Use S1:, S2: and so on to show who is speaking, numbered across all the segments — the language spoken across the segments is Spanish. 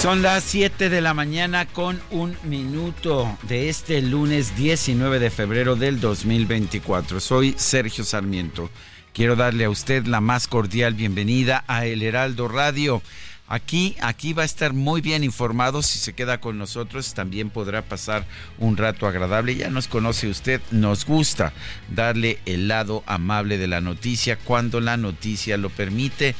S1: Son las 7 de la mañana con un minuto de este lunes 19 de febrero del 2024. Soy Sergio Sarmiento. Quiero darle a usted la más cordial bienvenida a El Heraldo Radio. Aquí, aquí va a estar muy bien informado. Si se queda con nosotros, también podrá pasar un rato agradable. Ya nos conoce usted, nos gusta darle el lado amable de la noticia cuando la noticia lo permite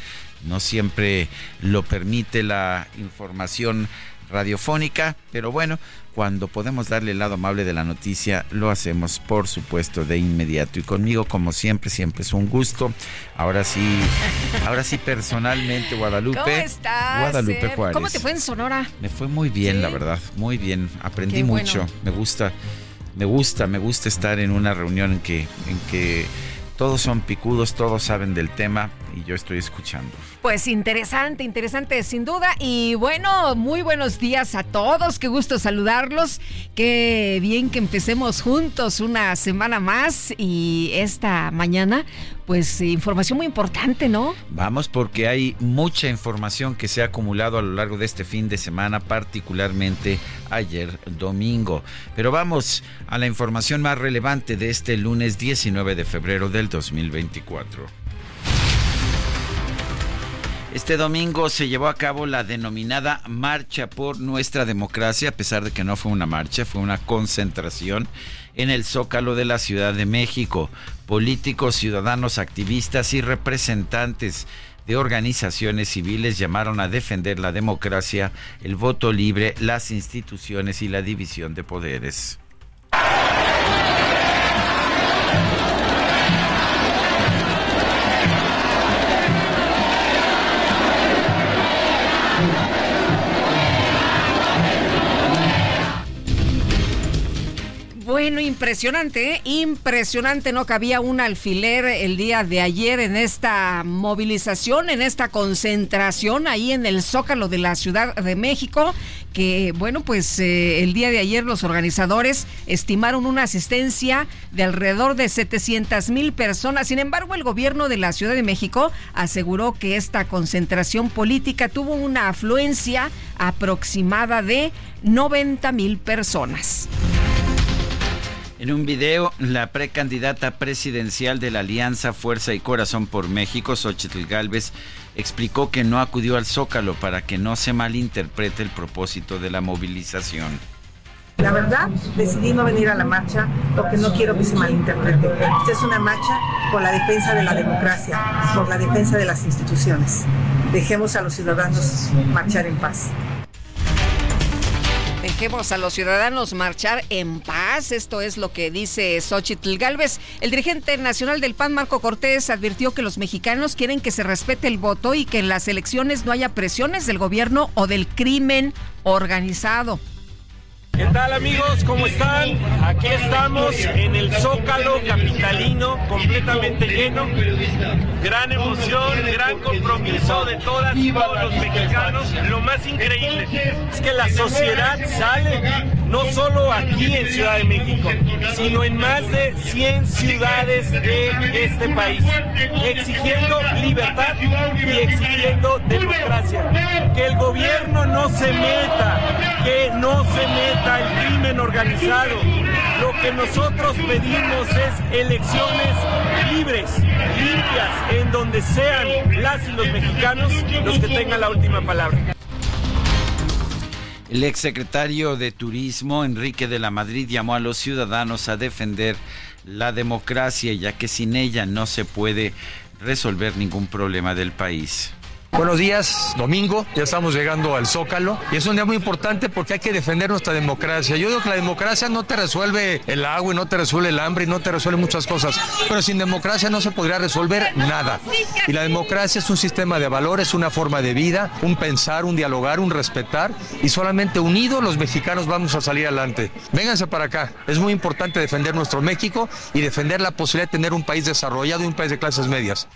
S1: no siempre lo permite la información radiofónica, pero bueno, cuando podemos darle el lado amable de la noticia, lo hacemos por supuesto de inmediato. Y conmigo, como siempre, siempre es un gusto. Ahora sí, ahora sí personalmente, Guadalupe. ¿Cómo
S2: estás?
S1: Guadalupe Juárez.
S2: ¿Cómo te fue en Sonora?
S1: Me fue muy bien, la verdad, muy bien. Aprendí mucho. Me gusta, me gusta, me gusta estar en una reunión en que, en que todos son picudos, todos saben del tema y yo estoy escuchando.
S2: Pues interesante, interesante sin duda. Y bueno, muy buenos días a todos. Qué gusto saludarlos. Qué bien que empecemos juntos una semana más y esta mañana, pues información muy importante, ¿no?
S1: Vamos porque hay mucha información que se ha acumulado a lo largo de este fin de semana, particularmente ayer domingo. Pero vamos a la información más relevante de este lunes 19 de febrero del 2024. Este domingo se llevó a cabo la denominada Marcha por Nuestra Democracia, a pesar de que no fue una marcha, fue una concentración en el Zócalo de la Ciudad de México. Políticos, ciudadanos, activistas y representantes de organizaciones civiles llamaron a defender la democracia, el voto libre, las instituciones y la división de poderes.
S2: Bueno, impresionante, ¿eh? impresionante, no cabía un alfiler el día de ayer en esta movilización, en esta concentración ahí en el Zócalo de la Ciudad de México, que bueno, pues eh, el día de ayer los organizadores estimaron una asistencia de alrededor de 700 mil personas. Sin embargo, el gobierno de la Ciudad de México aseguró que esta concentración política tuvo una afluencia aproximada de 90 mil personas.
S1: En un video, la precandidata presidencial de la Alianza Fuerza y Corazón por México, Xochitl Galvez, explicó que no acudió al Zócalo para que no se malinterprete el propósito de la movilización.
S3: La verdad, decidí no venir a la marcha porque no quiero que se malinterprete. Esta es una marcha por la defensa de la democracia, por la defensa de las instituciones. Dejemos a los ciudadanos marchar en paz.
S2: Dejemos a los ciudadanos marchar en paz. Esto es lo que dice Xochitl Galvez. El dirigente nacional del PAN, Marco Cortés, advirtió que los mexicanos quieren que se respete el voto y que en las elecciones no haya presiones del gobierno o del crimen organizado.
S4: ¿Qué tal amigos? ¿Cómo están? Aquí estamos en el Zócalo capitalino completamente lleno. Gran emoción, gran compromiso de todas y todos los mexicanos. Lo más increíble es que la sociedad sale no solo aquí en Ciudad de México, sino en más de 100 ciudades de este país, exigiendo libertad y exigiendo democracia. Que el gobierno no se meta, que no se meta el crimen organizado. Lo que nosotros pedimos es elecciones libres, limpias, en donde sean las y los mexicanos los que tengan la última palabra.
S1: El exsecretario de Turismo, Enrique de la Madrid, llamó a los ciudadanos a defender la democracia, ya que sin ella no se puede resolver ningún problema del país.
S5: Buenos días, domingo, ya estamos llegando al Zócalo y es un día muy importante porque hay que defender nuestra democracia. Yo digo que la democracia no te resuelve el agua y no te resuelve el hambre y no te resuelve muchas cosas, pero sin democracia no se podría resolver nada. Y la democracia es un sistema de valores, una forma de vida, un pensar, un dialogar, un respetar y solamente unidos los mexicanos vamos a salir adelante. Vénganse para acá, es muy importante defender nuestro México y defender la posibilidad de tener un país desarrollado y un país de clases medias.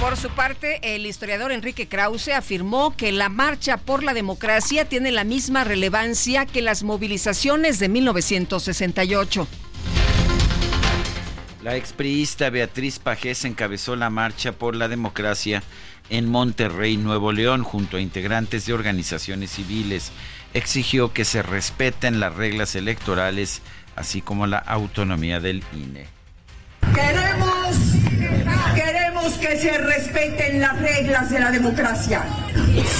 S2: Por su parte, el historiador Enrique Krause afirmó que la marcha por la democracia tiene la misma relevancia que las movilizaciones de 1968.
S1: La expriista Beatriz Pajés encabezó la marcha por la democracia en Monterrey, Nuevo León, junto a integrantes de organizaciones civiles. Exigió que se respeten las reglas electorales, así como la autonomía del INE.
S6: Queremos, que se respeten las reglas de la democracia.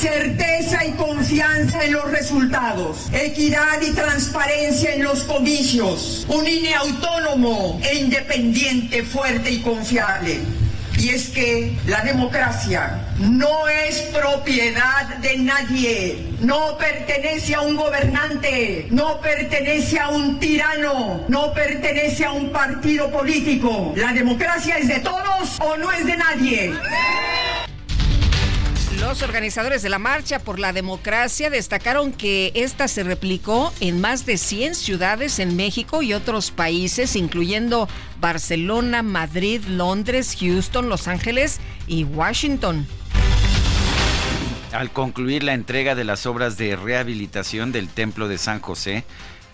S6: Certeza y confianza en los resultados. Equidad y transparencia en los comicios. Un INE autónomo e independiente, fuerte y confiable y es que la democracia no es propiedad de nadie, no pertenece a un gobernante, no pertenece a un tirano, no pertenece a un partido político. La democracia es de todos o no es de nadie.
S2: Los organizadores de la Marcha por la Democracia destacaron que esta se replicó en más de 100 ciudades en México y otros países, incluyendo Barcelona, Madrid, Londres, Houston, Los Ángeles y Washington.
S1: Al concluir la entrega de las obras de rehabilitación del Templo de San José,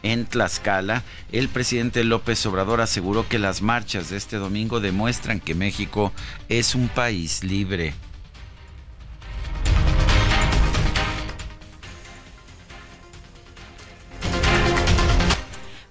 S1: en Tlaxcala, el presidente López Obrador aseguró que las marchas de este domingo demuestran que México es un país libre.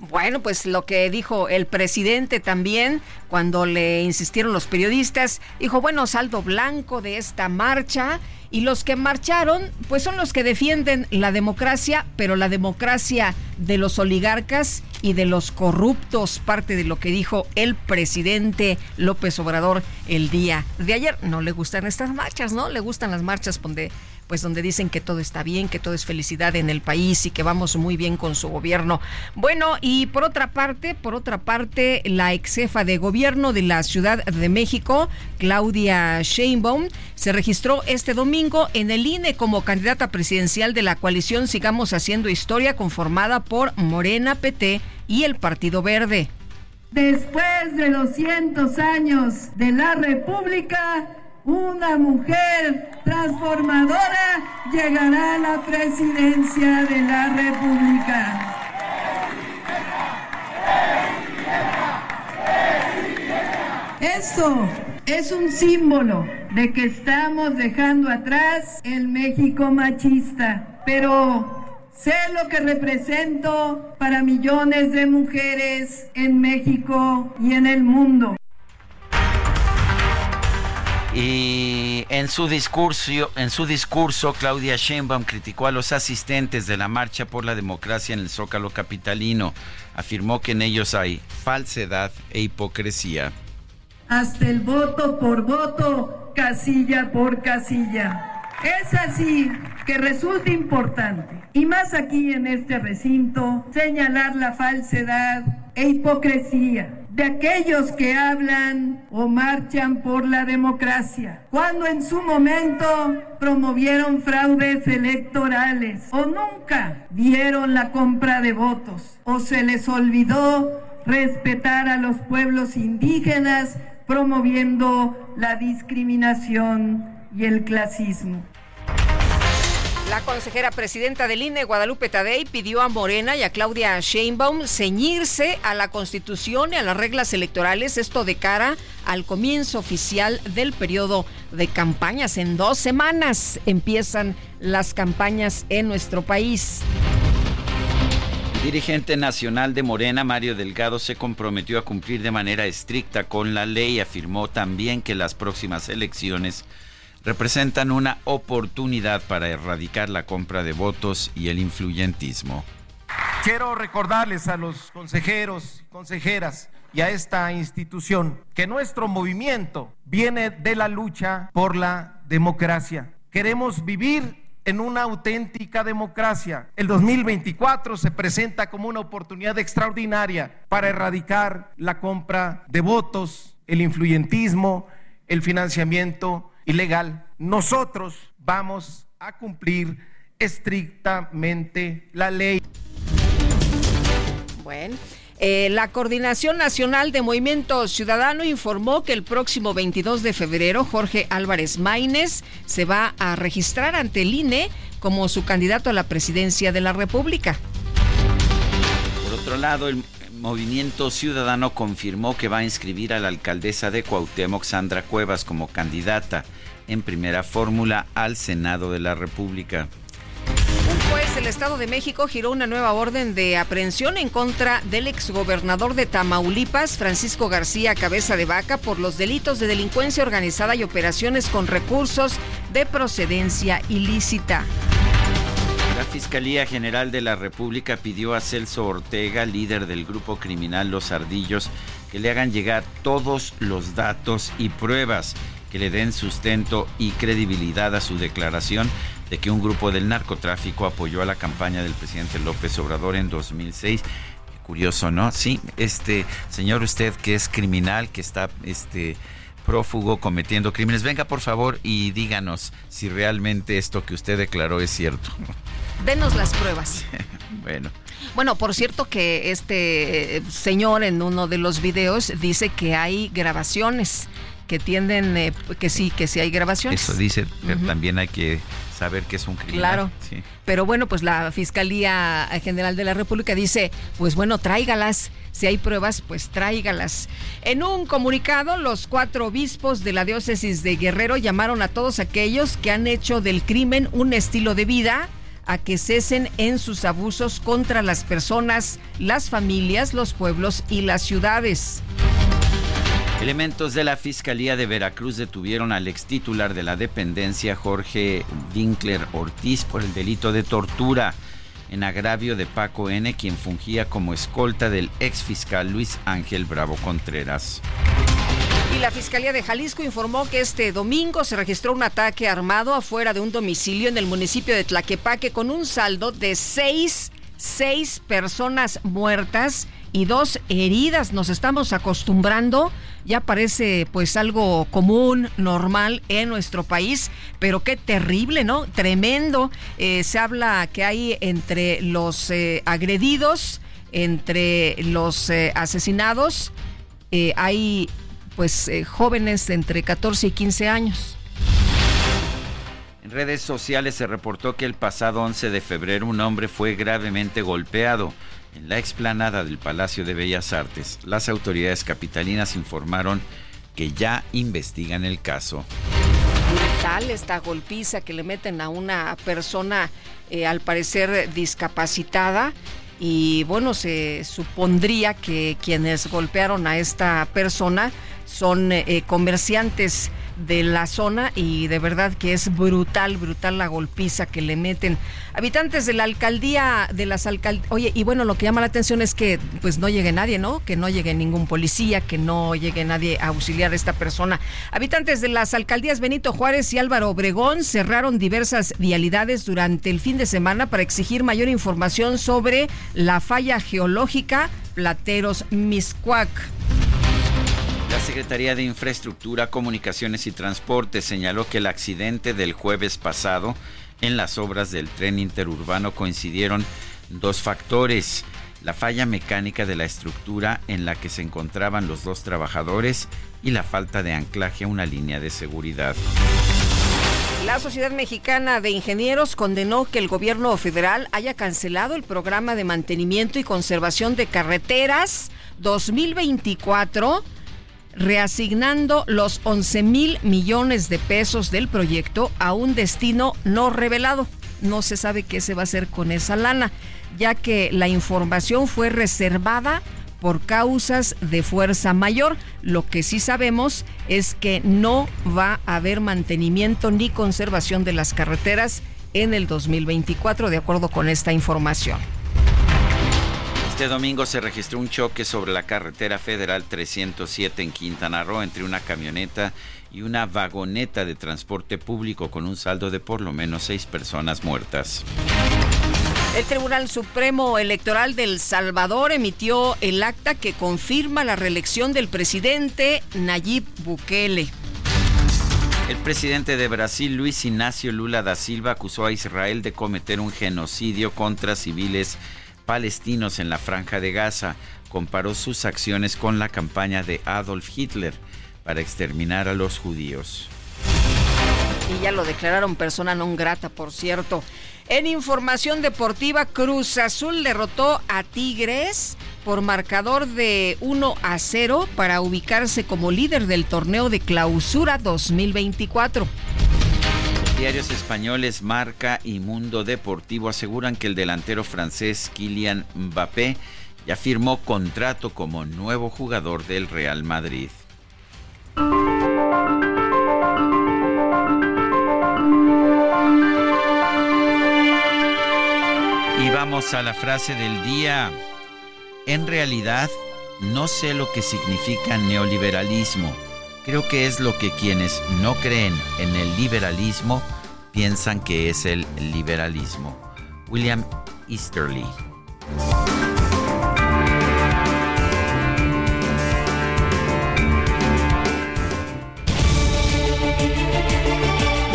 S2: Bueno, pues lo que dijo el presidente también cuando le insistieron los periodistas, dijo, bueno, saldo blanco de esta marcha y los que marcharon, pues son los que defienden la democracia, pero la democracia de los oligarcas y de los corruptos, parte de lo que dijo el presidente López Obrador el día de ayer. No le gustan estas marchas, ¿no? Le gustan las marchas donde pues donde dicen que todo está bien, que todo es felicidad en el país y que vamos muy bien con su gobierno. Bueno, y por otra parte, por otra parte, la ex jefa de gobierno de la Ciudad de México, Claudia Sheinbaum, se registró este domingo en el INE como candidata presidencial de la coalición Sigamos Haciendo Historia conformada por Morena, PT y el Partido Verde.
S7: Después de 200 años de la República, una mujer transformadora llegará a la presidencia de la República. Esto es un símbolo de que estamos dejando atrás el México machista, pero Sé lo que represento para millones de mujeres en México y en el mundo.
S1: Y en su discurso, en su discurso, Claudia Sheinbaum criticó a los asistentes de la marcha por la democracia en el Zócalo capitalino. Afirmó que en ellos hay falsedad e hipocresía.
S7: Hasta el voto por voto, casilla por casilla. Es así que resulta importante, y más aquí en este recinto, señalar la falsedad e hipocresía de aquellos que hablan o marchan por la democracia, cuando en su momento promovieron fraudes electorales o nunca vieron la compra de votos o se les olvidó respetar a los pueblos indígenas promoviendo la discriminación y el clasismo.
S2: La consejera presidenta del INE, Guadalupe Tadei, pidió a Morena y a Claudia Sheinbaum ceñirse a la Constitución y a las reglas electorales, esto de cara al comienzo oficial del periodo de campañas. En dos semanas empiezan las campañas en nuestro país.
S1: dirigente nacional de Morena, Mario Delgado, se comprometió a cumplir de manera estricta con la ley. Afirmó también que las próximas elecciones representan una oportunidad para erradicar la compra de votos y el influyentismo.
S8: Quiero recordarles a los consejeros, consejeras y a esta institución que nuestro movimiento viene de la lucha por la democracia. Queremos vivir en una auténtica democracia. El 2024 se presenta como una oportunidad extraordinaria para erradicar la compra de votos, el influyentismo, el financiamiento ilegal. Nosotros vamos a cumplir estrictamente la ley.
S2: Bueno. Eh, la Coordinación Nacional de Movimiento Ciudadano informó que el próximo 22 de febrero Jorge Álvarez Maínez se va a registrar ante el INE como su candidato a la presidencia de la República.
S1: Por otro lado, el Movimiento Ciudadano confirmó que va a inscribir a la alcaldesa de Cuauhtémoc, Sandra Cuevas, como candidata en primera fórmula al Senado de la República.
S2: Un juez del Estado de México giró una nueva orden de aprehensión en contra del exgobernador de Tamaulipas, Francisco García Cabeza de Vaca, por los delitos de delincuencia organizada y operaciones con recursos de procedencia ilícita.
S1: La Fiscalía General de la República pidió a Celso Ortega, líder del grupo criminal Los Ardillos, que le hagan llegar todos los datos y pruebas que le den sustento y credibilidad a su declaración de que un grupo del narcotráfico apoyó a la campaña del presidente López Obrador en 2006. Qué curioso, ¿no? Sí, este señor usted que es criminal, que está este prófugo cometiendo crímenes, venga por favor y díganos si realmente esto que usted declaró es cierto.
S2: Denos las pruebas.
S1: bueno.
S2: Bueno, por cierto que este señor en uno de los videos dice que hay grabaciones que tienden, eh, que sí, que sí hay grabaciones.
S1: Eso dice, pero también hay que saber que es un criminal.
S2: Claro. Pero bueno, pues la Fiscalía General de la República dice, pues bueno, tráigalas. Si hay pruebas, pues tráigalas. En un comunicado, los cuatro obispos de la diócesis de Guerrero llamaron a todos aquellos que han hecho del crimen un estilo de vida a que cesen en sus abusos contra las personas, las familias, los pueblos y las ciudades.
S1: Elementos de la Fiscalía de Veracruz detuvieron al ex titular de la dependencia, Jorge Winkler Ortiz, por el delito de tortura en agravio de Paco N., quien fungía como escolta del ex fiscal Luis Ángel Bravo Contreras.
S2: Y la Fiscalía de Jalisco informó que este domingo se registró un ataque armado afuera de un domicilio en el municipio de Tlaquepaque con un saldo de seis, seis personas muertas y dos heridas. Nos estamos acostumbrando, ya parece pues algo común, normal en nuestro país, pero qué terrible, ¿no? Tremendo. Eh, se habla que hay entre los eh, agredidos, entre los eh, asesinados, hay pues jóvenes entre 14 y 15 años.
S1: En redes sociales se reportó que el pasado 11 de febrero un hombre fue gravemente golpeado en la explanada del Palacio de Bellas Artes. Las autoridades capitalinas informaron que ya investigan el caso.
S2: Brutal esta golpiza que le meten a una persona eh, al parecer discapacitada y bueno, se supondría que quienes golpearon a esta persona son eh, comerciantes de la zona y de verdad que es brutal, brutal la golpiza que le meten. Habitantes de la alcaldía, de las alcaldías, oye, y bueno, lo que llama la atención es que pues no llegue nadie, ¿no? Que no llegue ningún policía, que no llegue nadie a auxiliar a esta persona. Habitantes de las alcaldías Benito Juárez y Álvaro Obregón cerraron diversas vialidades durante el fin de semana para exigir mayor información sobre la falla geológica Plateros Miscuac.
S1: La Secretaría de Infraestructura, Comunicaciones y Transporte señaló que el accidente del jueves pasado en las obras del tren interurbano coincidieron dos factores. La falla mecánica de la estructura en la que se encontraban los dos trabajadores y la falta de anclaje a una línea de seguridad.
S2: La Sociedad Mexicana de Ingenieros condenó que el gobierno federal haya cancelado el programa de mantenimiento y conservación de carreteras 2024 reasignando los 11 mil millones de pesos del proyecto a un destino no revelado. No se sabe qué se va a hacer con esa lana. ya que la información fue reservada por causas de fuerza mayor. Lo que sí sabemos es que no va a haber mantenimiento ni conservación de las carreteras en el 2024, de acuerdo con esta información.
S1: Este domingo se registró un choque sobre la carretera federal 307 en Quintana Roo entre una camioneta y una vagoneta de transporte público con un saldo de por lo menos seis personas muertas.
S2: El Tribunal Supremo Electoral del Salvador emitió el acta que confirma la reelección del presidente Nayib Bukele.
S1: El presidente de Brasil, Luis Ignacio Lula da Silva, acusó a Israel de cometer un genocidio contra civiles palestinos en la franja de Gaza. Comparó sus acciones con la campaña de Adolf Hitler para exterminar a los judíos.
S2: Y ya lo declararon persona non grata, por cierto. En información deportiva, Cruz Azul derrotó a Tigres por marcador de 1 a 0 para ubicarse como líder del torneo de clausura 2024.
S1: Diarios españoles Marca y Mundo Deportivo aseguran que el delantero francés Kylian Mbappé ya firmó contrato como nuevo jugador del Real Madrid. Y vamos a la frase del día. En realidad, no sé lo que significa neoliberalismo. Creo que es lo que quienes no creen en el liberalismo piensan que es el liberalismo. William Easterly.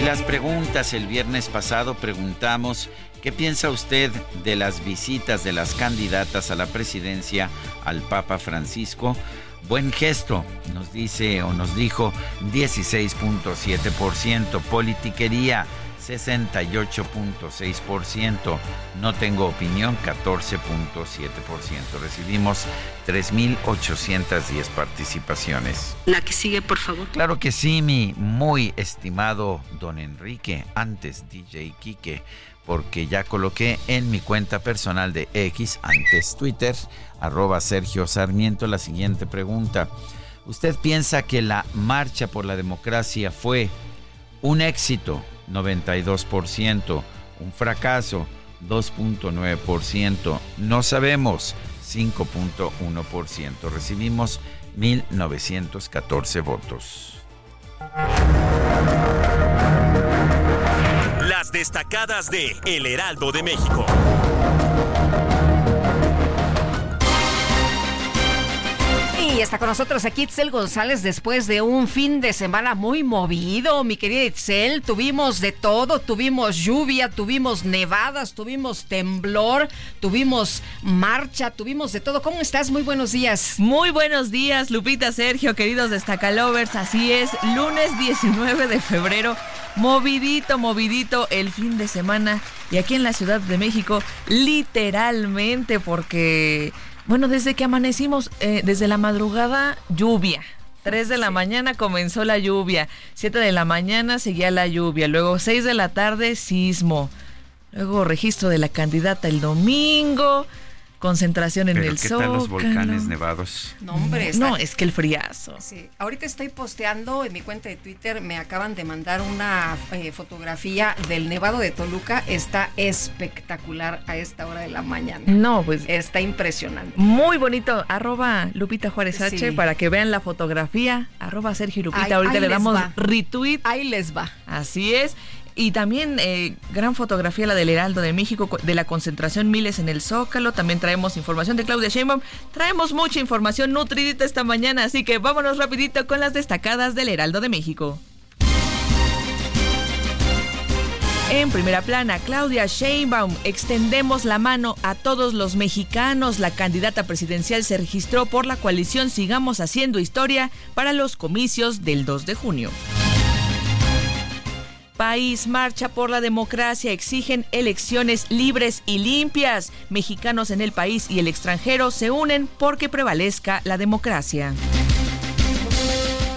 S1: Las preguntas, el viernes pasado preguntamos ¿Qué piensa usted de las visitas de las candidatas a la presidencia al Papa Francisco? Buen gesto, nos dice o nos dijo 16.7%, politiquería 68.6%, no tengo opinión 14.7%. Recibimos 3.810 participaciones.
S9: La que sigue, por favor.
S1: Claro que sí, mi muy estimado don Enrique, antes DJ Quique porque ya coloqué en mi cuenta personal de X, antes Twitter, arroba Sergio Sarmiento, la siguiente pregunta. ¿Usted piensa que la marcha por la democracia fue un éxito? 92%, un fracaso, 2.9%, no sabemos, 5.1%. Recibimos 1.914 votos
S10: destacadas de El Heraldo de México.
S2: Y está con nosotros aquí Itzel González después de un fin de semana muy movido, mi querida Itzel. Tuvimos de todo, tuvimos lluvia, tuvimos nevadas, tuvimos temblor, tuvimos marcha, tuvimos de todo. ¿Cómo estás? Muy buenos días.
S11: Muy buenos días, Lupita, Sergio, queridos destacalovers. Así es, lunes 19 de febrero. Movidito, movidito el fin de semana. Y aquí en la Ciudad de México, literalmente, porque bueno, desde que amanecimos, eh, desde la madrugada, lluvia. 3 de la mañana comenzó la lluvia, 7 de la mañana seguía la lluvia, luego 6 de la tarde sismo, luego registro de la candidata el domingo, concentración en el
S1: ¿qué
S11: Tal
S1: los volcanes nevados?
S2: No, hombre,
S11: no, es que el friazo.
S2: Sí, ahorita estoy posteando en mi cuenta de Twitter, me acaban de mandar una eh, fotografía del Nevado de Toluca, está espectacular a esta hora de la mañana.
S11: No, pues
S2: está impresionante.
S11: Muy bonito, arroba Lupita Juárez H para que vean la fotografía, arroba Sergio Lupita, ahorita le damos retweet.
S2: Ahí les va.
S11: Así es. Y también eh, gran fotografía la del Heraldo de México, de la concentración Miles en el Zócalo. También traemos información de Claudia Sheinbaum. Traemos mucha información nutridita esta mañana, así que vámonos rapidito con las destacadas del Heraldo de México. En primera plana, Claudia Sheinbaum, extendemos la mano a todos los mexicanos. La candidata presidencial se registró por la coalición Sigamos Haciendo Historia para los comicios del 2 de junio. País marcha por la democracia, exigen elecciones libres y limpias. Mexicanos en el país y el extranjero se unen porque prevalezca la democracia.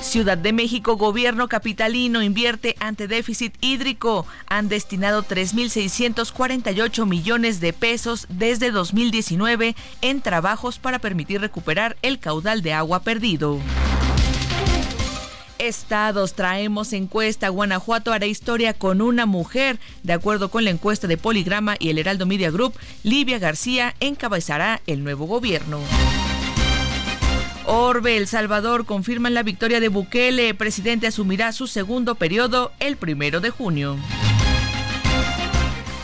S11: Ciudad de México, gobierno capitalino invierte ante déficit hídrico. Han destinado 3.648 millones de pesos desde 2019 en trabajos para permitir recuperar el caudal de agua perdido. Estados traemos encuesta. Guanajuato hará historia con una mujer. De acuerdo con la encuesta de Poligrama y el Heraldo Media Group, Livia García encabezará el nuevo gobierno. Orbe, El Salvador confirman la victoria de Bukele. El presidente asumirá su segundo periodo el primero de junio.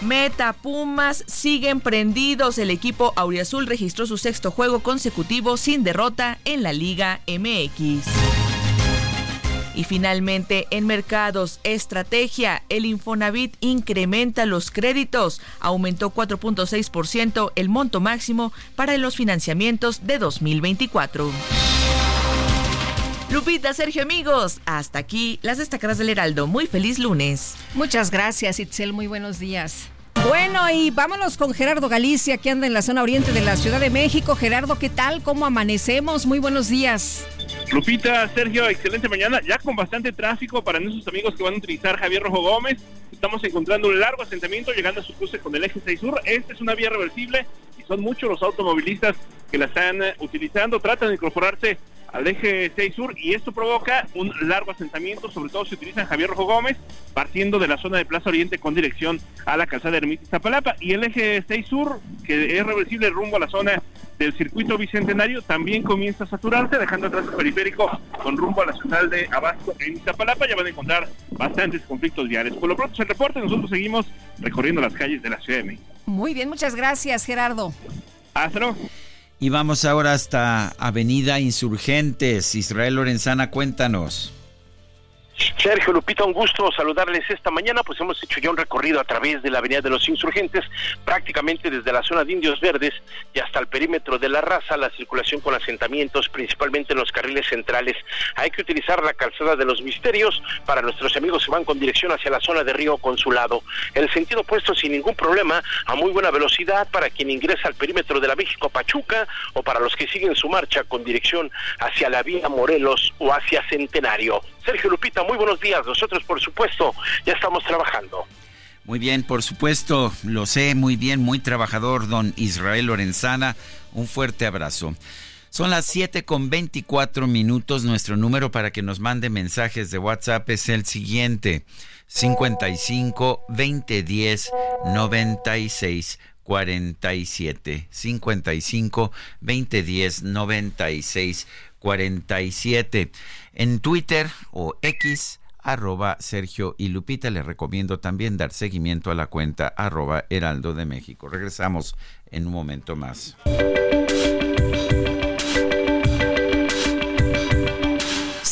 S11: Meta Pumas siguen prendidos. El equipo Auriazul registró su sexto juego consecutivo sin derrota en la Liga MX. Y finalmente, en mercados, estrategia, el Infonavit incrementa los créditos, aumentó 4.6% el monto máximo para los financiamientos de 2024. Lupita, Sergio, amigos, hasta aquí las destacadas del Heraldo. Muy feliz lunes.
S2: Muchas gracias, Itzel. Muy buenos días. Bueno, y vámonos con Gerardo Galicia, que anda en la zona oriente de la Ciudad de México. Gerardo, ¿qué tal? ¿Cómo amanecemos? Muy buenos días.
S12: Lupita, Sergio, excelente mañana, ya con bastante tráfico para nuestros amigos que van a utilizar Javier Rojo Gómez. Estamos encontrando un largo asentamiento llegando a su cruce con el eje 6 sur. Esta es una vía reversible y son muchos los automovilistas que la están eh, utilizando. Tratan de incorporarse al eje 6 sur y esto provoca un largo asentamiento, sobre todo si utilizan Javier Rojo Gómez, partiendo de la zona de Plaza Oriente con dirección a la calzada Ermita Zapalapa y el eje 6 sur, que es reversible rumbo a la zona del circuito bicentenario, también comienza a saturarse, dejando atrás el periférico con rumbo a la ciudad de Abasto en Iztapalapa, ya van a encontrar bastantes conflictos diarios. Por lo pronto es el reporte, nosotros seguimos recorriendo las calles de la Ciudad de México.
S2: Muy bien, muchas gracias Gerardo.
S12: Hasta luego.
S1: Y vamos ahora hasta Avenida Insurgentes. Israel Lorenzana, cuéntanos.
S13: Sergio Lupita, un gusto saludarles esta mañana. Pues hemos hecho ya un recorrido a través de la Avenida de los Insurgentes, prácticamente desde la zona de Indios Verdes y hasta el perímetro de la raza, la circulación con asentamientos, principalmente en los carriles centrales. Hay que utilizar la calzada de los misterios para nuestros amigos que van con dirección hacia la zona de Río Consulado. El sentido opuesto sin ningún problema, a muy buena velocidad para quien ingresa al perímetro de la México Pachuca o para los que siguen su marcha con dirección hacia la vía Morelos o hacia Centenario. Sergio Lupita, muy buenos días. Nosotros, por supuesto, ya estamos trabajando.
S1: Muy bien, por supuesto, lo sé muy bien, muy trabajador, don Israel Lorenzana. Un fuerte abrazo. Son las 7 con 24 minutos. Nuestro número para que nos mande mensajes de WhatsApp es el siguiente: 55 2010 96 47. 55 2010 96 47. En Twitter o X, arroba Sergio y Lupita. Les recomiendo también dar seguimiento a la cuenta arroba Heraldo de México. Regresamos en un momento más.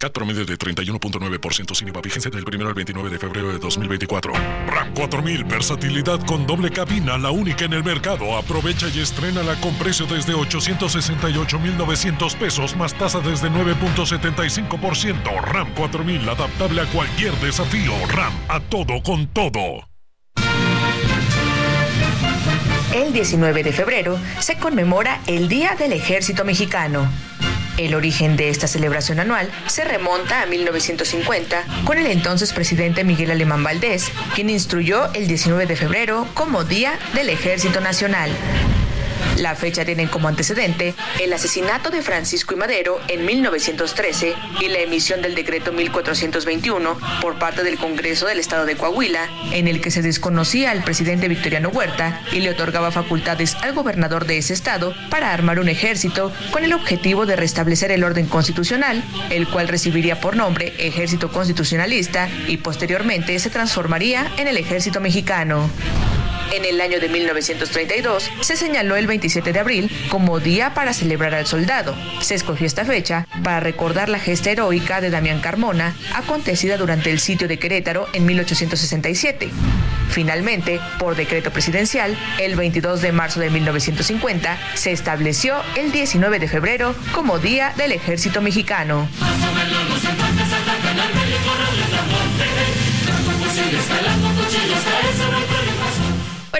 S14: CAT promedio de 31.9% sin IVA. Vigencia del 1 al 29 de febrero de 2024. RAM 4000, versatilidad con doble cabina, la única en el mercado. Aprovecha y estrénala con precio desde 868,900 pesos más tasa desde 9.75%. RAM 4000, adaptable a cualquier desafío. RAM, a todo con todo.
S15: El 19 de febrero se conmemora el Día del Ejército Mexicano. El origen de esta celebración anual se remonta a 1950 con el entonces presidente Miguel Alemán Valdés, quien instruyó el 19 de febrero como Día del Ejército Nacional. La fecha tiene como antecedente el asesinato de Francisco y Madero en 1913 y la emisión del decreto 1421 por parte del Congreso del Estado de Coahuila, en el que se desconocía al presidente Victoriano Huerta y le otorgaba facultades al gobernador de ese estado para armar un ejército con el objetivo de restablecer el orden constitucional, el cual recibiría por nombre Ejército Constitucionalista y posteriormente se transformaría en el Ejército Mexicano.
S16: En el año de 1932 se señaló el 27 de abril como día para celebrar al soldado. Se escogió esta fecha para recordar la gesta heroica de Damián Carmona, acontecida durante el sitio de Querétaro en 1867. Finalmente, por decreto presidencial, el 22 de marzo de 1950 se estableció el 19 de febrero como Día del Ejército Mexicano.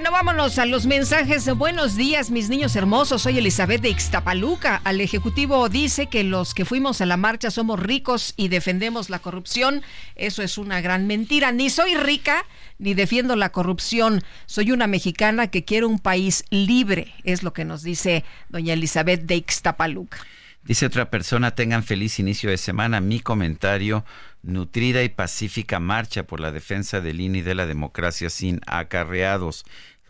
S2: Bueno, vámonos a los mensajes. Buenos días, mis niños hermosos. Soy Elizabeth de Ixtapaluca. Al Ejecutivo dice que los que fuimos a la marcha somos ricos y defendemos la corrupción. Eso es una gran mentira. Ni soy rica ni defiendo la corrupción. Soy una mexicana que quiere un país libre. Es lo que nos dice doña Elizabeth de Ixtapaluca.
S1: Dice otra persona, tengan feliz inicio de semana. Mi comentario, nutrida y pacífica marcha por la defensa del INE y de la democracia sin acarreados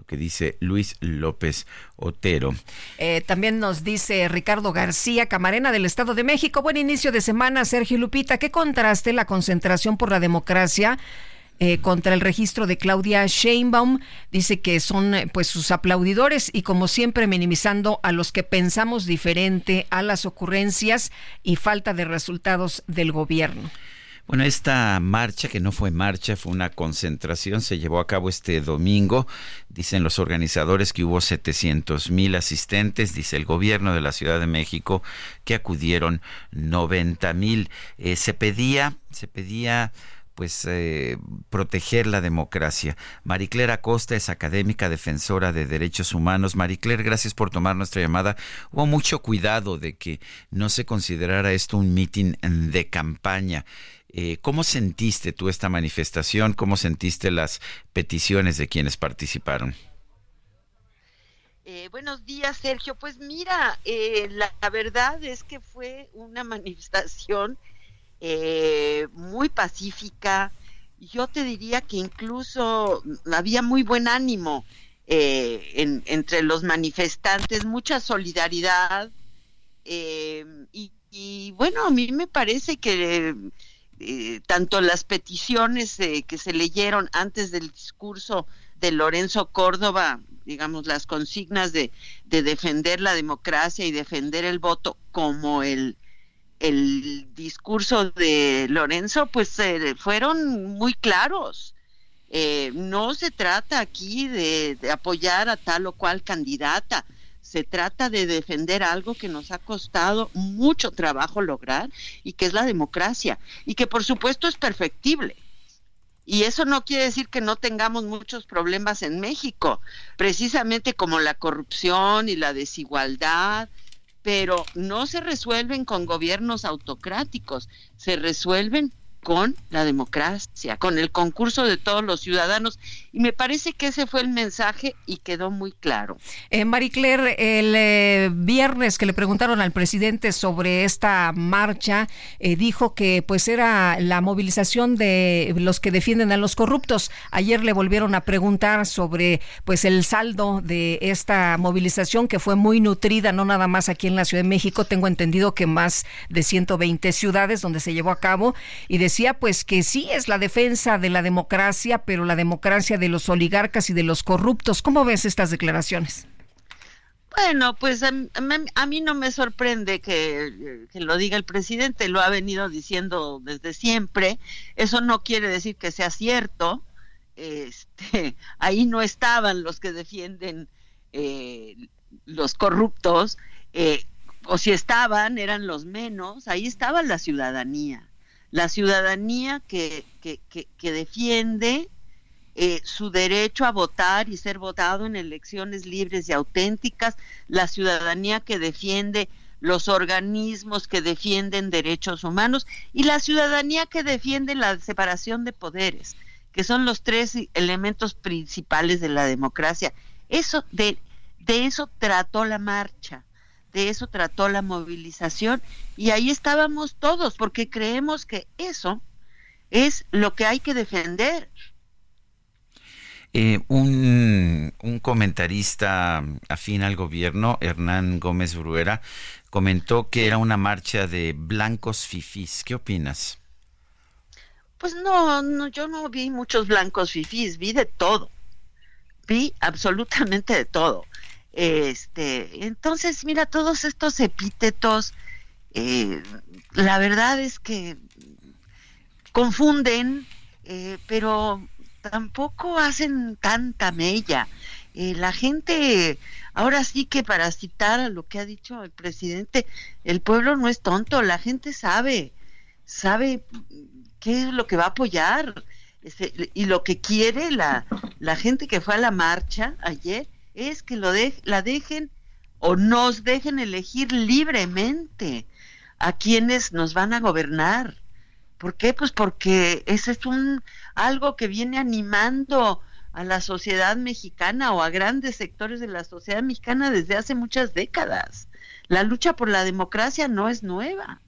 S1: que dice Luis López Otero.
S2: Eh, también nos dice Ricardo García, Camarena del Estado de México. Buen inicio de semana, Sergio Lupita. ¿Qué contraste la concentración por la democracia? Eh, contra el registro de Claudia Sheinbaum. Dice que son pues sus aplaudidores y como siempre minimizando a los que pensamos diferente a las ocurrencias y falta de resultados del gobierno.
S1: Bueno, esta marcha, que no fue marcha, fue una concentración, se llevó a cabo este domingo. Dicen los organizadores que hubo 700 mil asistentes, dice el gobierno de la Ciudad de México que acudieron 90 mil. Eh, se pedía, se pedía pues eh, proteger la democracia. Maricler Acosta es académica defensora de derechos humanos. Maricler, gracias por tomar nuestra llamada. Hubo mucho cuidado de que no se considerara esto un mitin de campaña. Eh, ¿Cómo sentiste tú esta manifestación? ¿Cómo sentiste las peticiones de quienes participaron?
S17: Eh, buenos días, Sergio. Pues mira, eh, la, verdad es que fue una manifestación muy pacífica. Yo te diría que incluso había muy buen ánimo entre los manifestantes, mucha solidaridad. Y, bueno, a mí me parece que eh, tanto las peticiones eh, que se leyeron antes del discurso de Lorenzo Córdoba, digamos, las consignas de, defender la democracia y defender el voto, como el, el discurso de Lorenzo, pues eh, fueron muy claros. no se trata aquí de, apoyar a tal o cual candidata, se trata de defender algo que nos ha costado mucho trabajo lograr y que es la democracia y que por supuesto es perfectible. Y eso no quiere decir que no tengamos muchos problemas en México, precisamente como la corrupción y la desigualdad, pero no se resuelven con gobiernos autocráticos, se resuelven con la democracia, con el concurso de todos los ciudadanos. Y me parece que ese fue el mensaje y quedó muy claro.
S2: Eh, Claire, el eh, viernes que le preguntaron al presidente sobre esta marcha, eh, dijo que pues era la movilización de los que defienden a los corruptos. Ayer le volvieron a preguntar sobre pues el saldo de esta movilización que fue muy nutrida, no nada más aquí en la Ciudad de México, tengo entendido que más de 120 ciudades donde se llevó a cabo y de decía pues que sí es la defensa de la democracia, pero la democracia de los oligarcas y de los corruptos. ¿Cómo ves estas declaraciones?
S17: Bueno, pues a, mí no me sorprende que, lo diga el presidente, lo ha venido diciendo desde siempre. Eso no quiere decir que sea cierto. Este, ahí no estaban los que defienden eh, los corruptos, eh, o si estaban, eran los menos. Ahí estaba la ciudadanía la ciudadanía que, que, que, defiende eh, su derecho a votar y ser votado en elecciones libres y auténticas, la ciudadanía que defiende los organismos que defienden derechos humanos y la ciudadanía que defiende la separación de poderes, que son los tres elementos principales de la democracia. Eso de, de eso trató la marcha de eso trató la movilización y ahí estábamos todos porque creemos que eso es lo que hay que defender.
S1: Eh, un, un, comentarista afín al gobierno, Hernán Gómez Bruera, comentó que era una marcha de blancos fifís. ¿Qué opinas?
S17: Pues no, no, yo no vi muchos blancos fifís, vi de todo vi absolutamente de todo. Este, entonces, mira, todos estos epítetos, eh, la verdad es que confunden, eh, pero tampoco hacen tanta mella. Eh, la gente, ahora sí que para citar a lo que ha dicho el presidente, el pueblo no es tonto, la gente sabe, sabe qué es lo que va a apoyar este, y lo que quiere la, la gente que fue a la marcha ayer es que lo de, la dejen o nos dejen elegir libremente a quienes nos van a gobernar. ¿Por qué? Pues porque ese es un algo que viene animando a la sociedad mexicana o a grandes sectores de la sociedad mexicana desde hace muchas décadas. La lucha por la democracia no es nueva.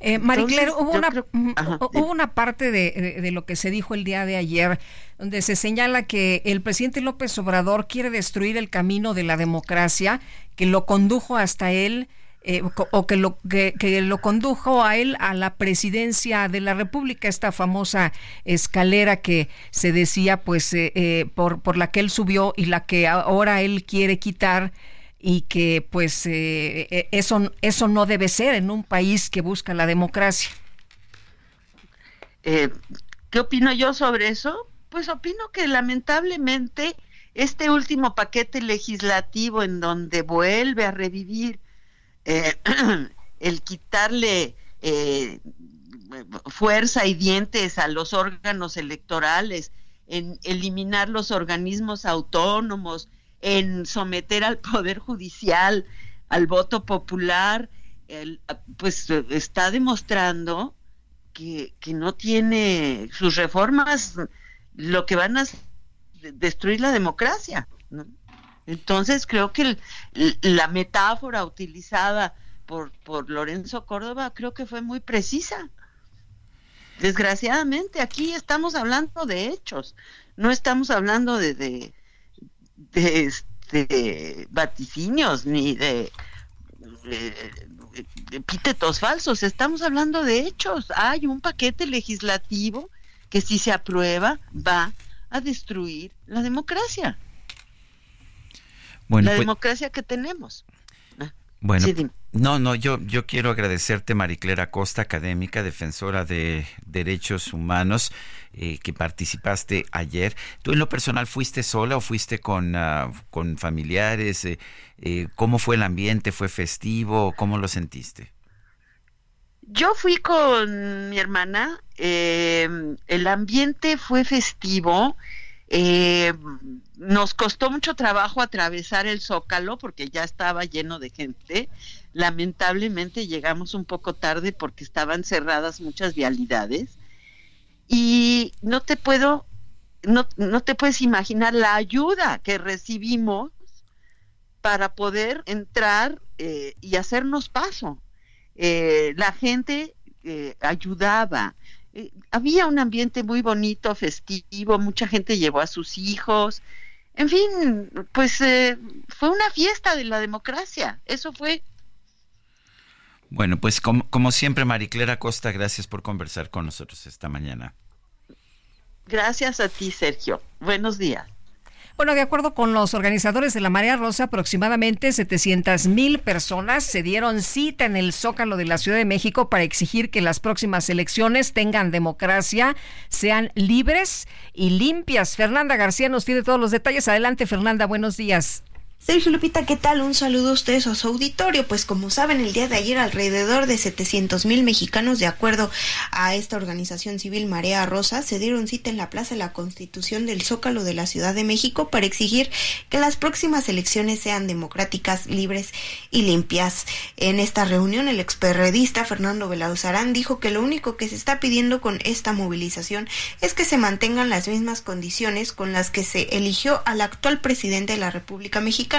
S2: Eh, hubo, una, hubo una parte de, de, lo que se dijo el día de ayer donde se señala que el presidente López Obrador quiere destruir el camino de la democracia que lo condujo hasta él eh, o que lo, que, lo condujo a él a la presidencia de la República, esta famosa escalera que se decía, pues, eh, eh, por, por la que él subió y la que ahora él quiere quitar y que, pues, eso, eso no debe ser en un país que busca la democracia.
S17: ¿Qué opino yo sobre eso? Pues opino que lamentablemente este último paquete legislativo en donde vuelve a revivir eh, el quitarle eh, fuerza y dientes a los órganos electorales, en eliminar los organismos autónomos, en someter al Poder Judicial al voto popular, pues está demostrando que, que, no tiene sus reformas lo que van a destruir la democracia. Entonces creo que la metáfora utilizada por, por Lorenzo Córdoba creo que fue muy precisa. Desgraciadamente aquí estamos hablando de hechos, no estamos hablando de, de, de, este, vaticinios ni de, epítetos falsos, estamos hablando de hechos. Hay un paquete legislativo que si se aprueba va a destruir la democracia la pues democracia que tenemos.
S1: Ah, bueno, no, no, yo, yo quiero agradecerte, Mariclera Costa, académica, defensora de derechos humanos, eh, que participaste ayer. ¿Tú en lo personal fuiste sola o fuiste con, ah, con familiares? Eh, eh, ¿Cómo fue el ambiente? ¿Fue festivo? ¿Cómo lo sentiste?
S17: Yo fui con mi hermana. el ambiente fue festivo. Nos costó mucho trabajo atravesar el zócalo porque ya estaba lleno de gente. Lamentablemente llegamos un poco tarde porque estaban cerradas muchas vialidades. Y no te puedo, no, no te puedes imaginar la ayuda que recibimos para poder entrar eh, y hacernos paso. Eh, la gente eh, ayudaba, había un ambiente muy bonito, festivo, mucha gente llevó a sus hijos. En fin, pues fue una fiesta de la democracia, eso fue.
S1: Bueno, pues como, como siempre, Mariclera Costa, gracias por conversar con nosotros esta mañana.
S17: Gracias a ti, Sergio. Buenos días.
S2: Bueno, de acuerdo con los organizadores de la Marea Rosa, aproximadamente 700 mil personas se dieron cita en el Zócalo de la Ciudad de México para exigir que las próximas elecciones tengan democracia, sean libres y limpias. Fernanda García nos tiene todos los detalles. Adelante, Fernanda, buenos días.
S18: Sergio Lupita, ¿qué tal? Un saludo a ustedes a su auditorio. Pues como saben, el día de ayer alrededor de 700 mil mexicanos, de acuerdo a esta organización civil Marea Rosa, se dieron cita en la Plaza de la Constitución del Zócalo de la Ciudad de México para exigir que las próximas elecciones sean democráticas, libres y limpias. En esta reunión, el experredista Fernando Belauzarán dijo que lo único que se está pidiendo con esta movilización es que se mantengan las mismas condiciones con las que se eligió al actual presidente de la República Mexicana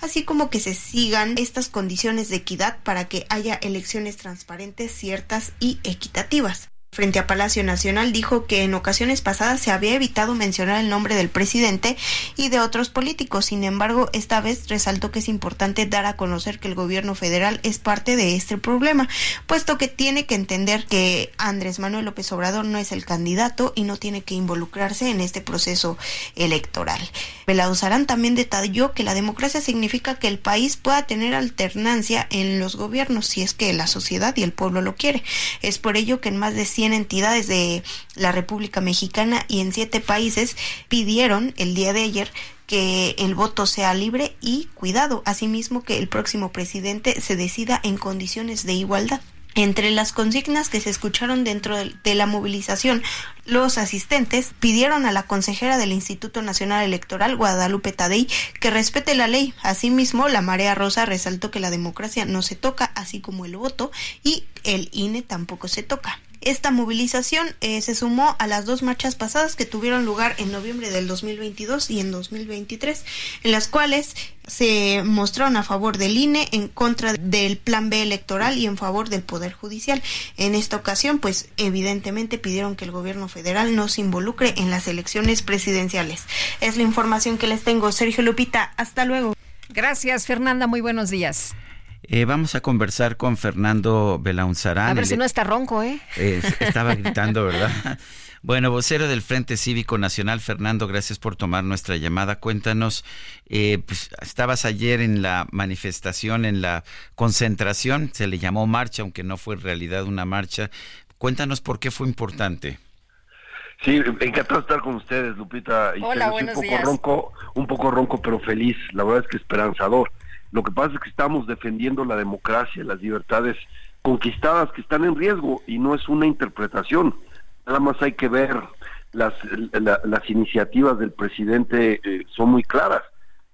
S18: así como que se sigan estas condiciones de equidad para que haya elecciones transparentes, ciertas y equitativas. Frente a Palacio Nacional dijo que en ocasiones pasadas se había evitado mencionar el nombre del presidente y de otros políticos. Sin embargo, esta vez resaltó que es importante dar a conocer que el gobierno federal es parte de este problema, puesto que tiene que entender que Andrés Manuel López Obrador no es el candidato y no tiene que involucrarse en este proceso electoral. Belauzarán también detalló que la democracia significa que el país pueda tener alternancia en los gobiernos si es que la sociedad y el pueblo lo quiere. Es por ello que en más de 100 entidades de la República Mexicana y en siete países pidieron el día de ayer que el voto sea libre y cuidado, asimismo que el próximo presidente se decida en condiciones de igualdad. Entre las consignas que se escucharon dentro de la movilización, los asistentes pidieron a la consejera del Instituto Nacional Electoral, Guadalupe Tadei, que respete la ley. Asimismo, la Marea Rosa resaltó que la democracia no se toca, así como el voto, y el INE tampoco se toca. Esta movilización eh, se sumó a las dos marchas pasadas que tuvieron lugar en noviembre del 2022 y en 2023, en las cuales se mostraron a favor del INE, en contra del Plan B electoral y en favor del Poder Judicial. En esta ocasión, pues evidentemente pidieron que el gobierno federal no se involucre en las elecciones presidenciales. Es la información que les tengo. Sergio Lupita, hasta luego.
S2: Gracias, Fernanda. Muy buenos días.
S1: Eh, vamos a conversar con Fernando Belaunzarán.
S2: A ver si no está ronco, ¿eh?
S1: ¿eh? estaba gritando, ¿verdad? Bueno, vocero del Frente Cívico Nacional, Fernando, gracias por tomar nuestra llamada. Cuéntanos, eh, pues, estabas ayer en la manifestación, en la concentración, se le llamó marcha, aunque no fue en realidad una marcha. Cuéntanos por qué fue importante.
S19: Sí, encantado de estar con ustedes, Lupita.
S2: Hola, buenos
S19: un poco ronco, un poco ronco, pero feliz. La verdad es que esperanzador. Lo que pasa es que estamos defendiendo la democracia, las libertades conquistadas que están en riesgo y no es una interpretación. Nada más hay que ver las, iniciativas del presidente eh, son muy claras.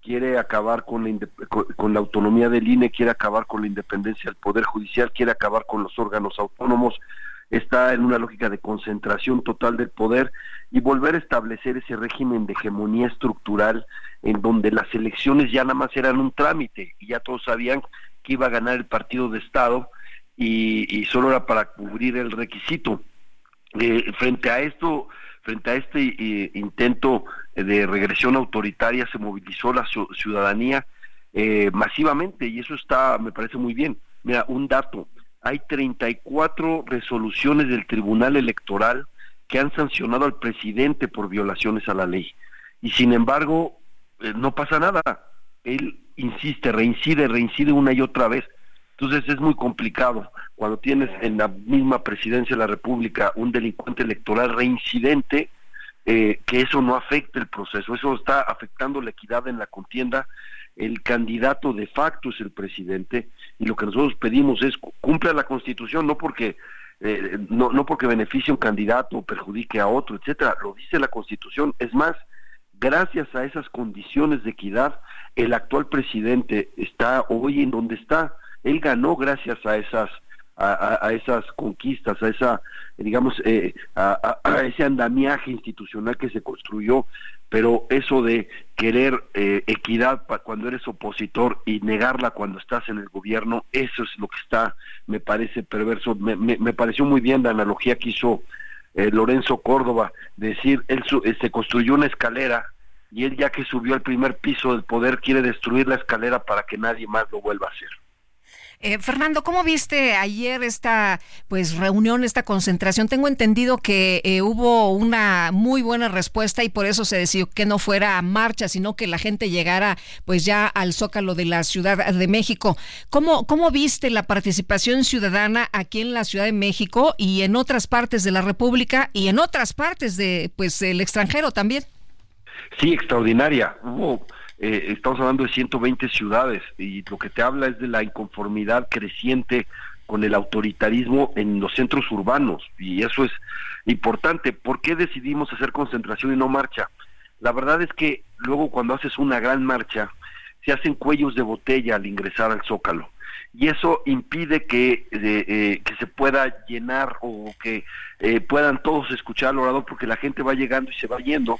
S19: Quiere acabar con la, con la autonomía del INE, quiere acabar con la independencia del Poder Judicial, quiere acabar con los órganos autónomos, está en una lógica de concentración total del poder y volver a establecer ese régimen de hegemonía estructural en donde las elecciones ya nada más eran un trámite y ya todos sabían que iba a ganar el partido de Estado y, solo era para cubrir el requisito. Eh, frente a esto, frente a este eh, intento de regresión autoritaria, se movilizó la ciudadanía eh, masivamente y eso está, me parece muy bien. Mira, un dato, hay 34 resoluciones del Tribunal Electoral que han sancionado al presidente por violaciones a la ley. Y sin embargo, eh, no pasa nada. Él insiste, reincide, reincide una y otra vez. Entonces es muy complicado cuando tienes en la misma presidencia de la República un delincuente electoral reincidente, eh, que eso no afecte el proceso, eso está afectando la equidad en la contienda. El candidato de facto es el presidente y lo que nosotros pedimos es cumpla la Constitución, no porque eh, no, no porque beneficie a un candidato o perjudique a otro, etcétera. Lo dice la Constitución. Es más, gracias a esas condiciones de equidad, el actual presidente está hoy en donde está. Él ganó gracias a esas a, esas conquistas, a esa, digamos, eh, a, ese andamiaje institucional que se construyó, pero eso de querer eh, equidad cuando eres opositor y negarla cuando estás en el gobierno, eso es lo que está, me parece perverso. Me, pareció muy bien la analogía que hizo eh, Lorenzo Córdoba, decir, él se construyó una escalera y él ya que subió al primer piso del poder quiere destruir la escalera para que nadie más lo vuelva a hacer.
S2: Eh, Fernando, ¿cómo viste ayer esta pues reunión, esta concentración? Tengo entendido que eh, hubo una muy buena respuesta y por eso se decidió que no fuera marcha, sino que la gente llegara pues ya al zócalo de la Ciudad de México. ¿Cómo, cómo viste la participación ciudadana aquí en la Ciudad de México y en otras partes de la República y en otras partes de pues el extranjero también?
S19: Sí, extraordinaria. Hubo eh, estamos hablando de 120 ciudades y lo que te habla es de la inconformidad creciente con el autoritarismo en los centros urbanos y eso es importante. ¿Por qué decidimos hacer concentración y no marcha? La verdad es que luego cuando haces una gran marcha se hacen cuellos de botella al ingresar al zócalo y eso impide que, eh, que se pueda llenar o que eh, puedan todos escuchar al orador porque la gente va llegando y se va yendo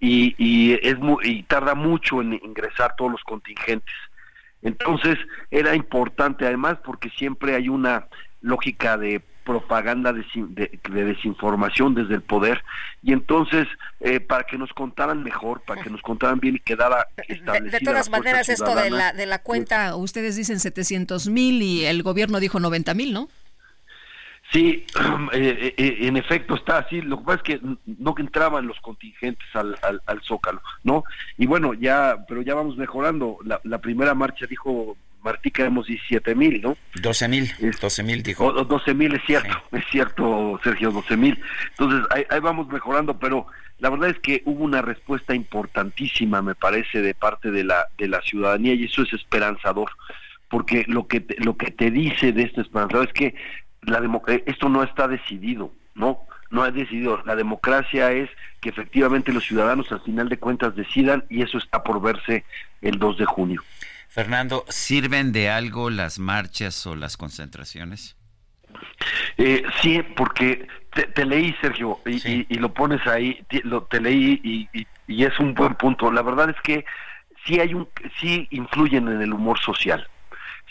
S19: y, y, es y tarda mucho en ingresar todos los contingentes. Entonces era importante además porque siempre hay una lógica de propaganda de, desinformación desde el poder y entonces eh, para que nos contaran mejor, para que nos contaran bien y quedara
S2: establecida de, todas maneras esto de la de la cuenta, ustedes dicen 700 mil y el gobierno dijo 90 mil, ¿no?
S19: Sí, eh, eh, en efecto está así. Lo que pasa es que no entraban los contingentes al, al, Zócalo, ¿no? Y bueno, ya, pero ya vamos mejorando. La, la primera marcha dijo Martí que éramos 17 mil, ¿no?
S1: 12 mil, 12 mil dijo.
S19: 12 mil es cierto, es cierto, Sergio, 12 mil. Entonces, ahí, ahí, vamos mejorando, pero la verdad es que hubo una respuesta importantísima, me parece, de parte de la, de la ciudadanía y eso es esperanzador, porque lo que, te, lo que te dice de este esperanzador es que la esto no está decidido, ¿no? No ha decidido. La democracia es que efectivamente los ciudadanos al final de cuentas decidan y eso está por verse el 2 de junio.
S1: Fernando, ¿sirven de algo las marchas o las concentraciones?
S19: Eh, sí, porque te, leí, Sergio, y, lo pones ahí, te, lo, te leí y, y, es un buen punto. La verdad es que sí hay un, sí influyen en el humor social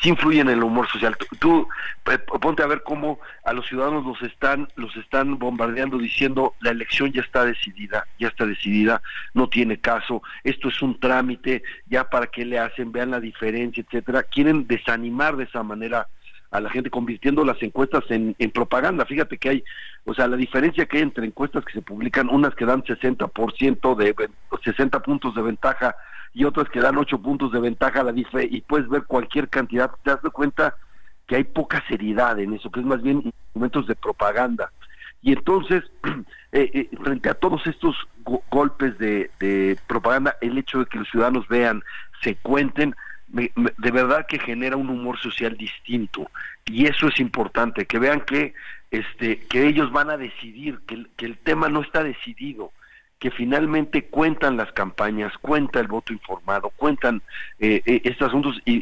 S19: sí influye en el humor social. Tú, eh, ponte a ver cómo a los ciudadanos los están los están bombardeando diciendo la elección ya está decidida, ya está decidida, no tiene caso, esto es un trámite, ya para qué le hacen, vean la diferencia, etcétera. Quieren desanimar de esa manera a la gente convirtiendo las encuestas en, propaganda. Fíjate que hay, o sea, la diferencia que hay entre encuestas que se publican, unas que dan 60% de 60 puntos de ventaja y otras que dan ocho puntos de ventaja a la DIFE y puedes ver cualquier cantidad, te das cuenta que hay poca seriedad en eso, que es más bien instrumentos de propaganda. Y entonces, eh, eh, frente a todos estos golpes de, propaganda, el hecho de que los ciudadanos vean, se cuenten, de verdad que genera un humor social distinto. Y eso es importante, que vean que, este, que ellos van a decidir, que que el tema no está decidido, que finalmente cuentan las campañas, cuenta el voto informado, cuentan eh, eh, estos asuntos. Y,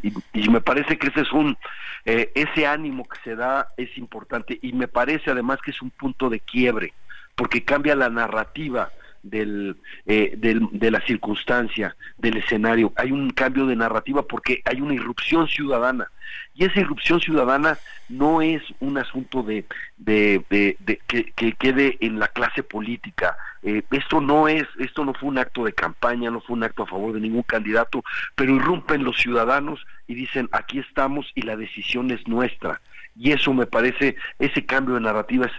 S19: me parece que ese es un eh, ese ánimo que se da es importante. Y me parece además que es un punto de quiebre porque cambia la narrativa del, del, de la circunstancia, del escenario. Hay un cambio de narrativa porque hay una irrupción ciudadana y esa irrupción ciudadana no es un asunto de, de, que, quede en la clase política. Eh, esto no es, esto no fue un acto de campaña, no fue un acto a favor de ningún candidato, pero irrumpen los ciudadanos y dicen aquí estamos y la decisión es nuestra. Y eso me parece, ese cambio de narrativa es,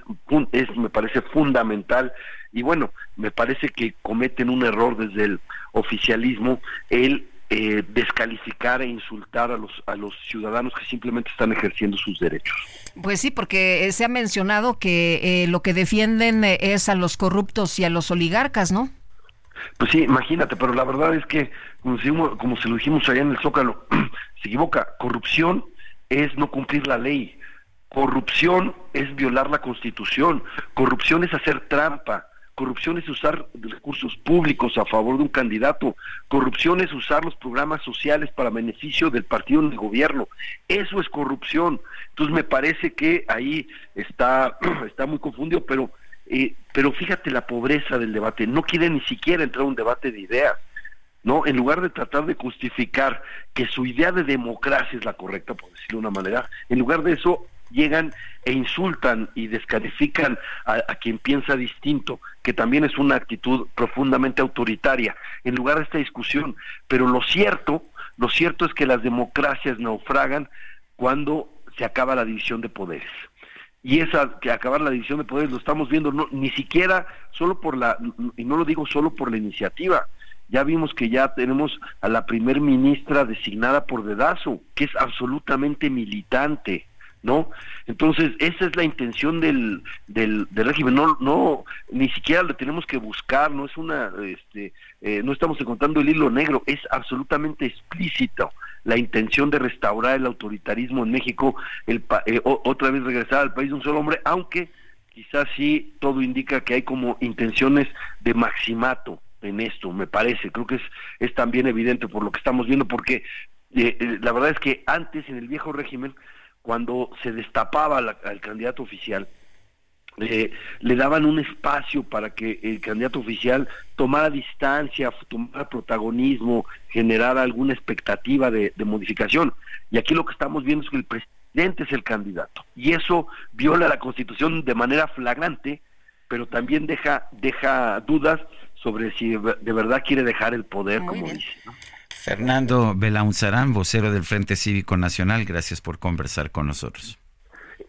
S19: es me parece fundamental y bueno, me parece que cometen un error desde el oficialismo el eh, descalificar e insultar a los, a los ciudadanos que simplemente están ejerciendo sus derechos.
S2: Pues sí, porque eh, se ha mencionado que eh, lo que defienden es a los corruptos y a los oligarcas, ¿no?
S19: Pues sí, imagínate, pero la verdad es que, como, como se lo dijimos allá en el Zócalo, se equivoca, corrupción es no cumplir la ley, corrupción es violar la constitución, corrupción es hacer trampa, Corrupción es usar recursos públicos a favor de un candidato. Corrupción es usar los programas sociales para beneficio del partido en el gobierno. Eso es corrupción. Entonces me parece que ahí está, está muy confundido, pero, eh, pero fíjate la pobreza del debate. No quiere ni siquiera entrar a un debate de ideas. ¿no? En lugar de tratar de justificar que su idea de democracia es la correcta, por decirlo de una manera, en lugar de eso llegan e insultan y descalifican a, quien piensa distinto, que también es una actitud profundamente autoritaria, en lugar de esta discusión. Pero lo cierto, lo cierto es que las democracias naufragan cuando se acaba la división de poderes. Y esa que acabar la división de poderes lo estamos viendo no, ni siquiera solo por la y no lo digo solo por la iniciativa. Ya vimos que ya tenemos a la primer ministra designada por dedazo, que es absolutamente militante ¿no? Entonces, esa es la intención del, del, régimen, no, no, ni siquiera lo tenemos que buscar, no es una, este, eh, no estamos encontrando el hilo negro, es absolutamente explícito la intención de restaurar el autoritarismo en México, el, eh, otra vez regresar al país de un solo hombre, aunque quizás sí todo indica que hay como intenciones de maximato en esto, me parece, creo que es, es también evidente por lo que estamos viendo, porque eh, la verdad es que antes en el viejo régimen, cuando se destapaba al candidato oficial, eh, le daban un espacio para que el candidato oficial tomara distancia, tomara protagonismo, generara alguna expectativa de, modificación. Y aquí lo que estamos viendo es que el presidente es el candidato. Y eso viola la Constitución de manera flagrante, pero también deja, deja dudas sobre si de verdad quiere dejar el poder, como dice.
S1: Fernando Belaunzarán, vocero del Frente Cívico Nacional, gracias por conversar con nosotros.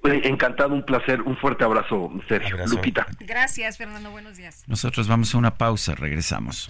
S19: Encantado, un placer, un fuerte abrazo, Sergio. Lupita.
S2: Gracias, Fernando, buenos días.
S1: Nosotros vamos a una pausa, regresamos.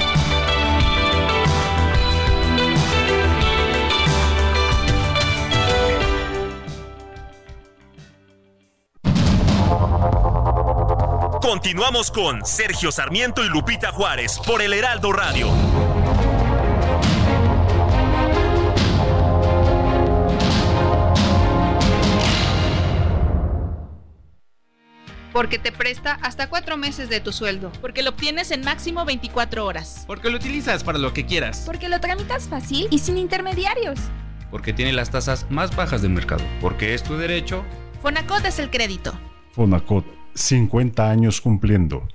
S10: Continuamos con Sergio Sarmiento y Lupita Juárez por el Heraldo Radio.
S20: Porque te presta hasta cuatro meses de tu sueldo.
S21: Porque lo obtienes en máximo 24 horas.
S22: Porque lo utilizas para lo que quieras.
S23: Porque lo tramitas fácil y sin intermediarios.
S22: Porque tiene las tasas más bajas del mercado. Porque es tu derecho.
S21: Fonacot es el crédito.
S24: Fonacot 50 años cumpliendo.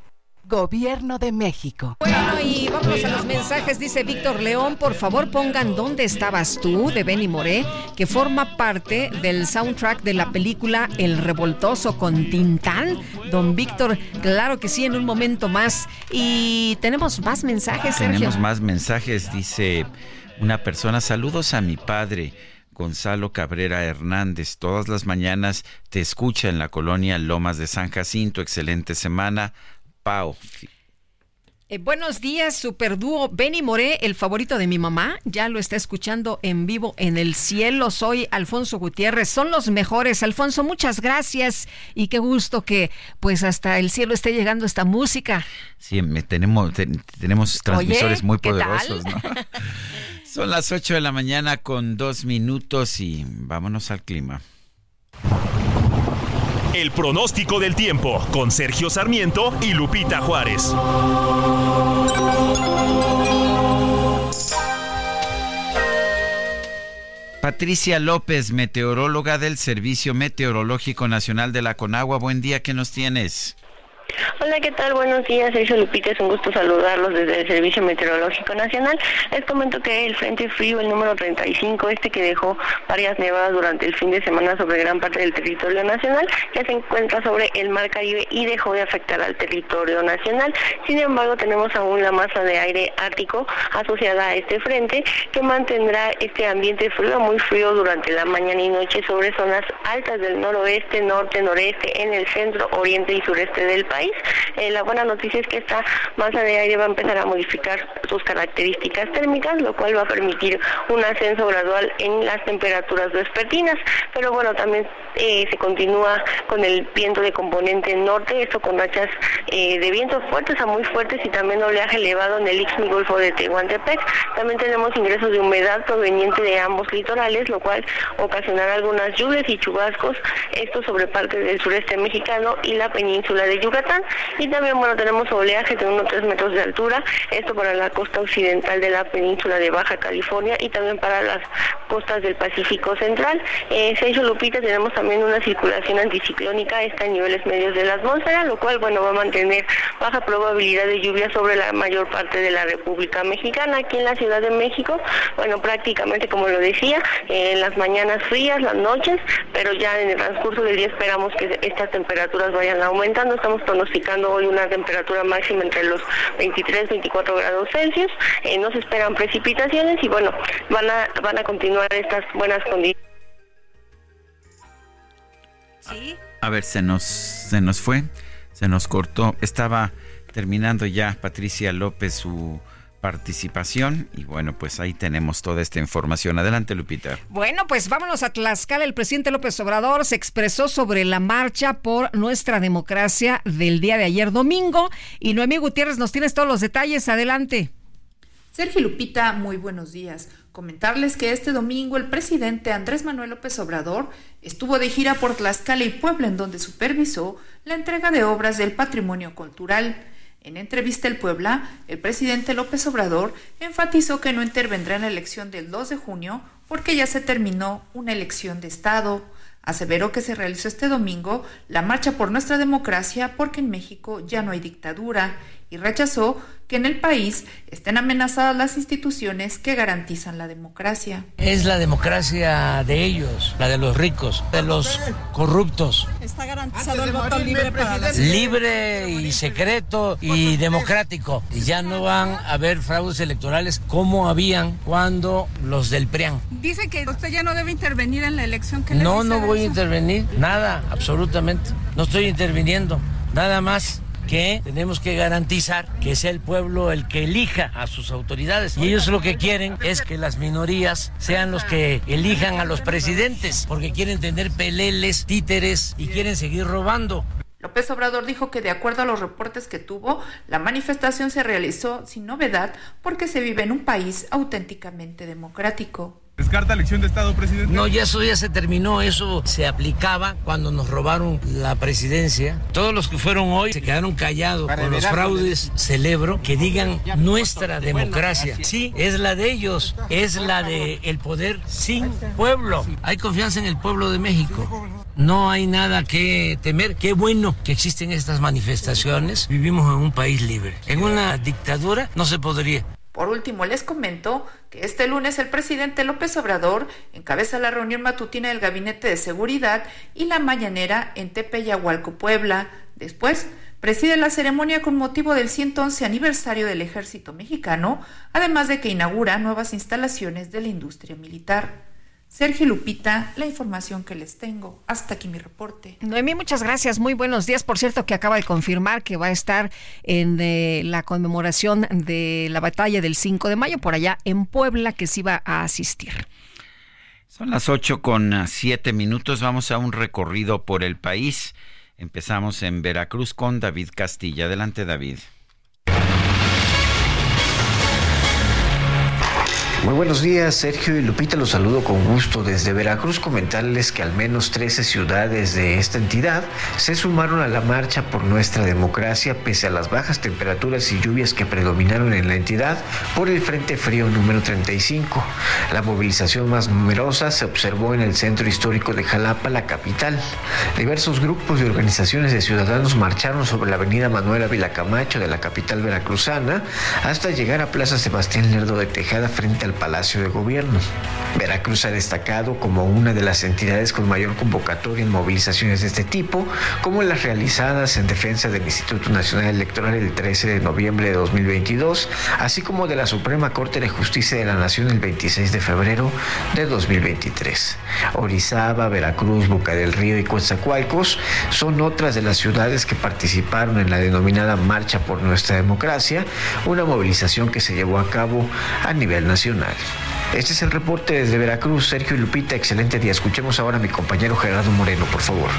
S25: Gobierno de México.
S2: Bueno, y vamos a los mensajes. Dice Víctor León, por favor pongan ¿Dónde estabas tú? de Benny Moré, que forma parte del soundtrack de la película El Revoltoso con Tintán. Don Víctor, claro que sí, en un momento más. Y tenemos más mensajes, Sergio.
S1: Tenemos más mensajes, dice una persona. Saludos a mi padre. Gonzalo Cabrera Hernández. Todas las mañanas te escucha en la colonia Lomas de San Jacinto. Excelente semana. Pau.
S2: Eh, buenos días, superdúo Benny Moré, el favorito de mi mamá. Ya lo está escuchando en vivo en el cielo. Soy Alfonso Gutiérrez. Son los mejores. Alfonso, muchas gracias y qué gusto que pues hasta el cielo esté llegando esta música.
S1: Sí, tenemos, tenemos transmisores muy poderosos, ¿no? Son las 8 de la mañana con dos minutos y vámonos al clima.
S10: El pronóstico del tiempo con Sergio Sarmiento y Lupita Juárez.
S1: Patricia López, meteoróloga del Servicio Meteorológico Nacional de la Conagua. Buen día, ¿qué nos tienes?
S26: Hola, ¿qué tal? Buenos días, Sergio Lupita, es un gusto saludarlos desde el Servicio Meteorológico Nacional. Les comento que el Frente Frío, el número 35, este que dejó varias nevadas durante el fin de semana sobre gran parte del territorio nacional, ya se encuentra sobre el Mar Caribe y dejó de afectar al territorio nacional. Sin embargo, tenemos aún la masa de aire ártico asociada a este frente que mantendrá este ambiente frío, muy frío durante la mañana y noche sobre zonas altas del noroeste, norte, noreste, en el centro, oriente y sureste del país eh, la buena noticia es que esta masa de aire va a empezar a modificar sus características térmicas, lo cual va a permitir un ascenso gradual en las temperaturas vespertinas. Pero bueno, también eh, se continúa con el viento de componente norte, esto con rachas eh, de vientos fuertes a muy fuertes y también oleaje elevado en el Istmo Golfo de Tehuantepec. También tenemos ingresos de humedad proveniente de ambos litorales, lo cual ocasionará algunas lluvias y chubascos, esto sobre parte del sureste mexicano y la península de Yucatán. Y también, bueno, tenemos oleaje de 1 3 metros de altura, esto para la costa occidental de la península de Baja California y también para las costas del Pacífico Central. Eh, Sergio Lupita, tenemos también una circulación anticiclónica, está en niveles medios de la atmósfera, lo cual, bueno, va a mantener baja probabilidad de lluvia sobre la mayor parte de la República Mexicana. Aquí en la Ciudad de México, bueno, prácticamente como lo decía, en las mañanas frías, las noches, pero ya en el transcurso del día esperamos que estas temperaturas vayan aumentando. Estamos pronosticando hoy una temperatura máxima entre los 23 24 grados Celsius. Eh, no se esperan precipitaciones y bueno, van a, van a continuar estas buenas condiciones.
S1: ¿Sí? A ver, se nos, se nos fue, se nos cortó. Estaba terminando ya Patricia López su participación y bueno, pues ahí tenemos toda esta información. Adelante, Lupita.
S2: Bueno, pues vámonos a Tlaxcala. El presidente López Obrador se expresó sobre la marcha por nuestra democracia del día de ayer domingo y Noemí Gutiérrez nos tienes todos los detalles. Adelante.
S27: Sergio Lupita, muy buenos días. Comentarles que este domingo el presidente Andrés Manuel López Obrador estuvo de gira por Tlaxcala y Puebla en donde supervisó la entrega de obras del patrimonio cultural. En entrevista El Puebla, el presidente López Obrador enfatizó que no intervendrá en la elección del 2 de junio porque ya se terminó una elección de Estado. Aseveró que se realizó este domingo la marcha por nuestra democracia porque en México ya no hay dictadura y rechazó que en el país estén amenazadas las instituciones que garantizan la democracia.
S28: Es la democracia de ellos, la de los ricos, de los corruptos.
S29: Está garantizado el voto libre para las...
S28: Libre y secreto y democrático. Y ya no van a haber fraudes electorales como habían cuando los del PRIAN.
S29: Dice que usted ya no debe intervenir en la elección que
S28: No, no voy a intervenir, nada, absolutamente. No estoy interviniendo, nada más que tenemos que garantizar que sea el pueblo el que elija a sus autoridades. Y ellos lo que quieren es que las minorías sean los que elijan a los presidentes, porque quieren tener peleles, títeres y quieren seguir robando.
S27: López Obrador dijo que de acuerdo a los reportes que tuvo, la manifestación se realizó sin novedad porque se vive en un país auténticamente democrático.
S30: ¿Descarta elección de Estado, presidente?
S28: No, ya eso ya se terminó. Eso se aplicaba cuando nos robaron la presidencia. Todos los que fueron hoy se quedaron callados con los fraudes. Celebro que digan nuestra democracia. Sí, es la de ellos. Es la de el poder sin pueblo. Hay confianza en el pueblo de México. No hay nada que temer. Qué bueno que existen estas manifestaciones. Vivimos en un país libre. En una dictadura no se podría.
S27: Por último, les comento que este lunes el presidente López Obrador encabeza la reunión matutina del Gabinete de Seguridad y la mañanera en Tepeyahualco, Puebla. Después, preside la ceremonia con motivo del 111 aniversario del Ejército Mexicano, además de que inaugura nuevas instalaciones de la industria militar. Sergio Lupita, la información que les tengo. Hasta aquí mi reporte.
S2: Noemí, muchas gracias. Muy buenos días. Por cierto, que acaba de confirmar que va a estar en eh, la conmemoración de la batalla del 5 de mayo por allá en Puebla, que se iba a asistir.
S1: Son las 8 con 7 minutos. Vamos a un recorrido por el país. Empezamos en Veracruz con David Castilla. Adelante, David.
S31: Muy buenos días, Sergio y Lupita, los saludo con gusto desde Veracruz. Comentarles que al menos 13 ciudades de esta entidad se sumaron a la marcha por nuestra democracia pese a las bajas temperaturas y lluvias que predominaron en la entidad por el Frente Frío número 35. La movilización más numerosa se observó en el centro histórico de Jalapa, la capital. Diversos grupos y organizaciones de ciudadanos marcharon sobre la avenida Manuel Ávila Camacho de la capital veracruzana hasta llegar a Plaza Sebastián Lerdo de Tejada frente al Palacio de Gobierno. Veracruz ha destacado como una de las entidades con mayor convocatoria en movilizaciones de este tipo, como las realizadas en defensa del Instituto Nacional Electoral el 13 de noviembre de 2022, así como de la Suprema Corte de Justicia de la Nación el 26 de febrero de 2023. Orizaba, Veracruz, Boca del Río y Coatzacoalcos son otras de las ciudades que participaron en la denominada Marcha por Nuestra Democracia, una movilización que se llevó a cabo a nivel nacional. Este es el reporte desde Veracruz. Sergio y Lupita, excelente día. Escuchemos ahora a mi compañero Gerardo Moreno, por favor.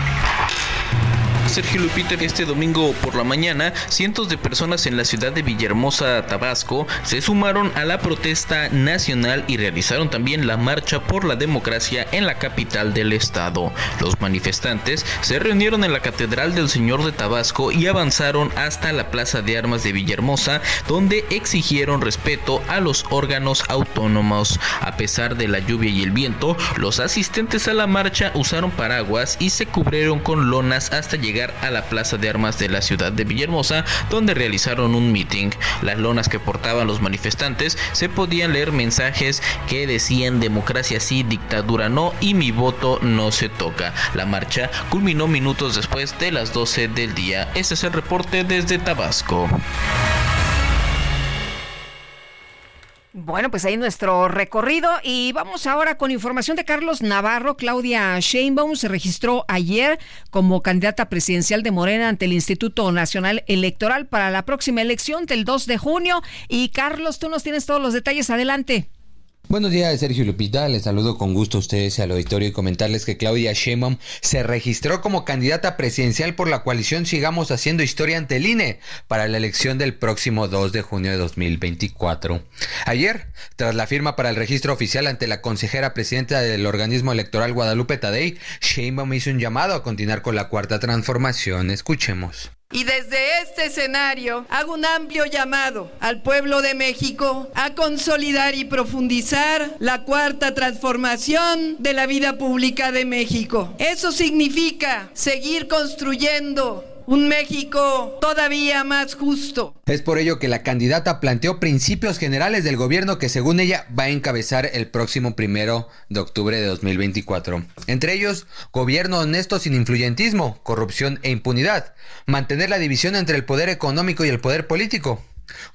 S32: Sergio Lupita, este domingo por la mañana, cientos de personas en la ciudad de Villahermosa, Tabasco, se sumaron a la protesta nacional y realizaron también la marcha por la democracia en la capital del estado. Los manifestantes se reunieron en la Catedral del Señor de Tabasco y avanzaron hasta la Plaza de Armas de Villahermosa, donde exigieron respeto a los órganos autónomos. A pesar de la lluvia y el viento, los asistentes a la marcha usaron paraguas y se cubrieron con lonas hasta llegar a la Plaza de Armas de la ciudad de Villahermosa, donde realizaron un meeting. Las lonas que portaban los manifestantes se podían leer mensajes que decían democracia sí, dictadura no y mi voto no se toca. La marcha culminó minutos después de las 12 del día. Este es el reporte desde Tabasco.
S2: Bueno, pues ahí nuestro recorrido y vamos ahora con información de Carlos Navarro. Claudia Sheinbaum se registró ayer como candidata presidencial de Morena ante el Instituto Nacional Electoral para la próxima elección del 2 de junio. Y Carlos, tú nos tienes todos los detalles. Adelante.
S33: Buenos días, Sergio Lupita. Les saludo con gusto a ustedes y al auditorio y comentarles que Claudia Sheinbaum se registró como candidata presidencial por la coalición Sigamos Haciendo Historia ante el INE para la elección del próximo 2 de junio de 2024. Ayer, tras la firma para el registro oficial ante la consejera presidenta del organismo electoral Guadalupe Tadei, Sheinbaum hizo un llamado a continuar con la cuarta transformación. Escuchemos.
S7: Y desde este escenario hago un amplio llamado al pueblo de México a consolidar y profundizar la cuarta transformación de la vida pública de México. Eso significa seguir construyendo un México todavía más justo.
S33: Es por ello que la candidata planteó principios generales del gobierno que según ella va a encabezar el próximo primero de octubre de 2024. Entre ellos, gobierno honesto sin influyentismo, corrupción e impunidad, mantener la división entre el poder económico y el poder político,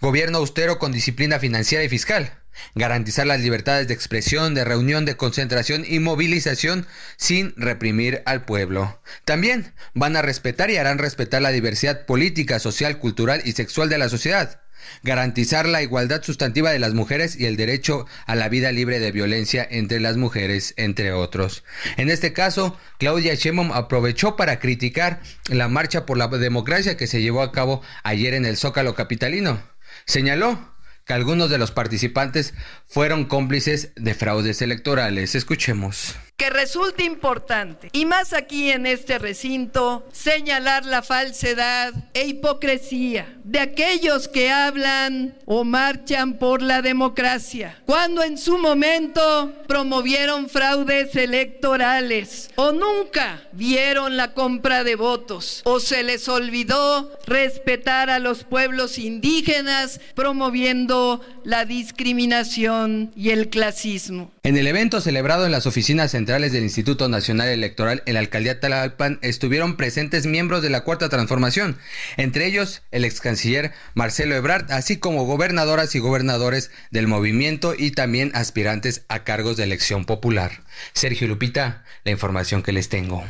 S33: gobierno austero con disciplina financiera y fiscal, garantizar las libertades de expresión, de reunión, de concentración y movilización sin reprimir al pueblo. También van a respetar y harán respetar la diversidad política, social, cultural y sexual de la sociedad. Garantizar la igualdad sustantiva de las mujeres y el derecho a la vida libre de violencia entre las mujeres, entre otros. En este caso, Claudia Sheinbaum aprovechó para criticar la marcha por la democracia que se llevó a cabo ayer en el Zócalo capitalino. Señaló que algunos de los participantes fueron cómplices de fraudes electorales. Escuchemos
S7: que resulta importante, y más aquí en este recinto, señalar la falsedad e hipocresía de aquellos que hablan o marchan por la democracia, cuando en su momento promovieron fraudes electorales o nunca vieron la compra de votos o se les olvidó respetar a los pueblos indígenas promoviendo la discriminación y el clasismo.
S33: En el evento celebrado en las oficinas centrales del Instituto Nacional Electoral en la alcaldía Talalpan estuvieron presentes miembros de la Cuarta Transformación, entre ellos el ex canciller Marcelo Ebrard, así como gobernadoras y gobernadores del movimiento y también aspirantes a cargos de elección popular. Sergio Lupita, la información que les tengo.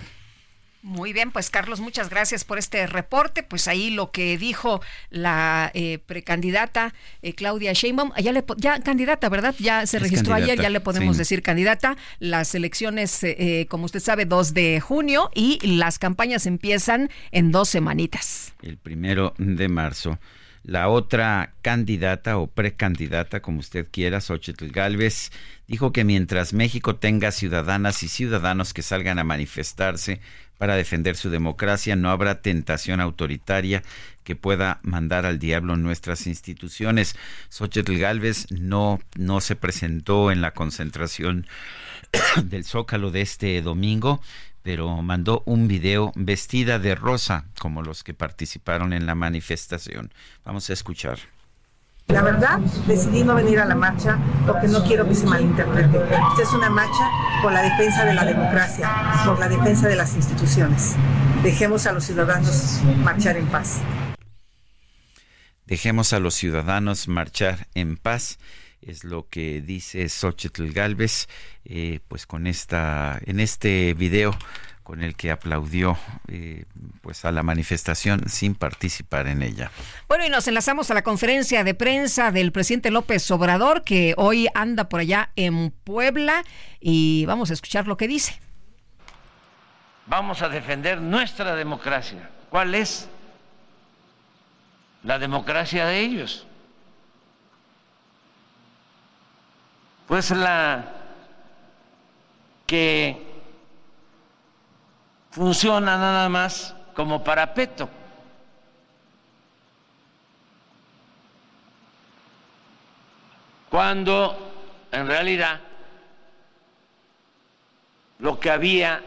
S2: Muy bien, pues Carlos, muchas gracias por este reporte. Pues ahí lo que dijo la eh, precandidata eh, Claudia Sheinbaum, ya, le, ya candidata, ¿verdad? Ya se registró ayer, ya le podemos decir candidata. Las elecciones, eh, como usted sabe, 2 de junio y las campañas empiezan en dos semanitas.
S1: El primero de marzo. La otra candidata o precandidata, como usted quiera, Xochitl Galvez, dijo que mientras México tenga ciudadanas y ciudadanos que salgan a manifestarse para defender su democracia, no habrá tentación autoritaria que pueda mandar al diablo nuestras instituciones. Xochitl Galvez no, no se presentó en la concentración del Zócalo de este domingo, pero mandó un video vestida de rosa, como los que participaron en la manifestación. Vamos a escuchar.
S34: La verdad, decidí no venir a la marcha porque no quiero que se malinterprete. Esta es una marcha por la defensa de la democracia, por la defensa de las instituciones. Dejemos a los ciudadanos marchar en paz.
S1: Dejemos a los ciudadanos marchar en paz es lo que dice Xochitl Galvez, eh, pues con esta, en este video con el que aplaudió eh, pues a la manifestación sin participar en ella.
S2: Bueno, y nos enlazamos a la conferencia de prensa del presidente López Obrador, que hoy anda por allá en Puebla, y vamos a escuchar lo que dice.
S28: Vamos a defender nuestra democracia. ¿Cuál es? La democracia de ellos. Pues la que funciona nada más como parapeto. Cuando en realidad lo que había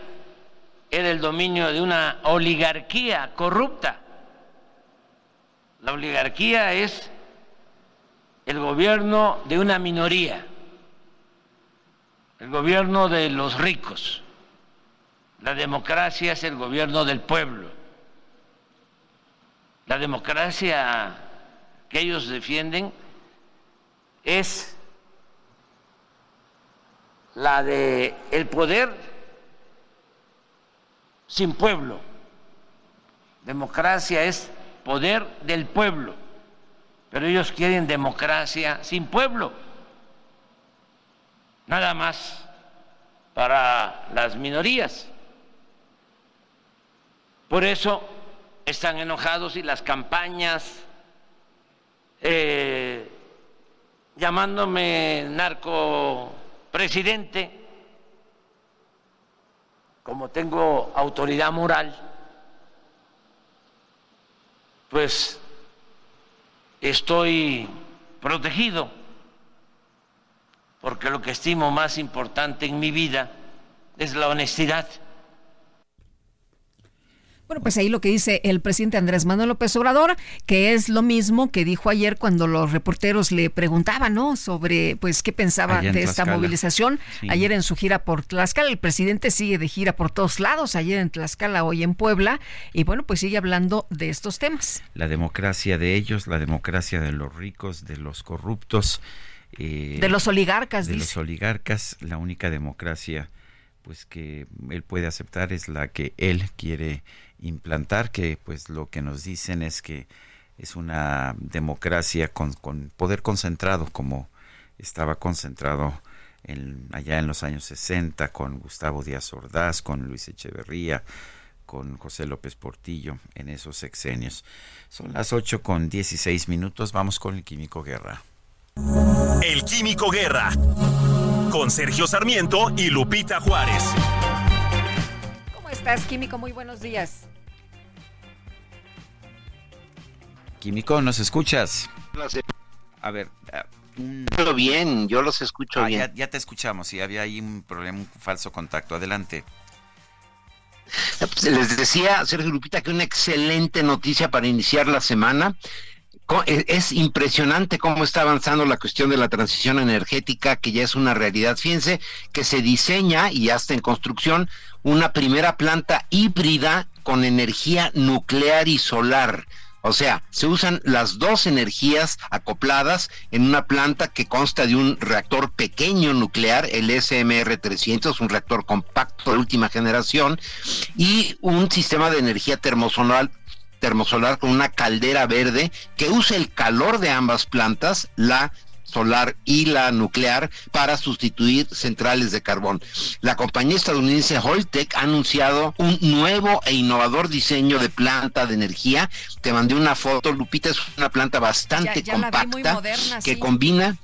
S28: era el dominio de una oligarquía corrupta. La oligarquía es el gobierno de una minoría, el gobierno de los ricos. La democracia es el gobierno del pueblo. La democracia que ellos defienden es la de el poder sin pueblo. Democracia es poder del pueblo, pero ellos quieren democracia sin pueblo. Nada más para las minorías. Por eso están enojados y las campañas eh, llamándome narco presidente, como tengo autoridad moral, pues estoy protegido, porque lo que estimo más importante en mi vida es la honestidad.
S2: Bueno, pues ahí lo que dice el presidente Andrés Manuel López Obrador, que es lo mismo que dijo ayer cuando los reporteros le preguntaban, ¿no? Sobre, pues, qué pensaba de esta movilización. Ayer en su gira por Tlaxcala, el presidente sigue de gira por todos lados, ayer en Tlaxcala, hoy en Puebla, y bueno, pues sigue hablando de estos temas.
S1: La democracia de ellos, la democracia de los ricos, de los corruptos.
S2: Eh, de los oligarcas,
S1: De los oligarcas, la única democracia pues que él puede aceptar es la que él quiere implantar, que pues lo que nos dicen es que es una democracia con, con poder concentrado, como estaba concentrado en, allá en los años 60 con Gustavo Díaz Ordaz, con Luis Echeverría, con José López Portillo en esos sexenios. Son las 8 con 16 minutos, vamos con el Químico Guerra.
S10: El Químico Guerra, con Sergio Sarmiento y Lupita Juárez
S2: estás, Químico? Muy buenos días.
S1: Químico, ¿nos escuchas? A ver.
S35: Uh, bien, yo los escucho ah, bien.
S1: Ya, te escuchamos, y había ahí un problema, un falso contacto. Adelante.
S35: Pues, les decía, Sergio Lupita, que una excelente noticia para iniciar la semana. E, es impresionante cómo está avanzando la cuestión de la transición energética, que ya es una realidad. Fíjense que se diseña y ya está en construcción una primera planta híbrida con energía nuclear y solar. O sea, se usan las dos energías acopladas en una planta que consta de un reactor pequeño nuclear, el SMR300, un reactor compacto de última generación, y un sistema de energía termosolar termosolar con una caldera verde que usa el calor de ambas plantas, la solar y la nuclear para sustituir centrales de carbón. La compañía estadounidense Holtec ha anunciado un nuevo e innovador diseño de planta de energía. Te mandé una foto, Lupita, es una planta bastante compacta que combina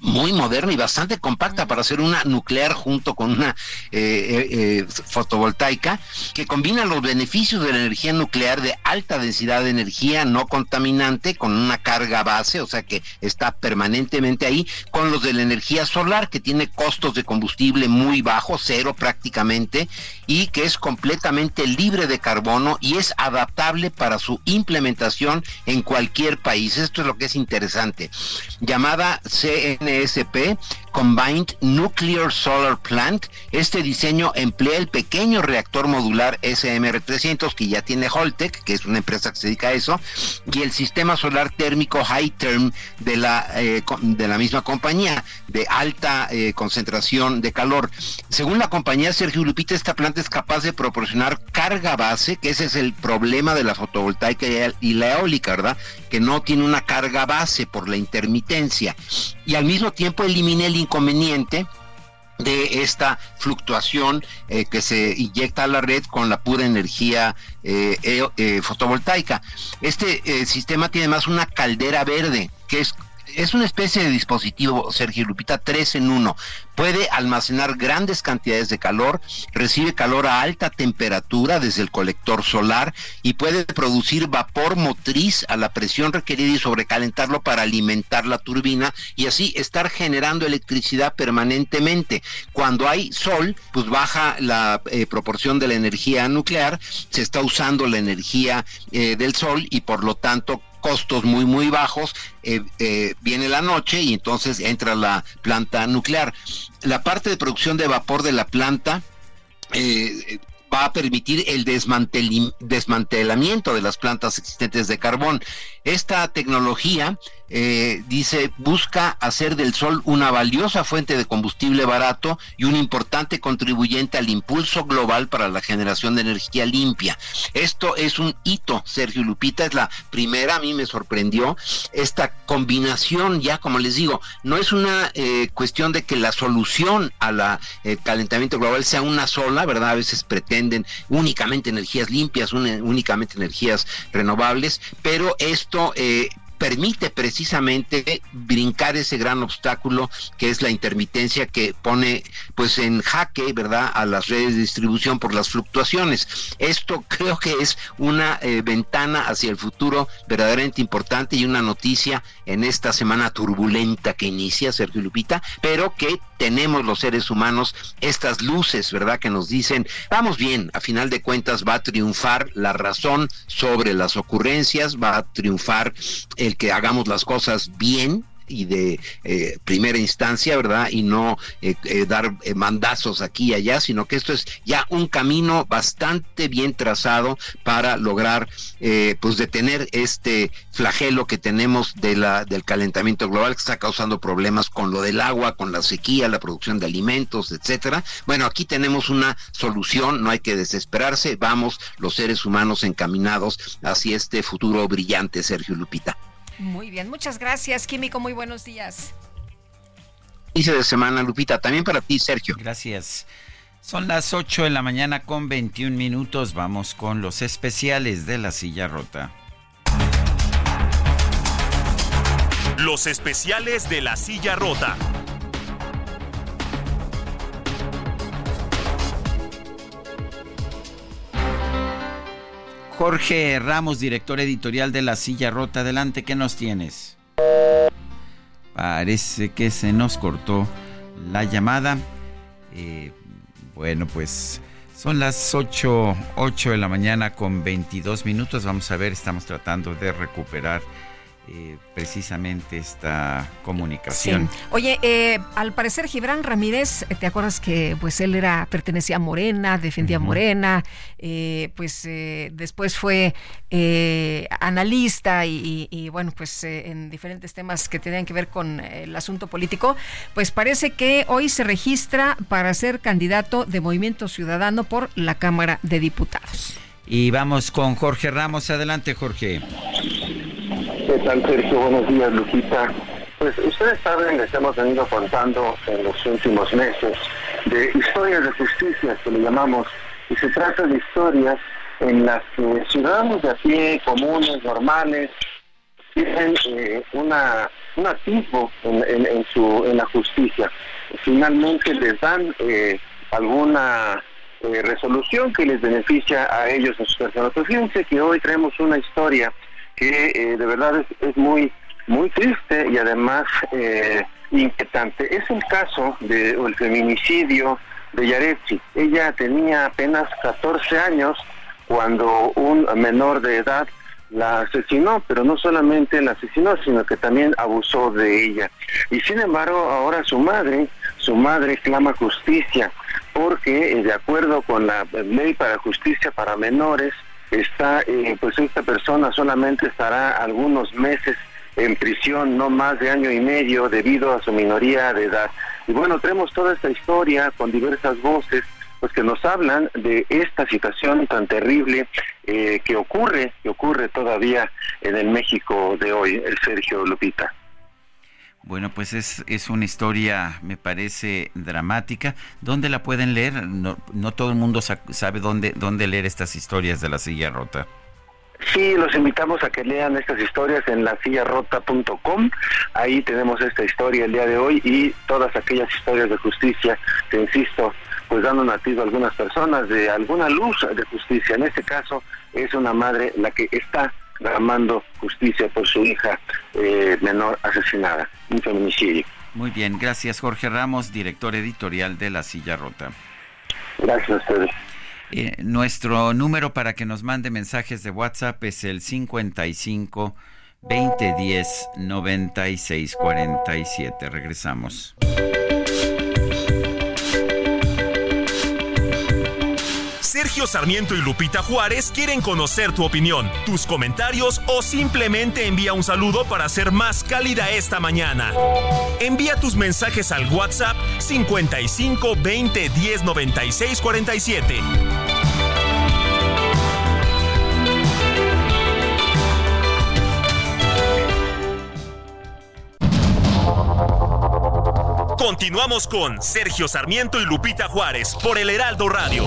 S35: muy moderna y bastante compacta para hacer una nuclear junto con una eh, eh, eh, fotovoltaica que combina los beneficios de la energía nuclear de alta densidad de energía no contaminante con una carga base, o sea que está permanentemente ahí, con los de la energía solar que tiene costos de combustible muy bajos, cero prácticamente, y que es completamente libre de carbono y es adaptable para su implementación en cualquier país. Esto es lo que es interesante. Llamada CNSP, Combined Nuclear Solar Plant. Este diseño emplea el pequeño reactor modular SMR300 que ya tiene Holtec, que es una empresa que se dedica a eso, y el sistema solar térmico High Term de la, eh, de la misma compañía, de alta eh, concentración de calor. Según la compañía Sergio Lupita, esta planta es capaz de proporcionar carga base, que ese es el problema de la fotovoltaica y la eólica, ¿verdad? Que no tiene una carga base por la intermitencia. Y al mismo tiempo elimina el inconveniente de esta fluctuación eh, que se inyecta a la red con la pura energía eh, eh, fotovoltaica. Este sistema tiene más una caldera verde, que es es una especie de dispositivo, Sergio Lupita, tres en uno. Puede almacenar grandes cantidades de calor, recibe calor a alta temperatura desde el colector solar y puede producir vapor motriz a la presión requerida y sobrecalentarlo para alimentar la turbina y así estar generando electricidad permanentemente. Cuando hay sol, pues baja la eh, proporción de la energía nuclear, se está usando la energía eh, del sol y por lo tanto costos muy muy bajos, eh, eh, viene la noche y entonces entra la planta nuclear. La parte de producción de vapor de la planta eh, va a permitir el desmantelamiento de las plantas existentes de carbón. Esta tecnología, eh, dice, busca hacer del sol una valiosa fuente de combustible barato y un importante contribuyente al impulso global para la generación de energía limpia. Esto es un hito, Sergio Lupita, es la primera, a mí me sorprendió esta combinación, ya como les digo, no es una eh, cuestión de que la solución al eh, calentamiento global sea una sola, ¿verdad? A veces pretenden únicamente energías limpias, únicamente energías renovables, pero esto eh, permite precisamente brincar ese gran obstáculo que es la intermitencia que pone pues en jaque, ¿verdad?, a las redes de distribución por las fluctuaciones. Esto creo que es una eh, ventana hacia el futuro verdaderamente importante y una noticia en esta semana turbulenta que inicia Sergio Lupita, pero que tenemos los seres humanos estas luces, ¿verdad?, que nos dicen, vamos bien, a final de cuentas va a triunfar la razón sobre las ocurrencias, va a triunfar el que hagamos las cosas bien, y de eh, primera instancia, ¿verdad? Y no eh, eh, dar mandazos aquí y allá, sino que esto es ya un camino bastante bien trazado para lograr, pues, detener este flagelo que tenemos de la, del calentamiento global que está causando problemas con lo del agua, con la sequía, la producción de alimentos, etcétera. Bueno, aquí tenemos una solución, no hay que desesperarse, vamos los seres humanos encaminados hacia este futuro brillante, Sergio Lupita.
S2: Muy bien, muchas gracias, Químico. Muy buenos días.
S35: Inicio de semana, Lupita. También para ti, Sergio.
S1: Gracias. Son las 8 de la mañana con 21 minutos. Vamos con los especiales de la silla rota.
S10: Los especiales de la silla rota.
S1: Jorge Ramos, director editorial de La Silla Rota. Adelante, ¿qué nos tienes? Parece que se nos cortó la llamada. Eh, bueno, pues son las 8, 8 de la mañana con 22 minutos. Vamos a ver, estamos tratando de recuperar eh, precisamente esta comunicación.
S2: Oye, eh, al parecer Gibran Ramírez, eh, ¿te acuerdas que pues él era pertenecía a Morena, defendía a Morena, pues después fue analista y, bueno, pues en diferentes temas que tenían que ver con el asunto político, pues parece que hoy se registra para ser candidato de Movimiento Ciudadano por la Cámara de Diputados.
S1: Y vamos con Jorge Ramos. Adelante, Jorge.
S36: ¿Qué tal, Sergio? Buenos días, Lupita. Pues ustedes saben, les hemos venido contando en los últimos meses de historias de justicia, que le llamamos, y se trata de historias en las que ciudadanos de a pie, comunes, normales, tienen eh, una, un atisbo en, su, en la justicia. Finalmente les dan eh, alguna eh, resolución que les beneficia a ellos en su persona. Pues fíjense que hoy traemos una historia que eh, de verdad es, muy muy triste y además eh, inquietante. Es el caso del feminicidio de Yaretsi. Ella tenía apenas 14 años cuando un menor de edad la asesinó, pero no solamente la asesinó, sino que también abusó de ella. Y sin embargo, ahora su madre, su madre clama justicia, porque eh, de acuerdo con la ley para justicia para menores, está, eh, pues esta persona solamente estará algunos meses en prisión, no más de año y medio, debido a su minoría de edad. Y bueno, tenemos toda esta historia con diversas voces, pues que nos hablan de esta situación tan terrible eh, que ocurre, que ocurre todavía en el México de hoy, el Sergio Lupita.
S1: Bueno, pues es, es una historia, me parece, dramática. ¿Dónde la pueden leer? No, no todo el mundo sabe dónde, dónde leer estas historias de la silla rota.
S36: Sí, los invitamos a que lean estas historias en lasillarrota.com. Ahí tenemos esta historia el día de hoy y todas aquellas historias de justicia que, insisto, pues dan un atisbo a algunas personas de alguna luz de justicia. En este caso es una madre la que está reclamando justicia por su hija eh, menor asesinada, un feminicidio.
S1: Muy bien, gracias Jorge Ramos, director editorial de La Silla Rota.
S36: Gracias a ustedes.
S1: Eh, nuestro número para que nos mande mensajes de WhatsApp es el 55 2010 9647. Regresamos.
S10: Sergio Sarmiento y Lupita Juárez quieren conocer tu opinión, tus comentarios o simplemente envía un saludo para ser más cálida esta mañana. Envía tus mensajes al WhatsApp 55 20 10 96 47. Continuamos con Sergio Sarmiento y Lupita Juárez por el Heraldo Radio.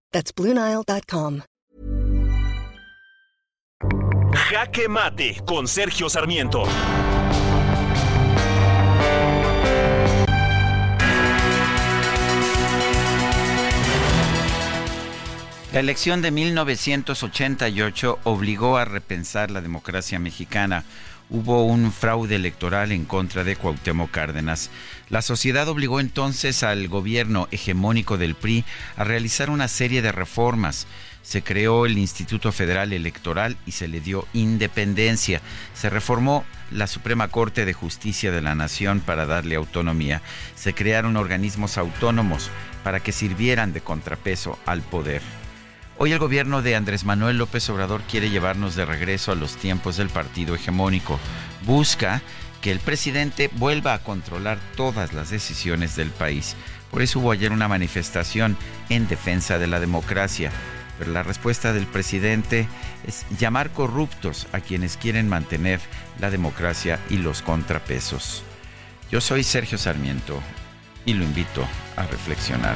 S37: That's BlueNile.com.
S10: Jaque Mate con Sergio Sarmiento.
S1: La elección de 1988 obligó a repensar la democracia mexicana. Hubo un fraude electoral en contra de Cuauhtémoc Cárdenas. La sociedad obligó entonces al gobierno hegemónico del PRI a realizar una serie de reformas. Se creó el Instituto Federal Electoral y se le dio independencia. Se reformó la Suprema Corte de Justicia de la Nación para darle autonomía. Se crearon organismos autónomos para que sirvieran de contrapeso al poder. Hoy el gobierno de Andrés Manuel López Obrador quiere llevarnos de regreso a los tiempos del partido hegemónico. Busca que el presidente vuelva a controlar todas las decisiones del país. Por eso hubo ayer una manifestación en defensa de la democracia. Pero la respuesta del presidente es llamar corruptos a quienes quieren mantener la democracia y los contrapesos. Yo soy Sergio Sarmiento y lo invito a reflexionar.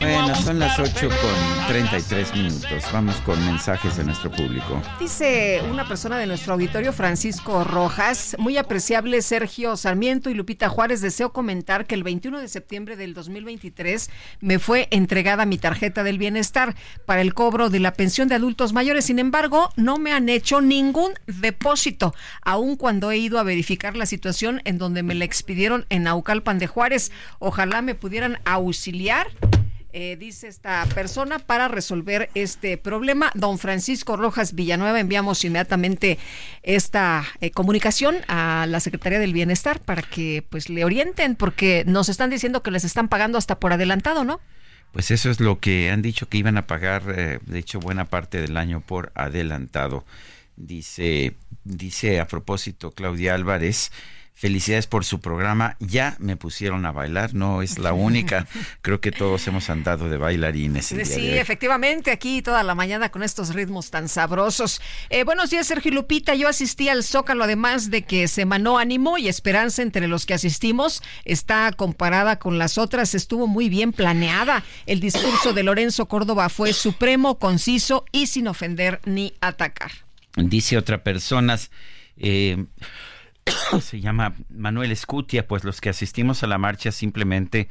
S1: Bueno, son las 8 con 33 minutos. Vamos con mensajes de nuestro público.
S2: Dice una persona de nuestro auditorio, Francisco Rojas, muy apreciable Sergio Sarmiento y Lupita Juárez, deseo comentar que el 21 de septiembre del 2023 me fue entregada mi tarjeta del bienestar para el cobro de la pensión de adultos mayores. Sin embargo, no me han hecho ningún depósito, aun cuando he ido a verificar la situación en donde me la expidieron en Naucalpan de Juárez. Ojalá me pudieran auxiliar eh, dice esta persona, para resolver este problema. Don Francisco Rojas Villanueva, enviamos inmediatamente esta eh, comunicación a la Secretaría del Bienestar para que pues le orienten, porque nos están diciendo que les están pagando hasta por adelantado, ¿no?
S1: Pues eso es lo que han dicho que iban a pagar, eh, de hecho, buena parte del año por adelantado. Dice, dice a propósito Claudia Álvarez, Felicidades por su programa. Ya me pusieron a bailar, no es la única. Creo que todos hemos andado de bailarines.
S2: sí, efectivamente, aquí toda la mañana con estos ritmos tan sabrosos. Eh, buenos días, Sergio Lupita. Yo asistí al Zócalo, además de que se manó ánimo y esperanza entre los que asistimos. Está comparada con las otras, estuvo muy bien planeada. El discurso de Lorenzo Córdoba fue supremo, conciso y sin ofender ni atacar.
S1: Dice otra persona. Eh, se llama Manuel Escutia, pues los que asistimos a la marcha simplemente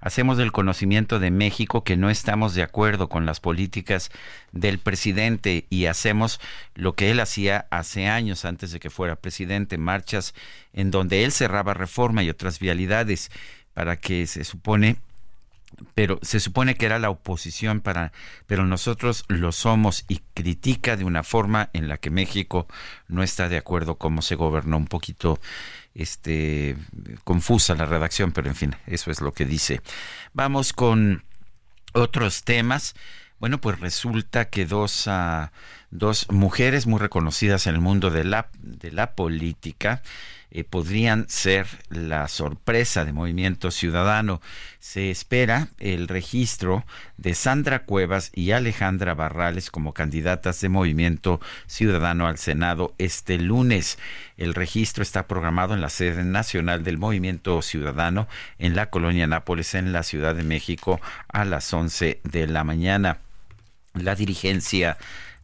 S1: hacemos del conocimiento de México que no estamos de acuerdo con las políticas del presidente y hacemos lo que él hacía hace años antes de que fuera presidente, marchas en donde él cerraba reforma y otras vialidades para que se supone pero se supone que era la oposición para pero nosotros lo somos y critica de una forma en la que México no está de acuerdo cómo se gobernó un poquito este confusa la redacción pero en fin eso es lo que dice. Vamos con otros temas. Bueno pues resulta que dos uh, dos mujeres muy reconocidas en el mundo de la de la política eh, podrían ser la sorpresa de Movimiento Ciudadano. Se espera el registro de Sandra Cuevas y Alejandra Barrales como candidatas de Movimiento Ciudadano al Senado este lunes. El registro está programado en la sede nacional del Movimiento Ciudadano en la colonia Nápoles, en la Ciudad de México, a las 11 de la mañana. La dirigencia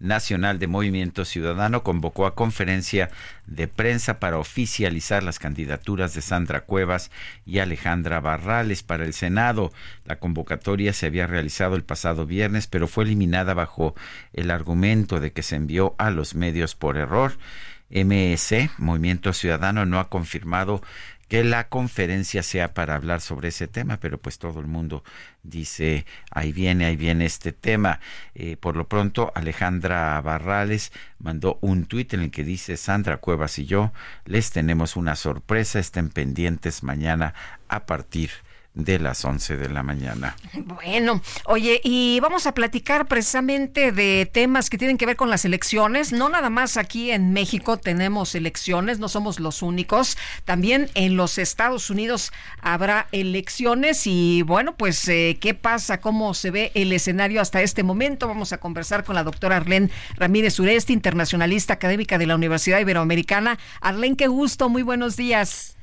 S1: Nacional de Movimiento Ciudadano convocó a conferencia de prensa para oficializar las candidaturas de Sandra Cuevas y Alejandra Barrales para el Senado. La convocatoria se había realizado el pasado viernes, pero fue eliminada bajo el argumento de que se envió a los medios por error. MS, Movimiento Ciudadano, no ha confirmado que la conferencia sea para hablar sobre ese tema, pero pues todo el mundo dice, ahí viene, ahí viene este tema. Eh, por lo pronto, Alejandra Barrales mandó un tuit en el que dice, Sandra Cuevas y yo les tenemos una sorpresa, estén pendientes mañana a partir de las 11 de la mañana.
S2: Bueno, oye, y vamos a platicar precisamente de temas que tienen que ver con las elecciones. No nada más aquí en México tenemos elecciones, no somos los únicos. También en los Estados Unidos habrá elecciones y bueno, pues eh, qué pasa, cómo se ve el escenario hasta este momento. Vamos a conversar con la doctora Arlene Ramírez Ureste, internacionalista académica de la Universidad Iberoamericana. Arlene, qué gusto, muy buenos días.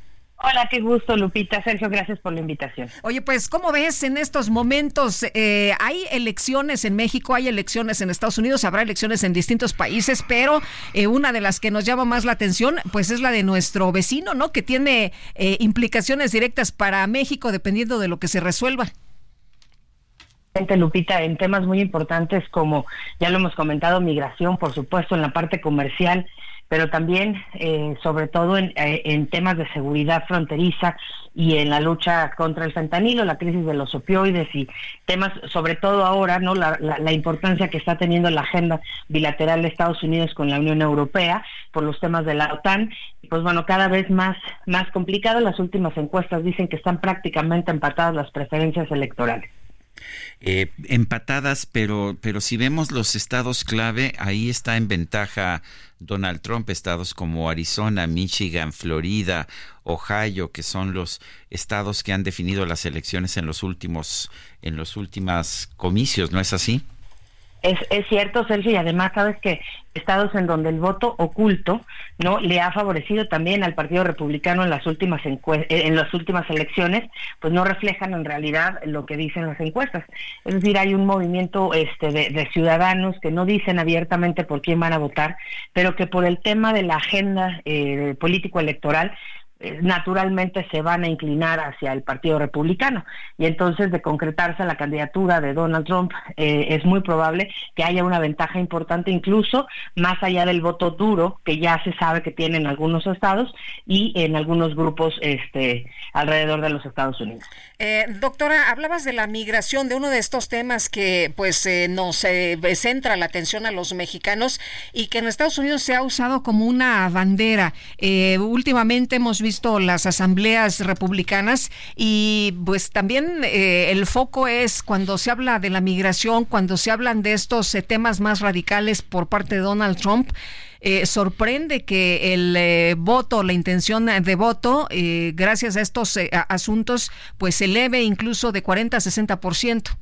S38: Hola, qué gusto, Lupita. Sergio, gracias por la invitación.
S2: Oye, pues, ¿cómo ves en estos momentos? Eh, hay elecciones en México, hay elecciones en Estados Unidos, habrá elecciones en distintos países, pero eh, una de las que nos llama más la atención, pues, es la de nuestro vecino, ¿no? Que tiene eh, implicaciones directas para México dependiendo de lo que se resuelva.
S38: Lupita, en temas muy importantes como ya lo hemos comentado, migración, por supuesto, en la parte comercial, pero también, eh, sobre todo, en, eh, en, temas de seguridad fronteriza y en la lucha contra el fentanilo, la crisis de los opioides y temas, sobre todo ahora, no la, la, importancia que está teniendo la agenda bilateral de Estados Unidos con la Unión Europea por los temas de la OTAN. Pues bueno, cada vez más, más complicado. Las últimas encuestas dicen que están prácticamente empatadas las preferencias electorales.
S1: Eh, empatadas, pero, pero si vemos los estados clave, ahí está en ventaja Donald Trump, estados como Arizona, Michigan, Florida, Ohio, que son los estados que han definido las elecciones en los últimos, en los últimos comicios, ¿no es así?
S38: Es, cierto, Sergio, y además sabes que estados en donde el voto oculto no le ha favorecido también al Partido Republicano en las últimas eh, en las últimas elecciones, pues no reflejan en realidad lo que dicen las encuestas. Es decir, hay un movimiento este de, ciudadanos que no dicen abiertamente por quién van a votar, pero que por el tema de la agenda eh, político electoral naturalmente se van a inclinar hacia el Partido Republicano. Y entonces, de concretarse la candidatura de Donald Trump, eh, es muy probable que haya una ventaja importante, incluso más allá del voto duro, que ya se sabe que tienen algunos estados y en algunos grupos este, alrededor de los Estados Unidos.
S2: Eh, doctora, hablabas de la migración, de uno de estos temas que pues nos centra la atención a los mexicanos y que en Estados Unidos se ha usado como una bandera. últimamente hemos visto visto las asambleas republicanas y pues también eh, el foco es cuando se habla de la migración, cuando se hablan de estos eh, temas más radicales por parte de Donald Trump. Eh, sorprende que el voto, la intención de voto, gracias a estos asuntos, pues se eleve incluso de 40 a 60%.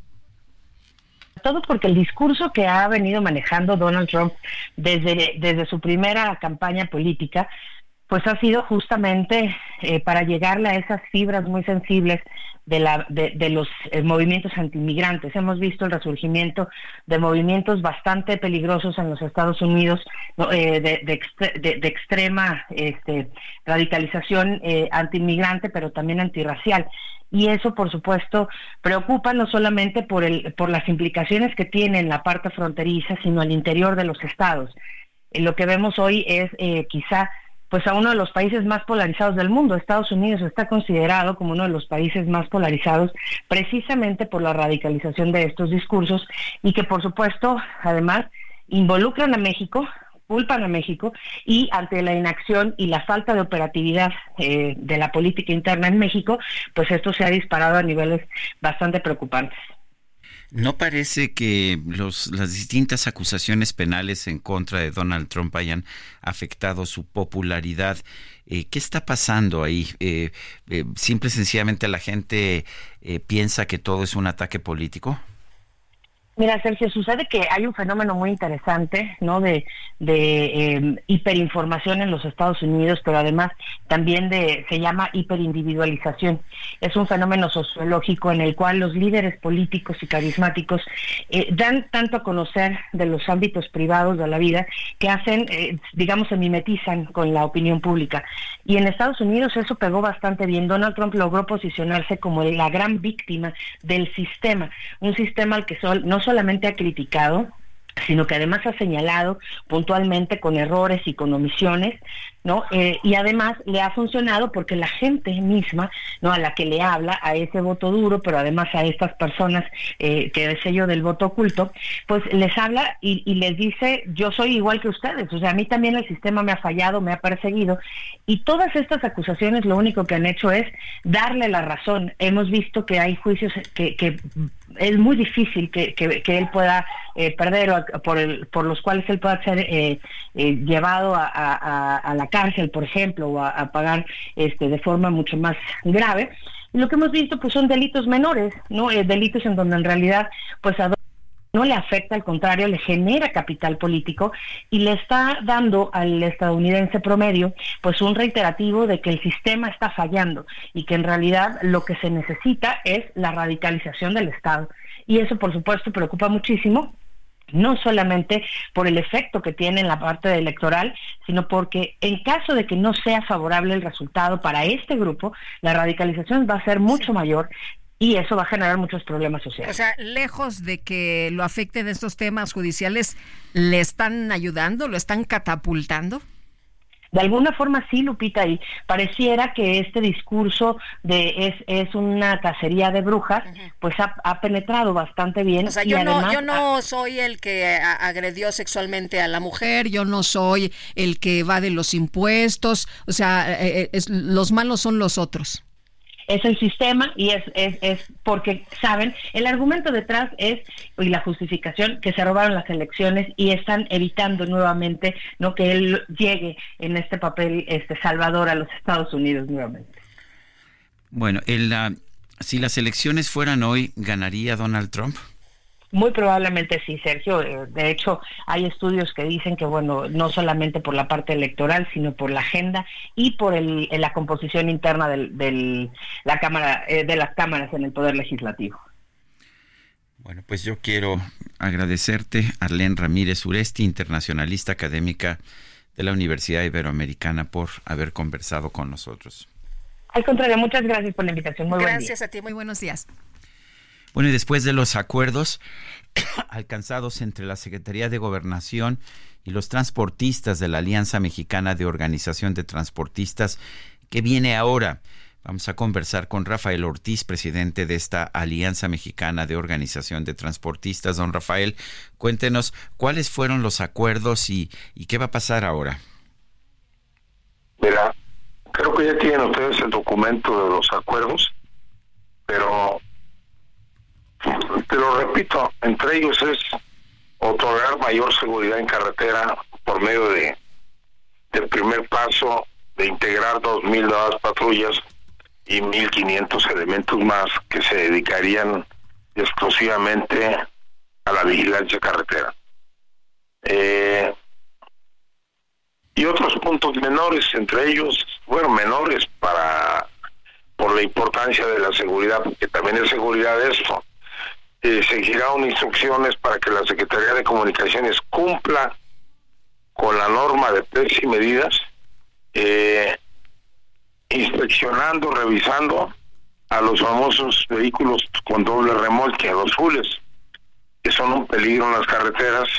S38: Todo porque el discurso que ha venido manejando Donald Trump desde, desde su primera campaña política pues ha sido justamente eh, para llegarle a esas fibras muy sensibles de, la, de, los eh, movimientos antimigrantes. Hemos visto el resurgimiento de movimientos bastante peligrosos en los Estados Unidos eh, de, extrema este, radicalización antimigrante, pero también antirracial. Y eso, por supuesto, preocupa no solamente por, el, por las implicaciones que tiene en la parte fronteriza, sino al interior de los estados. lo que vemos hoy es quizá pues a uno de los países más polarizados del mundo. Estados Unidos está considerado como uno de los países más polarizados precisamente por la radicalización de estos discursos y que por supuesto además involucran a México culpan a México y ante la inacción y la falta de operatividad eh, de la política interna en México, pues esto se ha disparado a niveles bastante preocupantes.
S1: ¿No parece que los, las distintas acusaciones penales en contra de Donald Trump hayan afectado su popularidad? Eh, ¿Qué está pasando ahí? Eh, eh, ¿Simple y sencillamente la gente piensa que todo es un ataque político?
S38: Mira, Sergio, sucede que hay un fenómeno muy interesante, ¿no? De, em, hiperinformación en los Estados Unidos, pero además también se llama hiperindividualización. Es un fenómeno sociológico en el cual los líderes políticos y carismáticos eh, dan tanto a conocer de los ámbitos privados de la vida que hacen, eh, digamos, se mimetizan con la opinión pública. Y en Estados Unidos eso pegó bastante bien. Donald Trump logró posicionarse como la gran víctima del sistema, un sistema al que sol, no solamente ha criticado, sino que además ha señalado puntualmente con errores y con omisiones, ¿no? Eh, y además le ha funcionado porque la gente misma, ¿no? A la que le habla, a ese voto duro, pero además a estas personas eh, que es sello del voto oculto, pues les habla y, les dice, yo soy igual que ustedes, o sea, a mí también el sistema me ha fallado, me ha perseguido, y todas estas acusaciones lo único que han hecho es darle la razón. Hemos visto que hay juicios que es muy difícil que, que, él pueda eh, perder o por, el, por los cuales él pueda ser eh, eh, llevado a, a, la cárcel, por ejemplo, o a, pagar este, de forma mucho más grave. lo que hemos visto pues son delitos menores, no delitos en donde en realidad pues no le afecta, al contrario, le genera capital político y le está dando al estadounidense promedio pues un reiterativo de que el sistema está fallando y que en realidad lo que se necesita es la radicalización del Estado. Y eso, por supuesto, preocupa muchísimo no solamente por el efecto que tiene en la parte electoral, sino porque en caso de que no sea favorable el resultado para este grupo, la radicalización va a ser mucho mayor y eso va a generar muchos problemas sociales.
S2: O sea, lejos de que lo afecten estos temas judiciales, ¿le están ayudando, lo están catapultando?
S38: De alguna forma sí, Lupita, y pareciera que este discurso de es, es una cacería de brujas, pues ha, penetrado bastante bien.
S2: O sea, yo, no, yo no soy el que agredió sexualmente a la mujer, yo no soy el que va de los impuestos, o sea, eh, eh, los malos son los otros
S38: es el sistema y es, es, porque, ¿saben? El argumento detrás es, y la justificación, que se robaron las elecciones y están evitando nuevamente no que él llegue en este papel este salvador a los Estados Unidos nuevamente.
S1: Bueno, el, si las elecciones fueran hoy, ¿ganaría Donald Trump?
S38: Muy probablemente sí, Sergio. Eh, de hecho, hay estudios que dicen que, bueno, no solamente por la parte electoral, sino por la agenda y por el, la composición interna del, la cámara, eh, de las cámaras en el Poder Legislativo.
S1: Bueno, pues yo quiero agradecerte, Arlene Ramírez Uresti, internacionalista académica de la Universidad Iberoamericana, por haber conversado con nosotros.
S38: Al contrario, muchas gracias por la invitación. Muy
S2: gracias a ti, muy buenos días.
S1: Bueno, y después de los acuerdos alcanzados entre la Secretaría de Gobernación y los transportistas de la Alianza Mexicana de Organización de Transportistas, ¿qué viene ahora? Vamos a conversar con Rafael Ortiz, presidente de esta Alianza Mexicana de Organización de Transportistas. Don Rafael, cuéntenos cuáles fueron los acuerdos y, y qué va a pasar ahora.
S39: Mira, creo que ya tienen ustedes el documento de los acuerdos, pero te lo repito, entre ellos es otorgar mayor seguridad en carretera por medio de del primer paso de integrar 2.000 nuevas patrullas y 1.500 elementos más que se dedicarían exclusivamente a la vigilancia carretera. Eh, y otros puntos menores, entre ellos, bueno, menores para por la importancia de la seguridad, porque también es seguridad esto, eh, se giraron instrucciones para que la Secretaría de Comunicaciones cumpla con la norma de precios y medidas, eh, inspeccionando, revisando a los famosos vehículos con doble remolque, a los fules, que son un peligro en las carreteras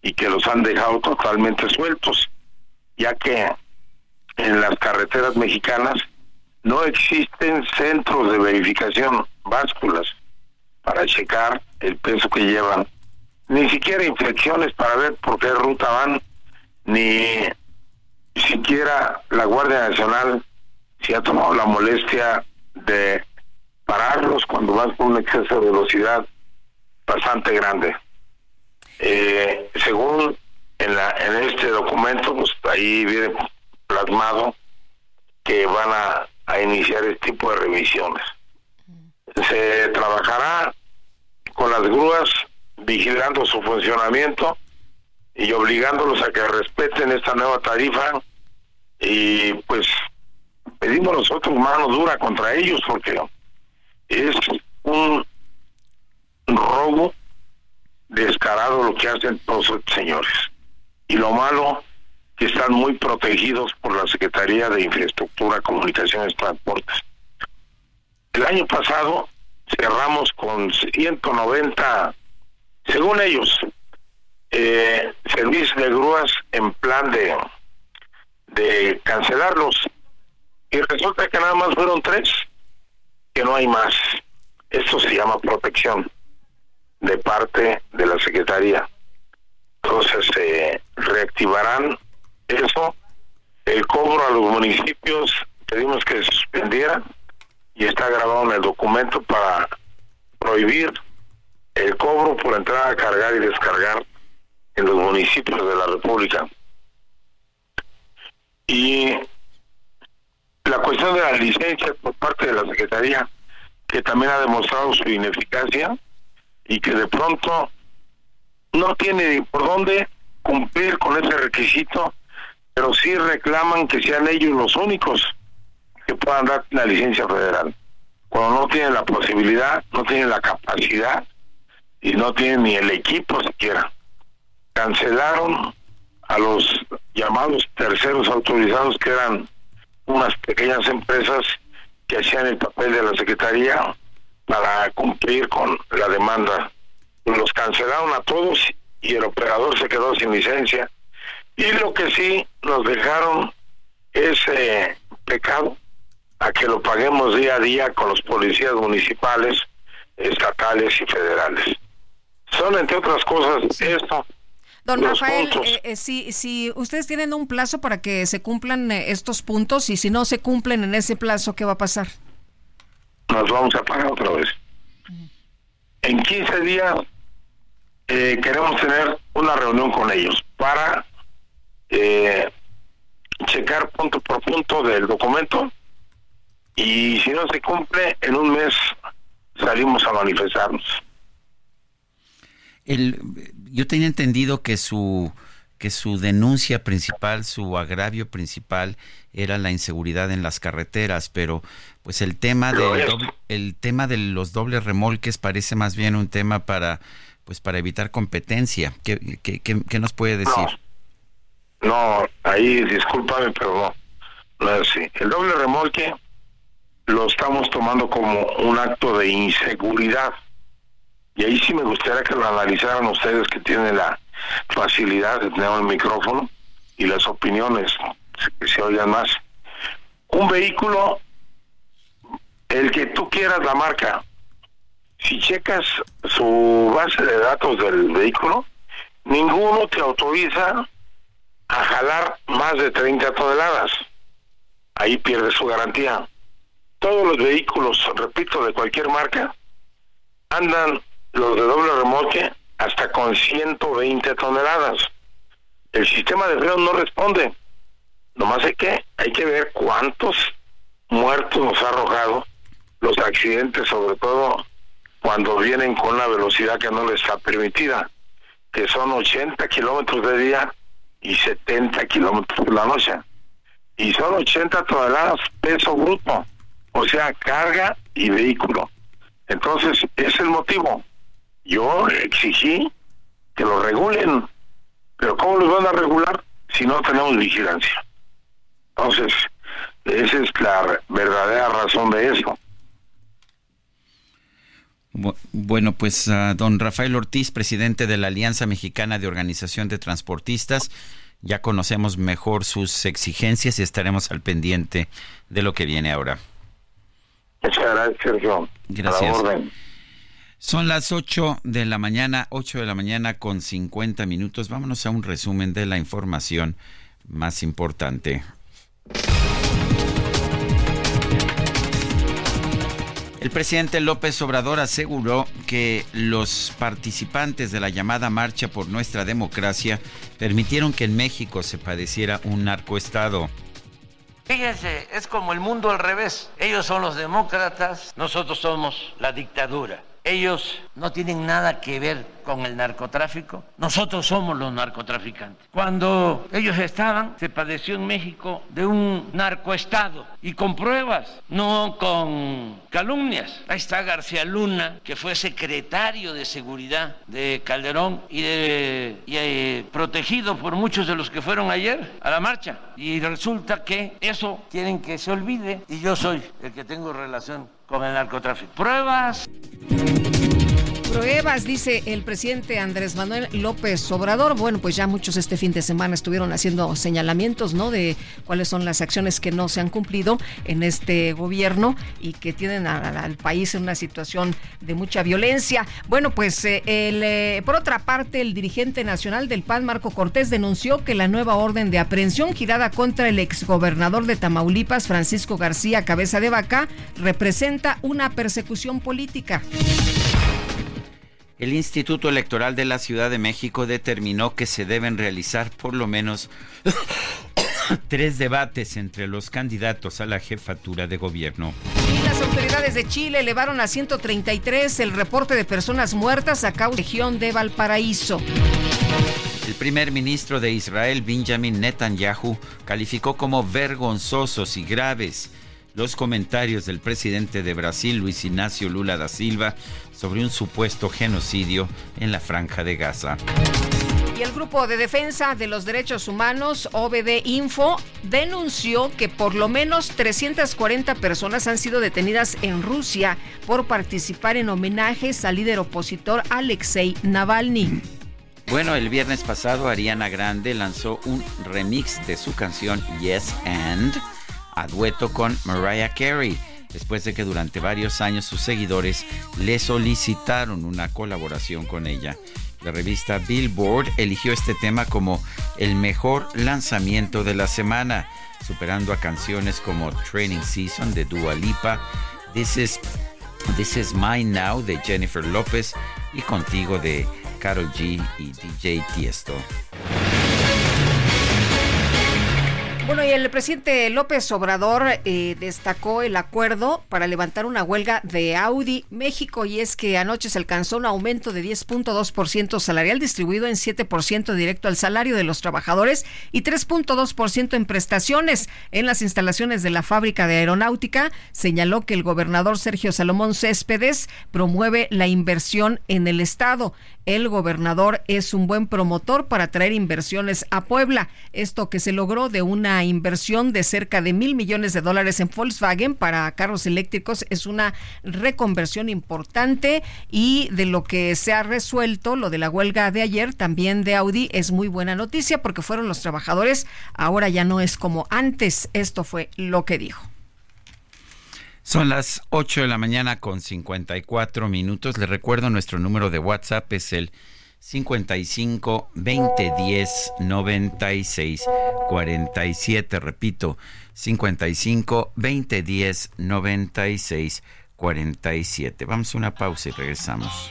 S39: y que los han dejado totalmente sueltos, ya que en las carreteras mexicanas no existen centros de verificación, básculas, para checar el peso que llevan, ni siquiera inflexiones para ver por qué ruta van, ni siquiera la Guardia Nacional se ha tomado la molestia de pararlos cuando van con un exceso de velocidad bastante grande. Eh, según en, este documento, pues ahí viene plasmado que van a iniciar este tipo de revisiones se trabajará con las grúas vigilando su funcionamiento y obligándolos a que respeten esta nueva tarifa. Y pues pedimos nosotros mano dura contra ellos porque es un robo descarado lo que hacen todos estos señores. Y lo malo que están muy protegidos por la Secretaría de Infraestructura, Comunicaciones, Transportes año pasado cerramos con 190, según ellos, eh, servicios de grúas en plan de, de cancelarlos. Y resulta que nada más fueron tres, que no hay más. Esto se llama protección de parte de la Secretaría. Entonces se reactivarán eso, el cobro a los municipios, pedimos que se suspendiera y está grabado en el documento para prohibir el cobro por entrar a cargar y descargar en los municipios de la República. Y la cuestión de la licencia por parte de la Secretaría, que también ha demostrado su ineficacia y que de pronto no tiene por dónde cumplir con ese requisito, pero sí reclaman que sean ellos los únicos que puedan dar la licencia federal. Cuando no tienen la posibilidad, no tienen la capacidad y no tienen ni el equipo siquiera. Cancelaron a los llamados terceros autorizados que eran unas pequeñas empresas que hacían el papel de la Secretaría para cumplir con la demanda. Los cancelaron a todos y el operador se quedó sin licencia. Y lo que sí nos dejaron ese pecado a que lo paguemos día a día con los policías municipales, estatales y federales. Son, entre otras cosas, esto.
S2: Don Rafael, eh, eh, si, si ustedes tienen un plazo para que se cumplan eh, estos puntos y si no se cumplen en ese plazo, ¿qué va a pasar?
S39: Nos vamos a pagar otra vez. En 15 días queremos tener una reunión con ellos para checar punto por punto del documento y si no se cumple, en un mes salimos a manifestarnos.
S1: El, yo tenía entendido que su que su denuncia principal, su agravio principal era la inseguridad en las carreteras, pero pues el tema de el tema de los dobles remolques parece más bien un tema para pues para evitar competencia. ¿Qué, qué, qué, nos puede decir?
S39: No, ahí discúlpame, pero no, no es así. El doble remolque lo estamos tomando como un acto de inseguridad. Y ahí sí me gustaría que lo analizaran ustedes que tienen la facilidad de tener el micrófono y las opiniones que se oigan más. Un vehículo, el que tú quieras la marca, si checas su base de datos del vehículo, ninguno te autoriza a jalar más de 30 toneladas. Ahí pierde su garantía todos los vehículos, repito, de cualquier marca, andan los de doble remolque hasta con 120 toneladas. El sistema de freno no responde. Nomás hay que, hay que ver cuántos muertos nos ha arrojado los accidentes, sobre todo cuando vienen con una velocidad que no les está permitida, que son 80 kilómetros de día y 70 kilómetros por la noche. Y son 80 toneladas peso bruto o sea, carga y vehículo. Entonces, es el motivo. Yo exigí que lo regulen, pero ¿cómo los van a regular si no tenemos vigilancia? Entonces, esa es la verdadera razón de eso.
S1: Bueno, pues uh, don Rafael Ortiz, presidente de la Alianza Mexicana de Organización de Transportistas, ya conocemos mejor sus exigencias y estaremos al pendiente de lo que viene ahora.
S39: Muchas gracias, Sergio.
S1: Gracias. Son las 8 de la mañana, 8 de la mañana con 50 minutos. Vámonos a un resumen de la información más importante. El presidente López Obrador aseguró que los participantes de la llamada Marcha por Nuestra Democracia permitieron que en México se padeciera un narcoestado.
S28: Fíjense, es como el mundo al revés. Ellos son los demócratas, nosotros somos la dictadura. Ellos no tienen nada que ver con el narcotráfico. Nosotros somos los narcotraficantes. Cuando ellos estaban, se padeció en México de un narcoestado y con pruebas, no con calumnias. Ahí está García Luna, que fue secretario de seguridad de Calderón y, eh, protegido por muchos de los que fueron ayer a la marcha. Y resulta que eso quieren que se olvide y yo soy el que tengo relación con el narcotráfico. Pruebas.
S2: Pruebas, dice el presidente Andrés Manuel López Obrador. Bueno, pues ya muchos este fin de semana estuvieron haciendo señalamientos, ¿no? De cuáles son las acciones que no se han cumplido en este gobierno y que tienen al país en una situación de mucha violencia. Bueno, pues eh, eh, por otra parte, el dirigente nacional del PAN, Marco Cortés, denunció que la nueva orden de aprehensión girada contra el exgobernador de Tamaulipas, Francisco García Cabeza de Vaca, representa una persecución política.
S1: El Instituto Electoral de la Ciudad de México determinó que se deben realizar por lo menos tres debates entre los candidatos a la jefatura de gobierno.
S2: Y las autoridades de Chile elevaron a 133 el reporte de personas muertas a causa de la región de Valparaíso.
S1: El primer ministro de Israel, Benjamin Netanyahu, calificó como vergonzosos y graves los comentarios del presidente de Brasil, Luis Ignacio Lula da Silva, sobre un supuesto genocidio en la franja de Gaza.
S2: Y el Grupo de Defensa de los Derechos Humanos, OBD Info, denunció que por lo menos 340 personas han sido detenidas en Rusia por participar en homenajes al líder opositor Alexei Navalny.
S1: Bueno, el viernes pasado Ariana Grande lanzó un remix de su canción Yes and a dueto con Mariah Carey después de que durante varios años sus seguidores le solicitaron una colaboración con ella. La revista Billboard eligió este tema como el mejor lanzamiento de la semana, superando a canciones como Training Season de Dua Lipa, This is, This is Mine Now de Jennifer Lopez y Contigo de Carol G y DJ Tiesto.
S2: Bueno, y el presidente López Obrador eh, destacó el acuerdo para levantar una huelga de Audi México y es que anoche se alcanzó un aumento de 10.2% salarial distribuido en 7% directo al salario de los trabajadores y 3.2% en prestaciones en las instalaciones de la fábrica de aeronáutica. Señaló que el gobernador Sergio Salomón Céspedes promueve la inversión en el Estado el gobernador es un buen promotor para traer inversiones a Puebla. Esto que se logró de una inversión de cerca de mil millones de dólares en Volkswagen para carros eléctricos es una reconversión importante y de lo que se ha resuelto, lo de la huelga de ayer, también de Audi, es muy buena noticia porque fueron los trabajadores, ahora ya no es como antes. Esto fue lo que dijo.
S1: Son las 8 de la mañana con 54 minutos. Les recuerdo nuestro número de WhatsApp es el 55 20 10 96 47. Repito, 55 20 10 96 47. Vamos a una pausa y regresamos.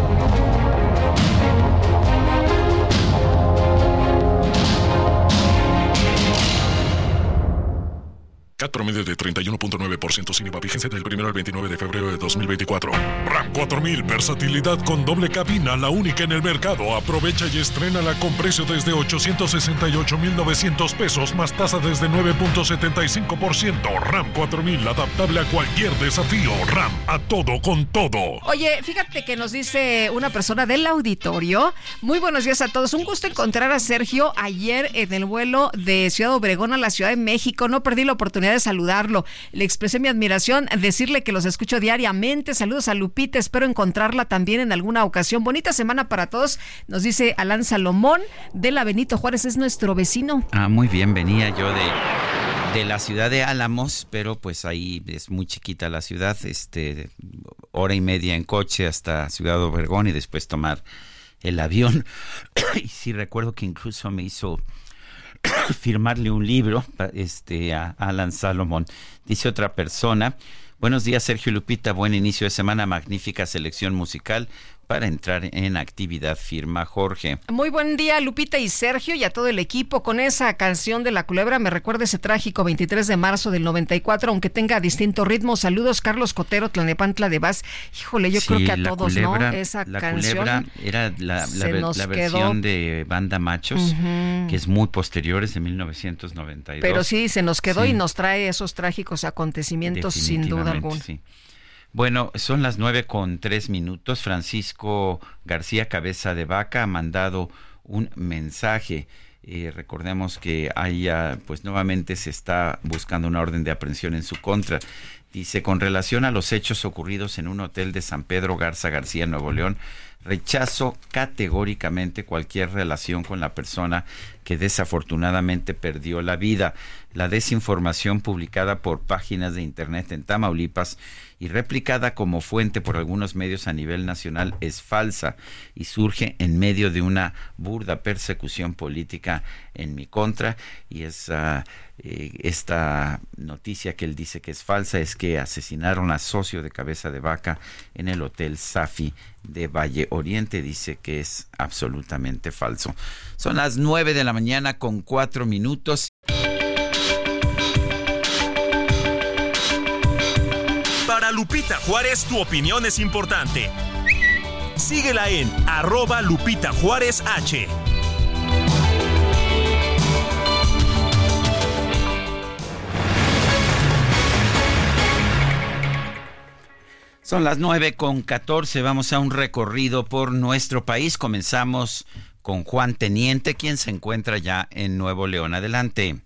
S40: CAT promedio de 31.9% sin IVA del 1 al 29 de febrero de 2024. RAM 4000, versatilidad con doble cabina, la única en el mercado. Aprovecha y estrénala con precio desde 868,900 pesos más tasa desde 9.75%. RAM 4000, adaptable a cualquier desafío. RAM, a todo con todo.
S2: Oye, fíjate que nos dice una persona del auditorio. Muy buenos días a todos. Un gusto encontrar a Sergio ayer en el vuelo de Ciudad Obregón a la Ciudad de México. No perdí la oportunidad de saludarlo. Le expresé mi admiración, decirle que los escucho diariamente. Saludos a Lupita, espero encontrarla también en alguna ocasión. Bonita semana para todos, nos dice Alan Salomón de la Benito Juárez, es nuestro vecino.
S1: Ah, muy bien, venía yo de de la ciudad de Álamos, pero pues ahí es muy chiquita la ciudad, este hora y media en coche hasta Ciudad Obregón y después tomar el avión. y sí recuerdo que incluso me hizo firmarle un libro este, a Alan Salomón. Dice otra persona, buenos días Sergio Lupita, buen inicio de semana, magnífica selección musical para entrar en actividad, firma Jorge.
S2: Muy buen día, Lupita y Sergio, y a todo el equipo. Con esa canción de La Culebra me recuerda ese trágico 23 de marzo del 94, aunque tenga distinto ritmo. Saludos, Carlos Cotero, Tlanepantla de Vaz. Híjole, yo creo que a todos, ¿no? Esa
S1: la
S2: canción.
S1: Culebra era la, versión de Banda Machos, que es muy posterior, es de 1992.
S2: Pero sí, se nos quedó y nos trae esos trágicos acontecimientos sin duda alguna.
S1: Bueno, son las nueve con tres minutos. Francisco García Cabeza de Vaca ha mandado un mensaje. Eh, recordemos que haya, pues nuevamente se está buscando una orden de aprehensión en su contra. Dice, con relación a los hechos ocurridos en un hotel de San Pedro Garza García, Nuevo León, rechazo categóricamente cualquier relación con la persona que desafortunadamente perdió la vida. La desinformación publicada por páginas de Internet en Tamaulipas y replicada como fuente por algunos medios a nivel nacional es falsa y surge en medio de una burda persecución política en mi contra y esa, eh, esta noticia que él dice que es falsa es que asesinaron a socio de cabeza de vaca en el hotel Safi de Valle Oriente dice que es absolutamente falso. Son las nueve de la mañana con cuatro minutos.
S10: Lupita Juárez, tu opinión es importante. Síguela en arroba Lupita Juárez H.
S1: Son las nueve con catorce. Vamos a un recorrido por nuestro país. Comenzamos con Juan Teniente, quien se encuentra ya en Nuevo León. Adelante.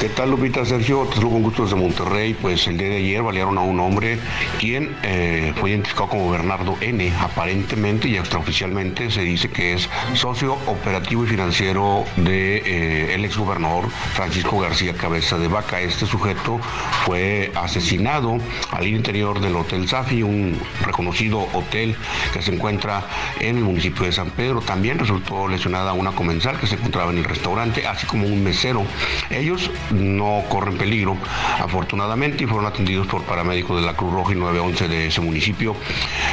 S41: ¿Qué tal, Lupita Sergio? Te saludo con gusto desde Monterrey. Pues el día de ayer balearon a un hombre quien eh, fue identificado como Bernardo N. Aparentemente y extraoficialmente se dice que es socio operativo y financiero del de, eh, exgobernador Francisco García Cabeza de Vaca. Este sujeto fue asesinado al interior del Hotel Safi, un reconocido hotel que se encuentra en el municipio de San Pedro. También resultó lesionada una comensal que se encontraba en el restaurante, así como un mesero. Ellos no corren peligro, afortunadamente, y fueron atendidos por paramédicos de la Cruz Roja y 911 de ese municipio.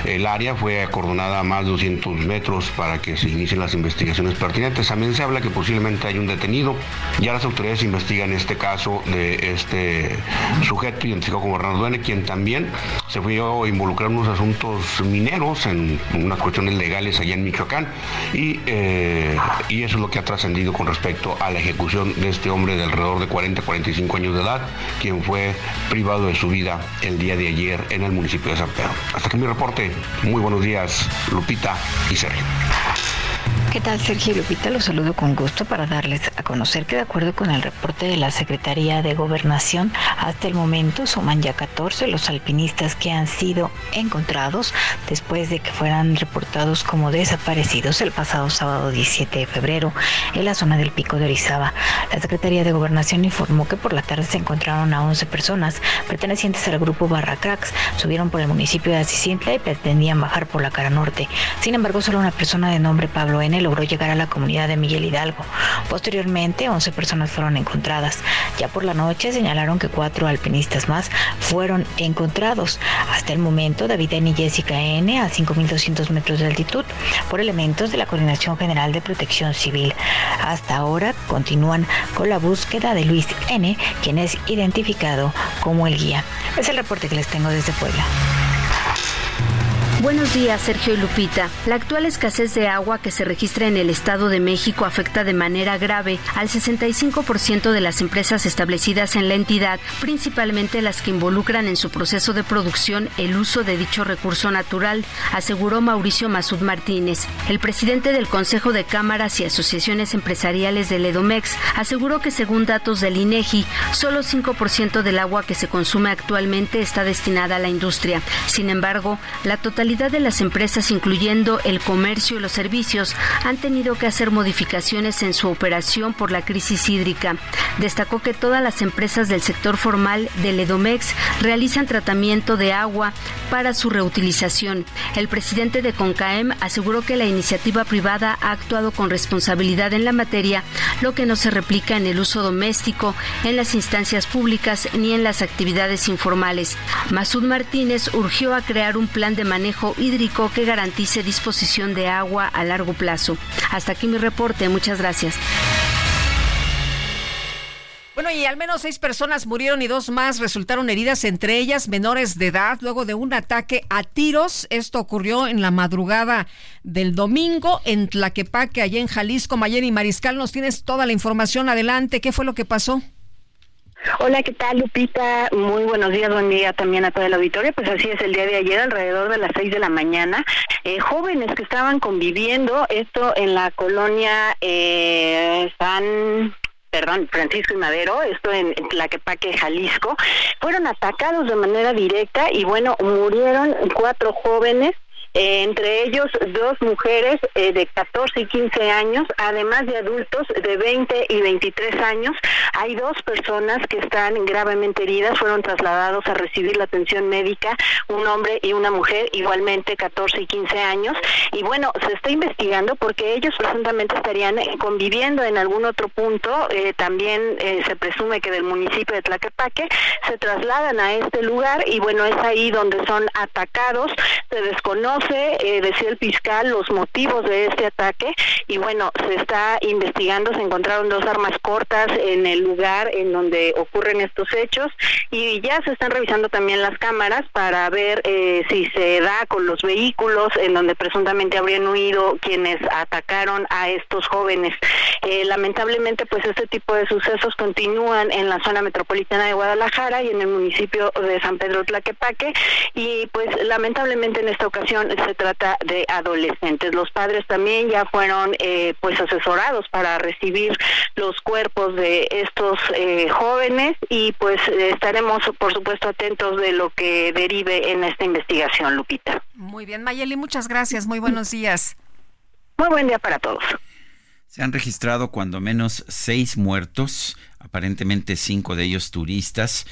S41: El área fue acordonada a más de 200 metros para que se inicien las investigaciones pertinentes. También se habla que posiblemente hay un detenido. Ya las autoridades investigan este caso de este sujeto identificado como Bernardo N., quien también se fue a involucrar en unos asuntos mineros, en unas cuestiones legales allá en Michoacán, y, eh, y eso es lo que ha trascendido con respecto a la ejecución de este hombre de alrededor de 40 45 años de edad, quien fue privado de su vida el día de ayer en el municipio de San Pedro. Hasta aquí mi reporte. Muy buenos días, Lupita y Sergio.
S42: ¿Qué tal, Sergio Lupita? Los saludo con gusto para darles a conocer que de acuerdo con el reporte de la Secretaría de Gobernación, hasta el momento suman ya 14 los alpinistas que han sido encontrados después de que fueran reportados como desaparecidos el pasado sábado 17 de febrero en la zona del Pico de Orizaba. La Secretaría de Gobernación informó que por la tarde se encontraron a 11 personas pertenecientes al grupo Barra Cracks. Subieron por el municipio de Asisintla y pretendían bajar por la cara norte. Sin embargo, solo una persona de nombre Pablo N logró llegar a la comunidad de Miguel Hidalgo. Posteriormente, 11 personas fueron encontradas. Ya por la noche señalaron que cuatro alpinistas más fueron encontrados. Hasta el momento, David N y Jessica N a 5.200 metros de altitud por elementos de la Coordinación General de Protección Civil. Hasta ahora continúan con la búsqueda de Luis N, quien es identificado como el guía. Es el reporte que les tengo desde Puebla.
S43: Buenos días, Sergio y Lupita. La actual escasez de agua que se registra en el Estado de México afecta de manera grave al 65% de las empresas establecidas en la entidad, principalmente las que involucran en su proceso de producción el uso de dicho recurso natural, aseguró Mauricio Masud Martínez. El presidente del Consejo de Cámaras y Asociaciones Empresariales del Edomex aseguró que según datos del INEGI, solo 5% del agua que se consume actualmente está destinada a la industria. Sin embargo, la totalidad de las empresas, incluyendo el comercio y los servicios, han tenido que hacer modificaciones en su operación por la crisis hídrica. Destacó que todas las empresas del sector formal del Edomex realizan tratamiento de agua para su reutilización. El presidente de CONCAEM aseguró que la iniciativa privada ha actuado con responsabilidad en la materia, lo que no se replica en el uso doméstico, en las instancias públicas ni en las actividades informales. Masud Martínez urgió a crear un plan de manejo hídrico que garantice disposición de agua a largo plazo. Hasta aquí mi reporte. Muchas gracias.
S2: Bueno, y al menos seis personas murieron y dos más resultaron heridas, entre ellas menores de edad, luego de un ataque a tiros. Esto ocurrió en la madrugada del domingo en Tlaquepaque, allá en Jalisco. Mayeri Mariscal, nos tienes toda la información. Adelante, ¿qué fue lo que pasó?
S44: Hola, ¿qué tal, Lupita? Muy buenos días, buen día también a toda la auditorio. Pues así es, el día de ayer, alrededor de las seis de la mañana, eh, jóvenes que estaban conviviendo, esto en la colonia eh, San perdón, Francisco y Madero, esto en, Tlaquepaque, Jalisco, fueron atacados de manera directa y bueno, murieron cuatro jóvenes eh, entre ellos dos mujeres eh, de 14 y 15 años, además de adultos de 20 y 23 años. Hay dos personas que están gravemente heridas, fueron trasladados a recibir la atención médica, un hombre y una mujer, igualmente 14 y 15 años. Y bueno, se está investigando porque ellos presuntamente estarían eh, conviviendo en algún otro punto, también se presume que del municipio de Tlaquepaque, se trasladan a este lugar y bueno, es ahí donde son atacados, se desconoce eh, decía el fiscal, los motivos de este ataque. Y bueno, se está investigando, se encontraron dos armas cortas en el lugar en donde ocurren estos hechos. Y ya se están revisando también las cámaras para ver eh, si se da con los vehículos en donde presuntamente habrían huido quienes atacaron a estos jóvenes. Eh, lamentablemente, pues este tipo de sucesos continúan en la zona metropolitana de Guadalajara y en el municipio de San Pedro Tlaquepaque. Y pues lamentablemente en esta ocasión se trata de adolescentes. Los padres también ya fueron eh, pues asesorados para recibir los cuerpos de estos eh, jóvenes y pues estaremos por supuesto atentos de lo que derive en esta investigación, Lupita.
S2: Muy bien, Mayeli, muchas gracias. Muy buenos días.
S44: Muy buen día para todos.
S1: Se han registrado cuando menos seis muertos, aparentemente cinco de ellos turistas,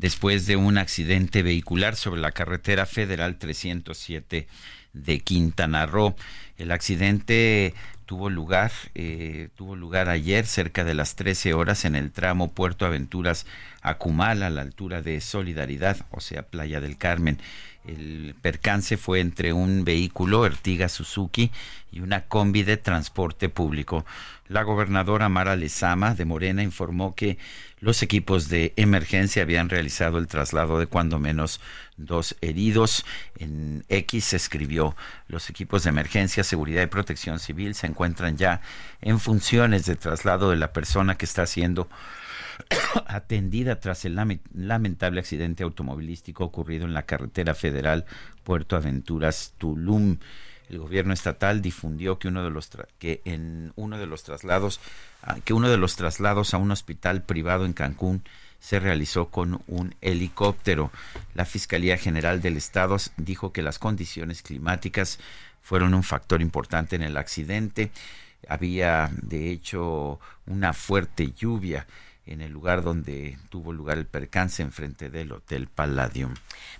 S1: después de un accidente vehicular sobre la carretera federal 307 de Quintana Roo. El accidente tuvo lugar, eh, tuvo lugar ayer cerca de las 13 horas en el tramo Puerto Aventuras Acumal a la altura de Solidaridad, o sea, Playa del Carmen. El percance fue entre un vehículo Ertiga Suzuki y una combi de transporte público. La gobernadora Mara Lezama de Morena informó que los equipos de emergencia habían realizado el traslado de cuando menos dos heridos. En X se escribió, los equipos de emergencia, seguridad y protección civil se encuentran ya en funciones de traslado de la persona que está siendo atendida tras el lamentable accidente automovilístico ocurrido en la carretera federal Puerto Aventuras Tulum. El gobierno estatal difundió que uno de los que en uno de los traslados Ah, que uno de los traslados a un hospital privado en Cancún se realizó con un helicóptero. La Fiscalía General del Estado dijo que las condiciones climáticas fueron un factor importante en el accidente. Había, de hecho, una fuerte lluvia en el lugar donde tuvo lugar el percance enfrente del Hotel Palladium.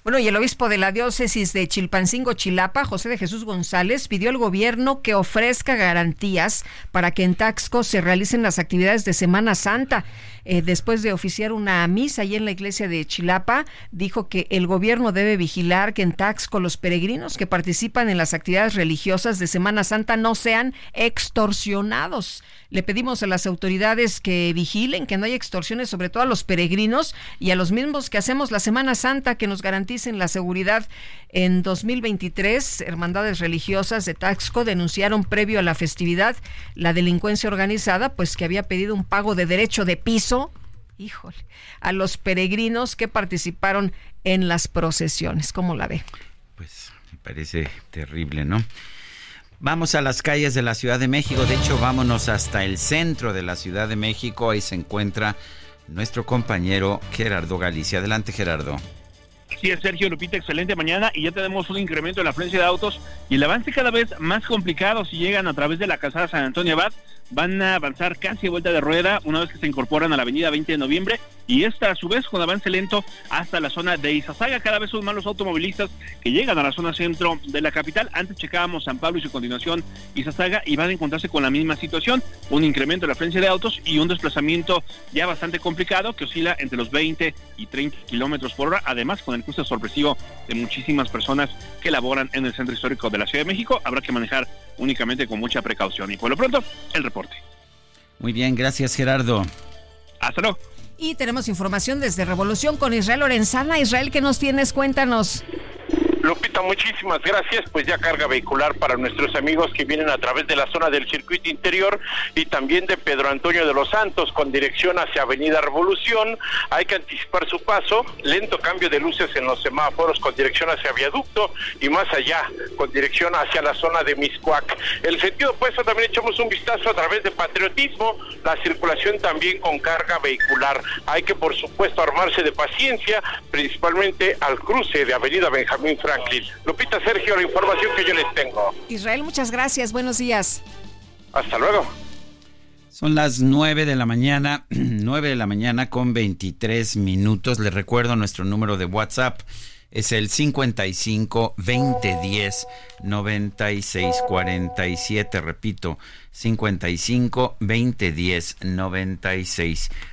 S2: Bueno, y el obispo de la diócesis de Chilpancingo, Chilapa, José de Jesús González, pidió al gobierno que ofrezca garantías para que en Taxco se realicen las actividades de Semana Santa. Eh, después de oficiar una misa allí en la iglesia de Chilapa, dijo que el gobierno debe vigilar que en Taxco los peregrinos que participan en las actividades religiosas de Semana Santa no sean extorsionados. Le pedimos a las autoridades que vigilen que no haya extorsiones, sobre todo a los peregrinos y a los mismos que hacemos la Semana Santa, que nos garanticen la seguridad. En 2023, hermandades religiosas de Taxco denunciaron previo a la festividad la delincuencia organizada, pues que había pedido un pago de derecho de piso híjole, a los peregrinos que participaron en las procesiones. ¿Cómo la ve?
S1: Pues me parece terrible, ¿no? Vamos a las calles de la Ciudad de México. De hecho, vámonos hasta el centro de la Ciudad de México. Ahí se encuentra nuestro compañero Gerardo Galicia. Adelante, Gerardo.
S12: Sí, es Sergio Lupita, excelente mañana y ya tenemos un incremento en la afluencia de autos y el avance cada vez más complicado si llegan a través de la casada San Antonio Abad van a avanzar casi a vuelta de rueda una vez que se incorporan a la avenida 20 de noviembre y esta a su vez con avance lento hasta la zona de Izazaga. Cada vez son más los automovilistas que llegan a la zona centro de la capital. Antes checábamos San Pablo y su continuación Izazaga y van a encontrarse con la misma situación, un incremento de la frecuencia de autos y un desplazamiento ya bastante complicado que oscila entre los 20 y 30 kilómetros por hora, además con el cruce sorpresivo de muchísimas personas que laboran en el centro histórico de la Ciudad de México. Habrá que manejar únicamente con mucha precaución. Y por lo pronto, el reporte.
S1: Muy bien, gracias Gerardo.
S12: Hasta luego.
S2: Y tenemos información desde Revolución con Israel Lorenzana. Israel, ¿qué nos tienes? Cuéntanos.
S39: Lupita, muchísimas gracias. Pues ya carga vehicular para nuestros amigos que vienen a través de la zona del circuito interior y también de Pedro Antonio de los Santos con dirección hacia Avenida Revolución. Hay que anticipar su paso. Lento cambio de luces en los semáforos con dirección hacia Viaducto y más allá con dirección hacia la zona de Miscuac. El sentido opuesto también echamos un vistazo a través de Patriotismo. La circulación también con carga vehicular. Hay que por supuesto armarse de paciencia, principalmente al cruce de Avenida Benjamín Franklin Lupita, Sergio, la información que yo les tengo.
S2: Israel, muchas gracias. Buenos días.
S39: Hasta luego.
S1: Son las 9 de la mañana, 9 de la mañana con 23 minutos. Les recuerdo nuestro número de WhatsApp. Es el 55 2010 96 47. Repito, 55 2010 96 47.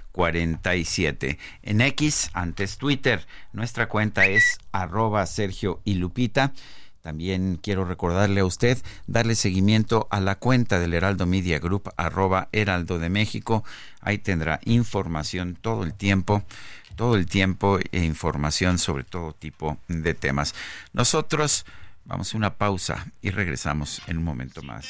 S1: En X, antes Twitter, nuestra cuenta es arroba Sergio y Lupita. También quiero recordarle a usted darle seguimiento a la cuenta del Heraldo Media Group, arroba Heraldo de México. Ahí tendrá información todo el tiempo, todo el tiempo e información sobre todo tipo de temas. Nosotros vamos a una pausa y regresamos en un momento más.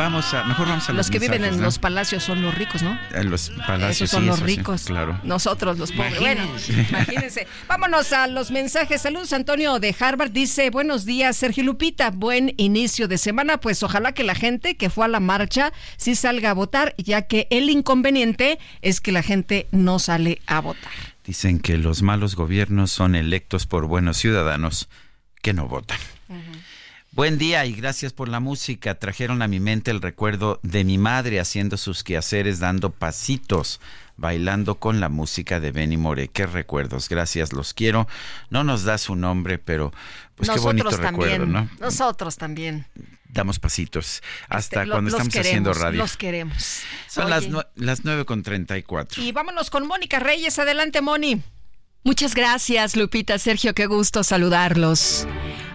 S1: Vamos a, mejor vamos a
S2: los, los que viven en los palacios son los ricos, ¿no?
S1: En los palacios
S2: Esos son los ricos.
S1: claro.
S2: Nosotros los pobres. Bueno, imagínense. Vámonos a los mensajes. Saludos Antonio de Harvard. Dice, buenos días Sergio Lupita. Buen inicio de semana. Pues ojalá que la gente que fue a la marcha sí salga a votar, ya que el inconveniente es que la gente no sale a votar.
S1: Dicen que los malos gobiernos son electos por buenos ciudadanos que no votan. Buen día y gracias por la música. Trajeron a mi mente el recuerdo de mi madre haciendo sus quehaceres, dando pasitos, bailando con la música de Benny More. Qué recuerdos, gracias, los quiero. No nos da su nombre, pero pues
S2: Nosotros
S1: qué bonito
S2: también.
S1: recuerdo, ¿no?
S2: Nosotros también.
S1: Damos pasitos hasta
S2: Este,
S1: cuando
S2: los
S1: estamos
S2: queremos,
S1: haciendo radio.
S2: Los queremos.
S1: Son
S2: Oye,
S1: las, las 9 con 34.
S2: Y vámonos con Mónica Reyes. Adelante, Moni.
S15: Muchas gracias, Lupita, Sergio, qué gusto saludarlos.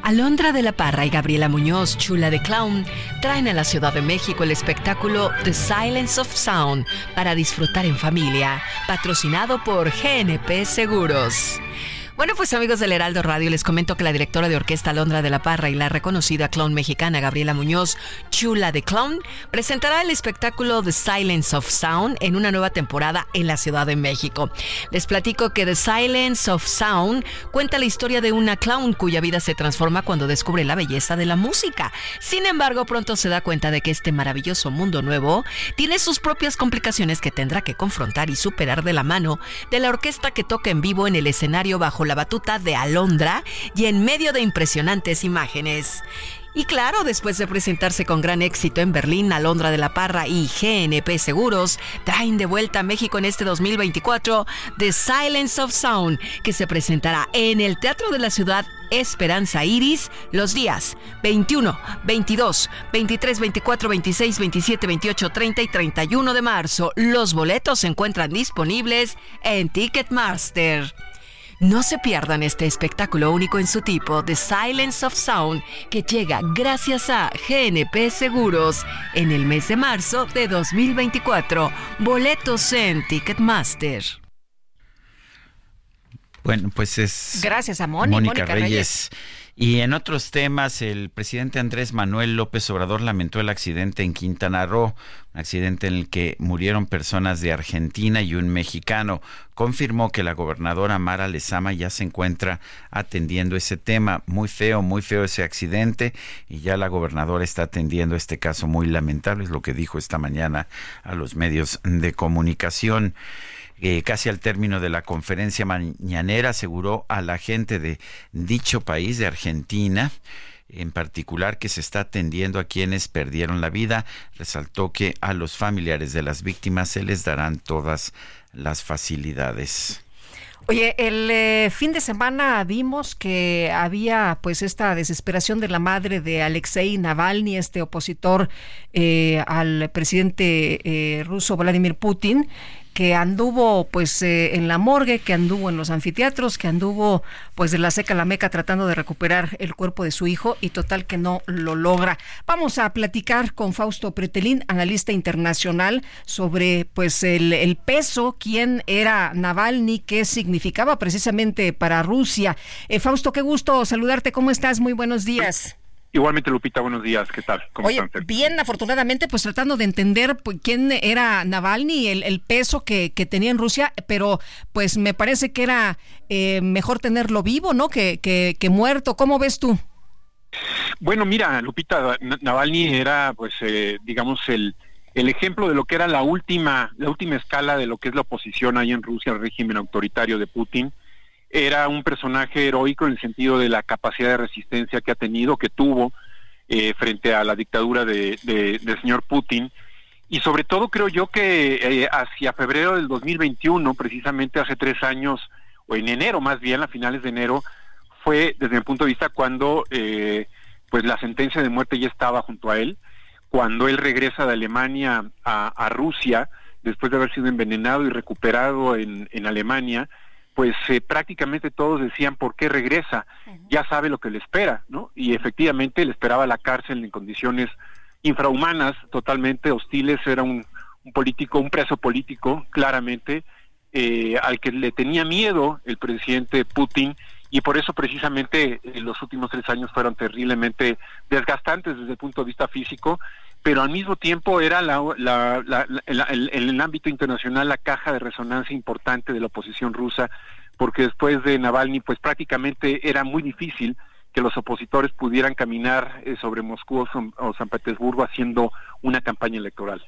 S15: Alondra de la Parra y Gabriela Muñoz, chula de clown, traen a la Ciudad de México el espectáculo The Silence of Sound para disfrutar en familia, patrocinado por GNP Seguros. Bueno, pues amigos del Heraldo Radio, les comento que la directora de orquesta Alondra de la Parra y la reconocida clown mexicana Gabriela Muñoz, chula de clown, presentará el espectáculo The Silence of Sound en una nueva temporada en la Ciudad de México. Les platico que The Silence of Sound cuenta la historia de una clown cuya vida se transforma cuando descubre la belleza de la música. Sin embargo, pronto se da cuenta de que este maravilloso mundo nuevo tiene sus propias complicaciones que tendrá que confrontar y superar de la mano de la orquesta que toca en vivo en el escenario bajo la batuta de Alondra y en medio de impresionantes imágenes. Y claro, después de presentarse con gran éxito en Berlín, Alondra de la Parra y GNP Seguros traen de vuelta a México en este 2024 The Silence of Sound, que se presentará en el Teatro de la Ciudad Esperanza Iris los días 21, 22, 23, 24, 26, 27, 28, 30 y 31 de marzo. Los boletos se encuentran disponibles en Ticketmaster. No se pierdan este espectáculo único en su tipo, The Silence of Sound, que llega gracias a GNP Seguros en el mes de marzo de 2024. Boletos en Ticketmaster.
S1: Bueno, pues es.
S2: Gracias a Mónica, Reyes.
S1: Y en otros temas, el presidente Andrés Manuel López Obrador lamentó el accidente en Quintana Roo, un accidente en el que murieron personas de Argentina y un mexicano. Confirmó que la gobernadora Mara Lezama ya se encuentra atendiendo ese tema. Muy feo, muy feo ese accidente y ya la gobernadora está atendiendo este caso muy lamentable, es lo que dijo esta mañana a los medios de comunicación casi al término de la conferencia mañanera, aseguró a la gente de dicho país, de Argentina, en particular que se está atendiendo a quienes perdieron la vida. Resaltó que a los familiares de las víctimas se les darán todas las facilidades.
S2: Oye, el eh, fin de semana vimos que había pues esta desesperación de la madre de Alexei Navalny, este opositor eh, al presidente eh, ruso Vladimir Putin, que anduvo pues eh, en la morgue, que anduvo en los anfiteatros, que anduvo pues de la seca a la meca tratando de recuperar el cuerpo de su hijo y total que no lo logra. Vamos a platicar con Fausto Pretelín, analista internacional, sobre pues el, el peso, quién era Navalny, qué significaba precisamente para Rusia. Eh, Fausto, qué gusto saludarte, ¿cómo estás? Muy buenos días.
S45: Igualmente, Lupita, buenos días. ¿Qué tal?
S2: ¿Cómo Oye, bien, afortunadamente, pues tratando de entender pues, quién era Navalny, el, el peso que, tenía en Rusia, pero pues me parece que era eh, mejor tenerlo vivo, ¿no? Que, que, muerto. ¿Cómo ves tú?
S45: Bueno, mira, Lupita, Navalny era, pues, eh, digamos, el, el ejemplo de lo que era la última, la última escala de lo que es la oposición ahí en Rusia al régimen autoritario de Putin era un personaje heroico en el sentido de la capacidad de resistencia que ha tenido, que tuvo eh, frente a la dictadura de, del señor Putin. Y sobre todo creo yo que eh, hacia febrero del 2021, precisamente hace tres años, o en enero más bien, a finales de enero, fue desde mi punto de vista cuando eh, pues la sentencia de muerte ya estaba junto a él, cuando él regresa de Alemania a, Rusia, después de haber sido envenenado y recuperado en, en Alemania, pues eh, prácticamente todos decían por qué regresa, ya sabe lo que le espera, ¿no? Y efectivamente le esperaba la cárcel en condiciones infrahumanas, totalmente hostiles, era un, político, un preso político, claramente, eh, al que le tenía miedo el presidente Putin, y por eso precisamente eh, los últimos tres años fueron terriblemente desgastantes desde el punto de vista físico, pero al mismo tiempo era la, el, el, ámbito internacional la caja de resonancia importante de la oposición rusa, porque después de Navalny, pues prácticamente era muy difícil que los opositores pudieran caminar eh, sobre Moscú o San, Petersburgo haciendo una campaña electoral.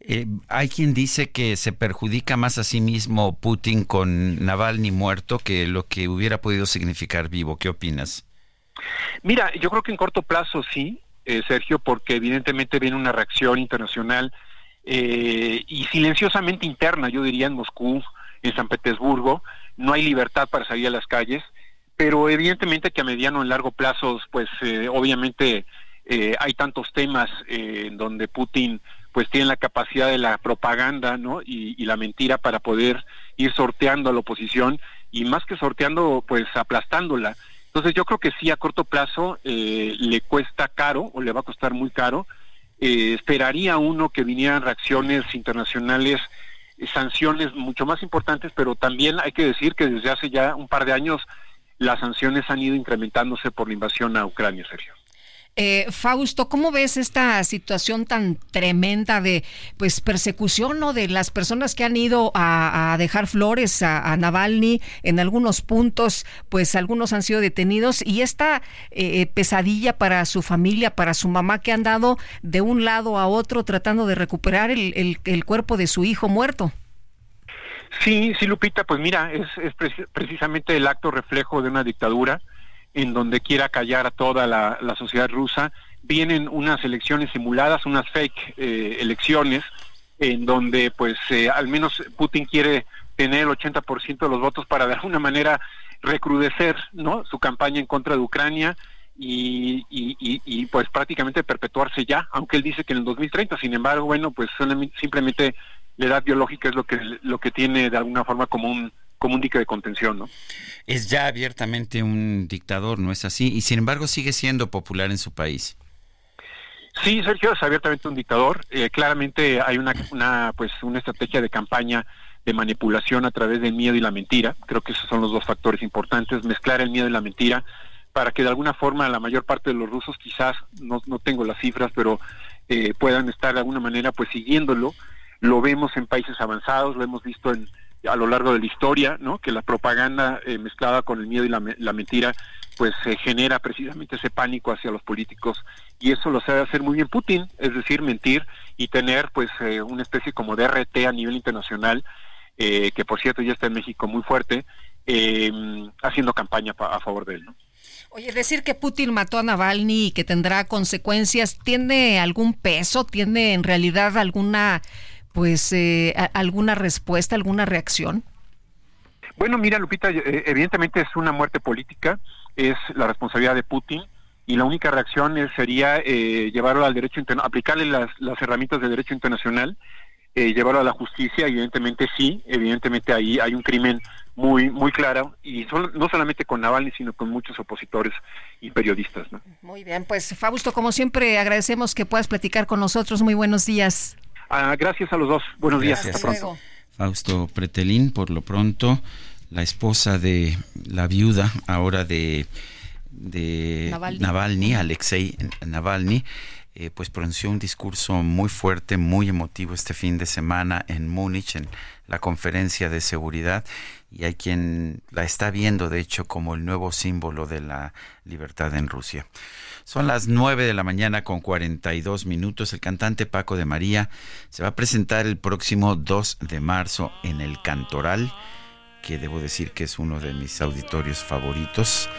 S1: Eh, hay quien dice que se perjudica más a sí mismo Putin con Navalny muerto que lo que hubiera podido significar vivo. ¿Qué opinas?
S45: Mira, yo creo que en corto plazo sí, eh, Sergio, porque evidentemente viene una reacción internacional eh, y silenciosamente interna, yo diría, en Moscú, en San Petersburgo. No hay libertad para salir a las calles, pero evidentemente que a mediano y largo plazo, pues eh, obviamente hay tantos temas en donde Putin pues tiene la capacidad de la propaganda ¿no? y, la mentira para poder ir sorteando a la oposición y más que sorteando pues aplastándola entonces yo creo que sí, a corto plazo eh, le cuesta caro o le va a costar muy caro. Eh, esperaría uno que vinieran reacciones internacionales, eh, sanciones mucho más importantes, pero también hay que decir que desde hace ya un par de años las sanciones han ido incrementándose por la invasión a Ucrania, Sergio.
S2: Eh, Fausto, ¿cómo ves esta situación tan tremenda de pues persecución ¿no? de las personas que han ido a, dejar flores a, Navalny en algunos puntos, pues algunos han sido detenidos y esta eh, pesadilla para su familia, para su mamá que han dado de un lado a otro tratando de recuperar el, el, cuerpo de su hijo muerto?
S45: Sí, sí, Lupita, pues mira, es, es precisamente el acto reflejo de una dictadura en donde quiera callar a toda la, sociedad rusa. Vienen unas elecciones simuladas, unas fake eh, elecciones, en donde pues eh, al menos Putin quiere tener el 80% de los votos para de alguna manera recrudecer ¿no? su campaña en contra de Ucrania y, y, pues prácticamente perpetuarse ya, aunque él dice que en el 2030, sin embargo, bueno, pues simplemente la edad biológica es lo que lo que tiene de alguna forma como un como un dique de contención, ¿no?
S1: Es ya abiertamente un dictador, ¿no es así? Y sin embargo sigue siendo popular en su país.
S45: Sí, Sergio es abiertamente un dictador. Eh, claramente hay una, una, pues, una estrategia de campaña de manipulación a través del miedo y la mentira. Creo que esos son los dos factores importantes, mezclar el miedo y la mentira para que de alguna forma la mayor parte de los rusos quizás, no, no tengo las cifras, pero eh, puedan estar de alguna manera pues siguiéndolo. Lo vemos en países avanzados, lo hemos visto en, a lo largo de la historia, ¿no? Que la propaganda eh, mezclada con el miedo y la, mentira pues se genera precisamente ese pánico hacia los políticos y eso lo sabe hacer muy bien Putin, es decir, mentir y tener pues eh, una especie como de RT a nivel internacional, eh, que por cierto ya está en México muy fuerte, eh, haciendo campaña a favor de él. ¿no?
S2: Oye, decir que Putin mató a Navalny y que tendrá consecuencias, ¿tiene algún peso? ¿Tiene en realidad alguna, pues, eh, alguna respuesta, alguna reacción?
S45: Bueno, mira, Lupita, eh, evidentemente es una muerte política, es la responsabilidad de Putin y la única reacción es, sería eh, llevarlo al derecho aplicarle las, las, herramientas de derecho internacional, eh, llevarlo a la justicia, evidentemente sí, evidentemente ahí hay un crimen muy muy claro y son, no solamente con Navalny sino con muchos opositores y periodistas. ¿no?
S2: Muy bien, pues Fausto, como siempre agradecemos que puedas platicar con nosotros. Muy buenos días.
S45: Ah, gracias a los dos. Buenos
S1: gracias.
S45: días.
S1: Hasta pronto. Fausto Pretelín, por lo pronto, la esposa de la viuda ahora de, de Navalny. Navalny, Alexei Navalny, eh, pues pronunció un discurso muy fuerte, muy emotivo este fin de semana en Múnich, en la conferencia de seguridad, y hay quien la está viendo, de hecho, como el nuevo símbolo de la libertad en Rusia. Son las 9 de la mañana con 42 minutos. El cantante Paco de María se va a presentar el próximo 2 de marzo en el Cantoral, que debo decir que es uno de mis auditorios favoritos.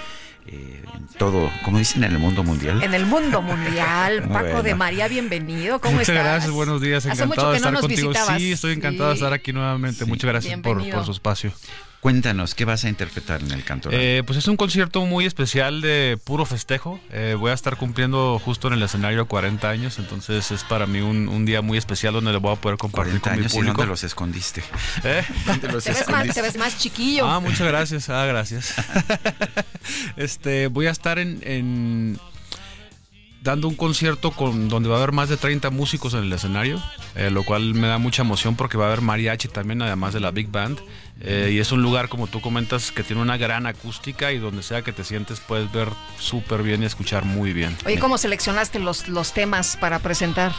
S1: Eh, en todo, como dicen en el mundo mundial.
S2: En el mundo mundial, Paco bueno. de María, bienvenido. ¿Cómo
S46: Muchas
S2: estás?
S46: gracias, buenos días, encantado de estar
S2: no
S46: contigo.
S2: Visitabas.
S46: Sí, estoy encantado
S2: sí.
S46: de estar aquí nuevamente. Sí. Muchas gracias por, por, su espacio.
S1: Cuéntanos, ¿qué vas a interpretar en el canto?
S46: Eh, pues es un concierto muy especial de puro festejo. Eh, voy a estar cumpliendo justo en el escenario 40 años, entonces es para mí un, un día muy especial donde le voy a poder compartir
S1: 40
S46: con
S1: años
S46: mi público.
S1: ¿Y dónde los escondiste?
S46: ¿Eh?
S1: ¿Dónde los
S2: te, ves más, te, ves más, chiquillo.
S46: Ah, muchas gracias. Ah, gracias. este, voy a estar en, en dando un concierto con donde va a haber más de 30 músicos en el escenario, eh, lo cual me da mucha emoción porque va a haber mariachi también, además de la big band. Eh, y es un lugar, como tú comentas, que tiene una gran acústica y donde sea que te sientes puedes ver súper bien y escuchar muy bien.
S2: Oye, ¿cómo seleccionaste los, los temas para presentar?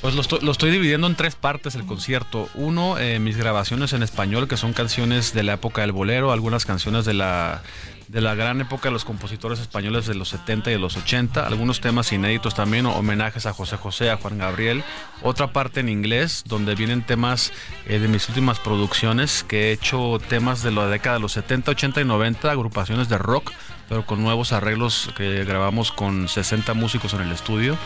S46: Pues lo estoy, lo estoy, dividiendo en tres partes el concierto. Uno, eh, mis grabaciones en español, que son canciones de la época del bolero, algunas canciones de la, de la gran época de los compositores españoles de los 70 y de los 80, algunos temas inéditos también, homenajes a José José, a Juan Gabriel. Otra parte en inglés, donde vienen temas eh, de mis últimas producciones, que he hecho temas de la década de los 70, 80 y 90, agrupaciones de rock, pero con nuevos arreglos que grabamos con 60 músicos en el estudio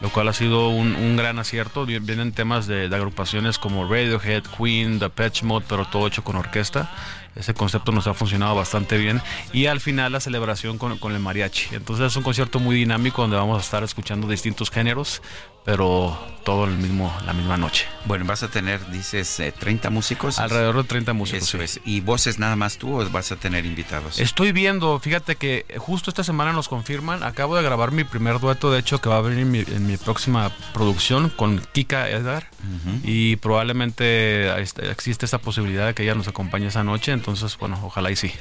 S46: lo cual ha sido un, gran acierto. Vienen temas de, de, agrupaciones como Radiohead, Queen, The Patch Mode, pero todo hecho con orquesta. Ese concepto nos ha funcionado bastante bien. Y al final la celebración con, el mariachi. Entonces es un concierto muy dinámico donde vamos a estar escuchando distintos géneros, pero todo el mismo, la misma noche.
S1: Bueno, vas a tener, dices, eh, 30 músicos.
S46: Alrededor de 30 músicos.
S1: Eso
S46: sí.
S1: es. ¿Y voces nada más tú o vas a tener invitados?
S46: Estoy viendo, fíjate que justo esta semana nos confirman. Acabo de grabar mi primer dueto, de hecho, que va a venir en mi, en mi próxima producción con Kika Edgar. Uh -huh. Y probablemente existe esa posibilidad de que ella nos acompañe esa noche. Entonces, bueno, ojalá y sí.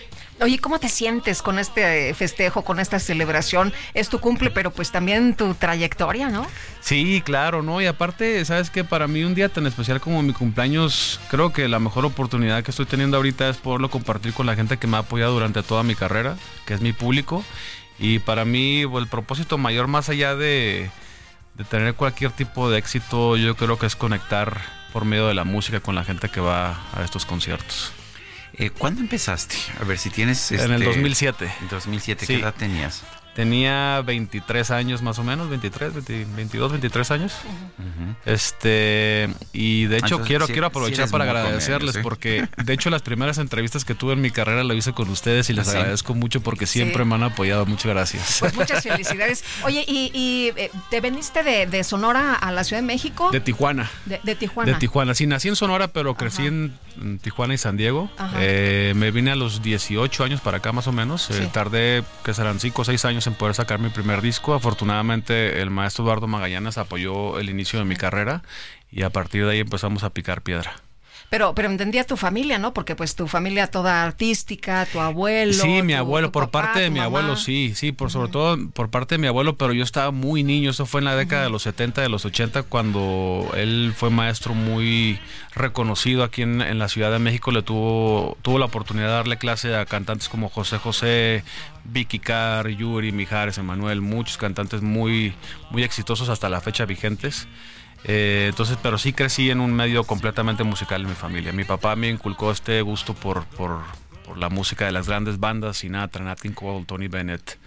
S2: Oye, ¿cómo te sientes con este festejo, con esta celebración? Es tu cumple, pero pues también tu trayectoria, ¿no?
S46: Sí, claro, ¿no? Y aparte, sabes que para mí un día tan especial como mi cumpleaños, creo que la mejor oportunidad que estoy teniendo ahorita es poderlo compartir con la gente que me ha apoyado durante toda mi carrera, que es mi público. Y para mí, el propósito mayor, más allá de tener cualquier tipo de éxito, yo creo que es conectar por medio de la música con la gente que va a estos conciertos.
S1: Eh, ¿Cuándo empezaste? A ver si tienes...
S46: Este... En el 2007.
S1: En 2007, ¿qué sí. edad tenías?
S46: Tenía 23 años más o menos, 23, 20, 22, 23 años. Uh -huh. Este, y de hecho
S1: Entonces,
S46: quiero, quiero aprovechar para agradecerles porque de hecho las primeras entrevistas que tuve en mi carrera lo hice con ustedes y les
S1: ¿Ah, sí?
S46: agradezco mucho porque siempre
S2: Sí.
S46: me han apoyado. Muchas gracias.
S2: Pues muchas felicidades. Oye, ¿y, y, eh, te veniste de, de Sonora a la Ciudad de México?
S46: De Tijuana.
S2: De, de Tijuana.
S46: De Tijuana. Sí, nací en Sonora, pero crecí
S2: Ajá.
S46: en en Tijuana y San Diego. Eh, me vine a los 18 años para acá más o menos. Eh, tardé, que serán 5 o 6 años en poder sacar mi primer disco. Afortunadamente el maestro Eduardo Magallanes apoyó el inicio de mi carrera y a partir de ahí empezamos a picar piedra.
S2: Pero, pero entendía tu familia, ¿no? Porque pues tu familia toda artística, tu abuelo.
S46: Sí, mi abuelo, por parte de mi abuelo, sí, sí, por sobre todo por parte de mi abuelo, pero yo estaba muy niño, eso fue en la década de los 70, de los 80, cuando él fue maestro muy reconocido aquí en, en, la Ciudad de México, le tuvo, tuvo la oportunidad de darle clase a cantantes como José José, Vicky Carr, Yuri, Mijares, Emanuel, muchos cantantes muy, muy exitosos hasta la fecha vigentes. Eh, entonces, pero sí crecí en un medio completamente musical en mi familia. Mi papá me inculcó este gusto por, por, por la música de las grandes bandas, Sinatra, Nat King Cole, Tony Bennett.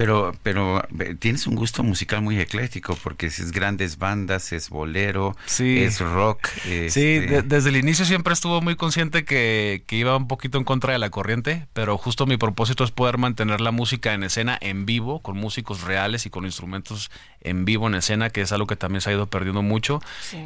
S1: Pero, pero tienes un gusto musical muy ecléctico porque es grandes bandas, es bolero, es rock.
S46: Sí, este desde el inicio siempre estuvo muy consciente que, que, iba un poquito en contra de la corriente, pero justo mi propósito es poder mantener la música en escena en vivo, con músicos reales y con instrumentos en vivo en escena, que es algo que también se ha ido perdiendo mucho.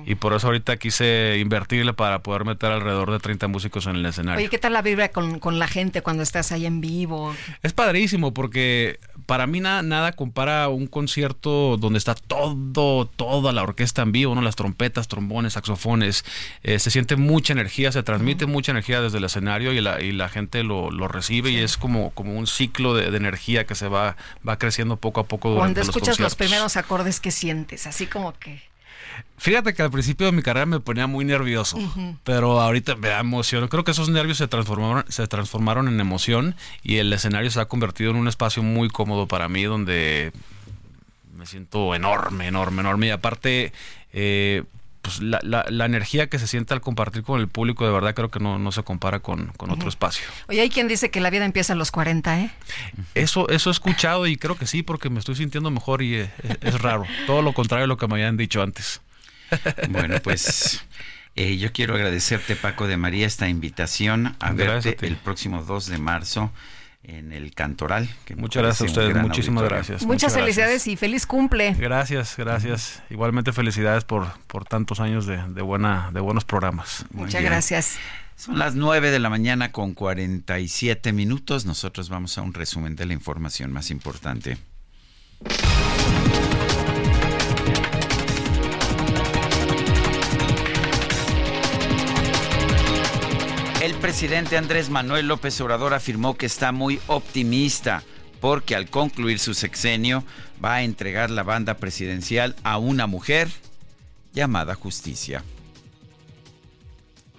S46: Y por eso ahorita quise invertirle para poder meter alrededor de 30 músicos en el escenario.
S2: Oye, ¿qué tal la vibra con, con la gente cuando estás ahí en vivo?
S46: Es padrísimo porque para mí nada, nada compara un concierto donde está todo, toda la orquesta en vivo, ¿no? Las trompetas, trombones, saxofones. Eh, se siente mucha energía, se transmite mucha energía desde el escenario y la, y la gente lo, lo recibe y es como, como un ciclo de, energía que se va, va creciendo poco a poco durante
S2: Cuando escuchas
S46: los,
S2: primeros acordes que sientes, así como que...
S46: Fíjate que al principio de mi carrera me ponía muy nervioso, pero ahorita me da emoción. Creo que esos nervios se transformaron, se transformaron en emoción y el escenario se ha convertido en un espacio muy cómodo para mí donde me siento enorme, enorme, enorme. Y aparte, eh, pues la, la, energía que se siente al compartir con el público, de verdad creo que no, no se compara con, con otro espacio.
S2: Oye, hay quien dice que la vida empieza a los 40, ¿eh?
S46: Eso, eso he escuchado y creo que sí, porque me estoy sintiendo mejor y es, es raro. Todo lo contrario de lo que me habían dicho antes.
S1: Bueno, pues eh, yo quiero agradecerte, Paco de María, esta invitación a verte el próximo 2 de marzo en el Cantoral.
S46: Muchas gracias a ustedes, muchísimas gracias.
S2: Muchas, felicidades y feliz cumple.
S46: Gracias, gracias. Igualmente felicidades por, por tantos años de, de, buena, de buenos programas.
S2: Muchas gracias.
S1: Son las 9 de la mañana con 47 minutos. Nosotros vamos a un resumen de la información más importante. Presidente Andrés Manuel López Obrador afirmó que está muy optimista porque al concluir su sexenio va a entregar la banda presidencial a una mujer llamada Justicia.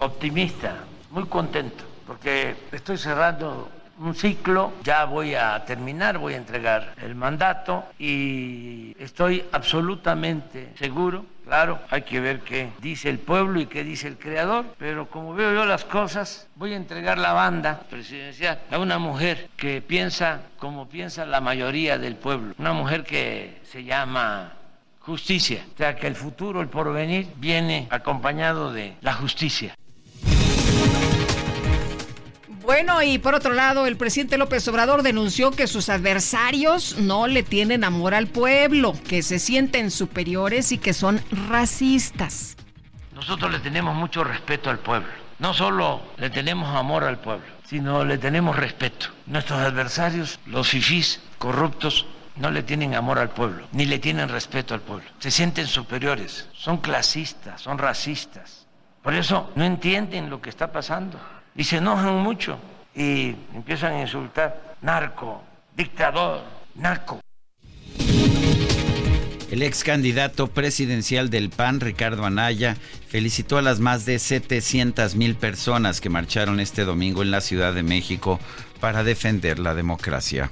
S28: Optimista, muy contento, porque estoy cerrando un ciclo, ya voy a terminar, voy a entregar el mandato y estoy absolutamente seguro, claro, hay que ver qué dice el pueblo y qué dice el creador, pero como veo yo las cosas, voy a entregar la banda presidencial a una mujer que piensa como piensa la mayoría del pueblo, una mujer que se llama justicia, o sea que el futuro, el porvenir, viene acompañado de la justicia.
S2: Bueno, y por otro lado, el presidente López Obrador denunció que sus adversarios no le tienen amor al pueblo, que se sienten superiores y que son racistas.
S28: Nosotros le tenemos mucho respeto al pueblo. No solo le tenemos amor al pueblo, sino le tenemos respeto. Nuestros adversarios, los fifís corruptos, no le tienen amor al pueblo, ni le tienen respeto al pueblo. Se sienten superiores, son clasistas, son racistas. Por eso no entienden lo que está pasando y se enojan mucho y empiezan a insultar narco, dictador, narco.
S1: El ex candidato presidencial del PAN, Ricardo Anaya, felicitó a las más de 700 mil personas que marcharon este domingo en la Ciudad de México para defender la democracia.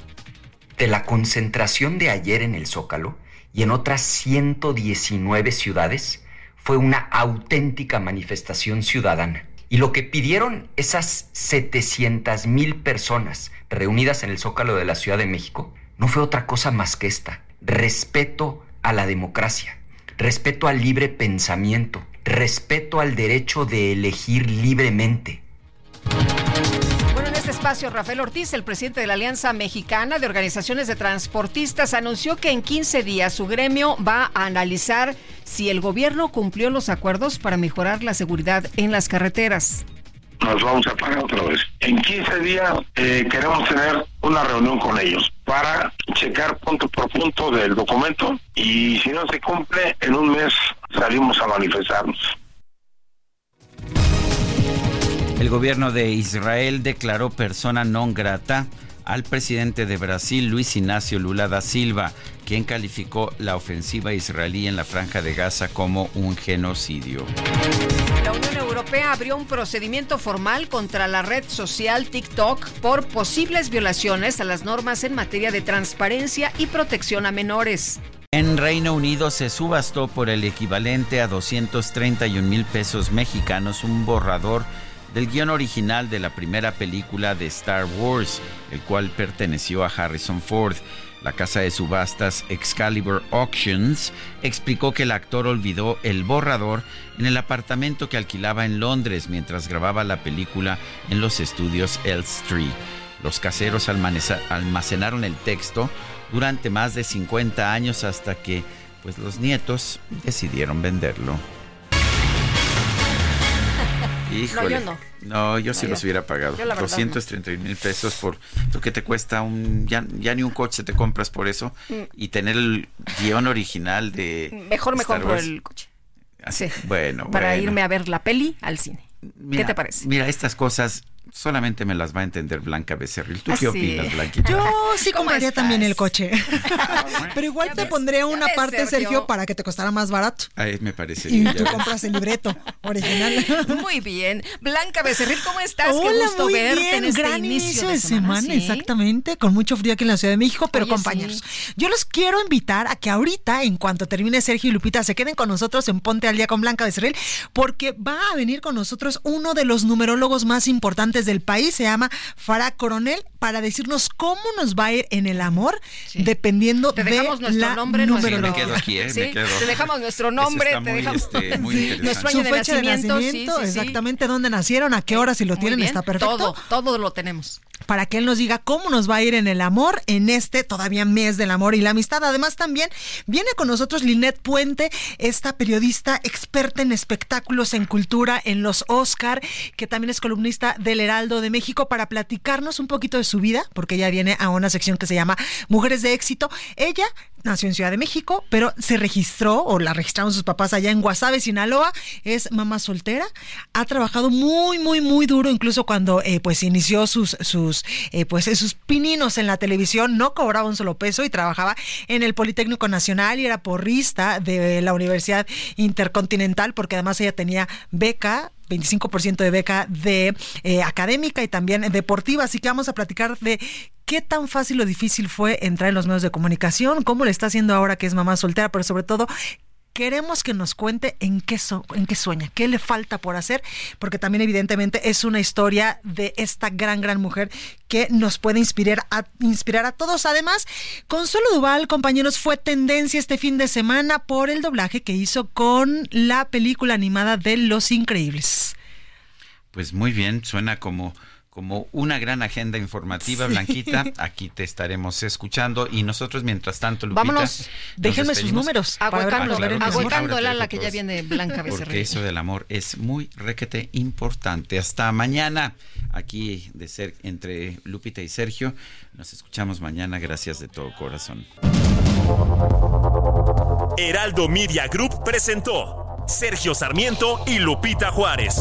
S47: De la concentración de ayer en el Zócalo y en otras 119 ciudades, fue una auténtica manifestación ciudadana y lo que pidieron esas 700 mil personas reunidas en el Zócalo de la Ciudad de México no fue otra cosa más que esta. Respeto a la democracia, respeto al libre pensamiento, respeto al derecho de elegir libremente
S2: espacio, Rafael Ortiz, el presidente de la Alianza Mexicana de Organizaciones de Transportistas, anunció que en 15 días su gremio va a analizar si el gobierno cumplió los acuerdos para mejorar la seguridad en las carreteras
S39: nos vamos a pagar otra vez. En 15 días eh, queremos tener una reunión con ellos para checar punto por punto del documento y si no se cumple, en un mes salimos a manifestarnos.
S1: El gobierno de Israel declaró persona non grata al presidente de Brasil, Luis Ignacio Lula da Silva, quien calificó la ofensiva israelí en la franja de Gaza como un genocidio.
S2: La Unión Europea abrió un procedimiento formal contra la red social TikTok por posibles violaciones a las normas en materia de transparencia y protección a menores.
S1: En Reino Unido se subastó por el equivalente a 231 mil pesos mexicanos un borrador del guion original de la primera película de Star Wars, el cual perteneció a Harrison Ford. La casa de subastas Excalibur Auctions explicó que el actor olvidó el borrador en el apartamento que alquilaba en Londres mientras grababa la película en los estudios Elstree. Los caseros almacenaron el texto durante más de 50 años hasta que pues los nietos decidieron venderlo.
S2: No, yo no.
S1: No, yo sí los hubiera pagado. 231 mil pesos por lo que te cuesta un. Ya, ni un coche te compras por eso. Mm. Y tener el guion original de.
S2: Mejor me compro el coche.
S1: Así, Bueno,
S2: Para irme a ver la peli al cine. ¿Qué te parece?
S1: Mira, estas cosas solamente me las va a entender Blanca Becerril. ¿Tú qué opinas, Blanquita?
S48: Yo sí compraría también el coche. Pero igual te pondría una parte, Sergio? para que te costara más barato.
S1: Ahí me parece.
S48: Y tú compras el libreto original.
S2: Muy bien. Blanca Becerril, ¿cómo estás? Hola, qué gusto verte bien. en este
S48: Gran inicio, de, semana. exactamente. Con mucho frío aquí en la Ciudad de México, pero compañeros, yo los quiero invitar a que ahorita, en cuanto termine Sergio y Lupita, se queden con nosotros en Ponte al Día con Blanca Becerril, porque va a venir con nosotros uno de los numerólogos más importantes del país, se llama Farah Coronel, para decirnos cómo nos va a ir en el amor, dependiendo
S2: te
S48: dejamos
S2: de nuestro
S48: la
S2: nombre,
S1: nuestro me quedo aquí, ¿eh? me quedo.
S2: Te dejamos nuestro nombre, te dejamos
S1: este, muy
S48: nuestro año Su fecha de nacimiento, exactamente dónde nacieron, a qué hora, si lo tienen, está perfecto.
S2: Todo, todo lo tenemos
S48: para que él nos diga cómo nos va a ir en el amor en este todavía mes del amor y la amistad. Además, también viene con nosotros Linet Puente, esta periodista experta en espectáculos, en cultura, en los Oscar, que también es columnista del Heraldo de México, para platicarnos un poquito de su vida, porque ella viene a una sección que se llama Mujeres de Éxito. Ella nació en Ciudad de México, pero se registró o la registraron sus papás allá en Guasave, Sinaloa. Es mamá soltera. Ha trabajado muy, muy, muy duro, incluso cuando eh, pues inició sus, sus, eh, pues, sus pininos en la televisión. No cobraba un solo peso y trabajaba en el Politécnico Nacional y era porrista de la Universidad Intercontinental, porque además ella tenía beca 25% de beca de eh, académica y también deportiva. Así que vamos a platicar de qué tan fácil o difícil fue entrar en los medios de comunicación, cómo le está haciendo ahora que es mamá soltera, pero sobre todo queremos que nos cuente en qué, qué sueña, qué le falta por hacer, porque también evidentemente es una historia de esta gran, gran mujer que nos puede inspirar a, inspirar a todos. Además, Consuelo Duval, compañeros, fue tendencia este fin de semana por el doblaje que hizo con la película animada de Los Increíbles.
S1: Pues muy bien, suena como como una gran agenda informativa, Blanquita. Aquí te estaremos escuchando y nosotros, mientras tanto, Lupita.
S48: Vámonos, déjenme sus números.
S2: Aguacando, aguacando el ala que ya viene Blanca Becerril.
S1: Porque eso del amor es muy requete importante. Hasta mañana, aquí de ser entre Lupita y Sergio. Nos escuchamos mañana. Gracias de todo corazón.
S10: Heraldo Media Group presentó Sergio Sarmiento y Lupita Juárez.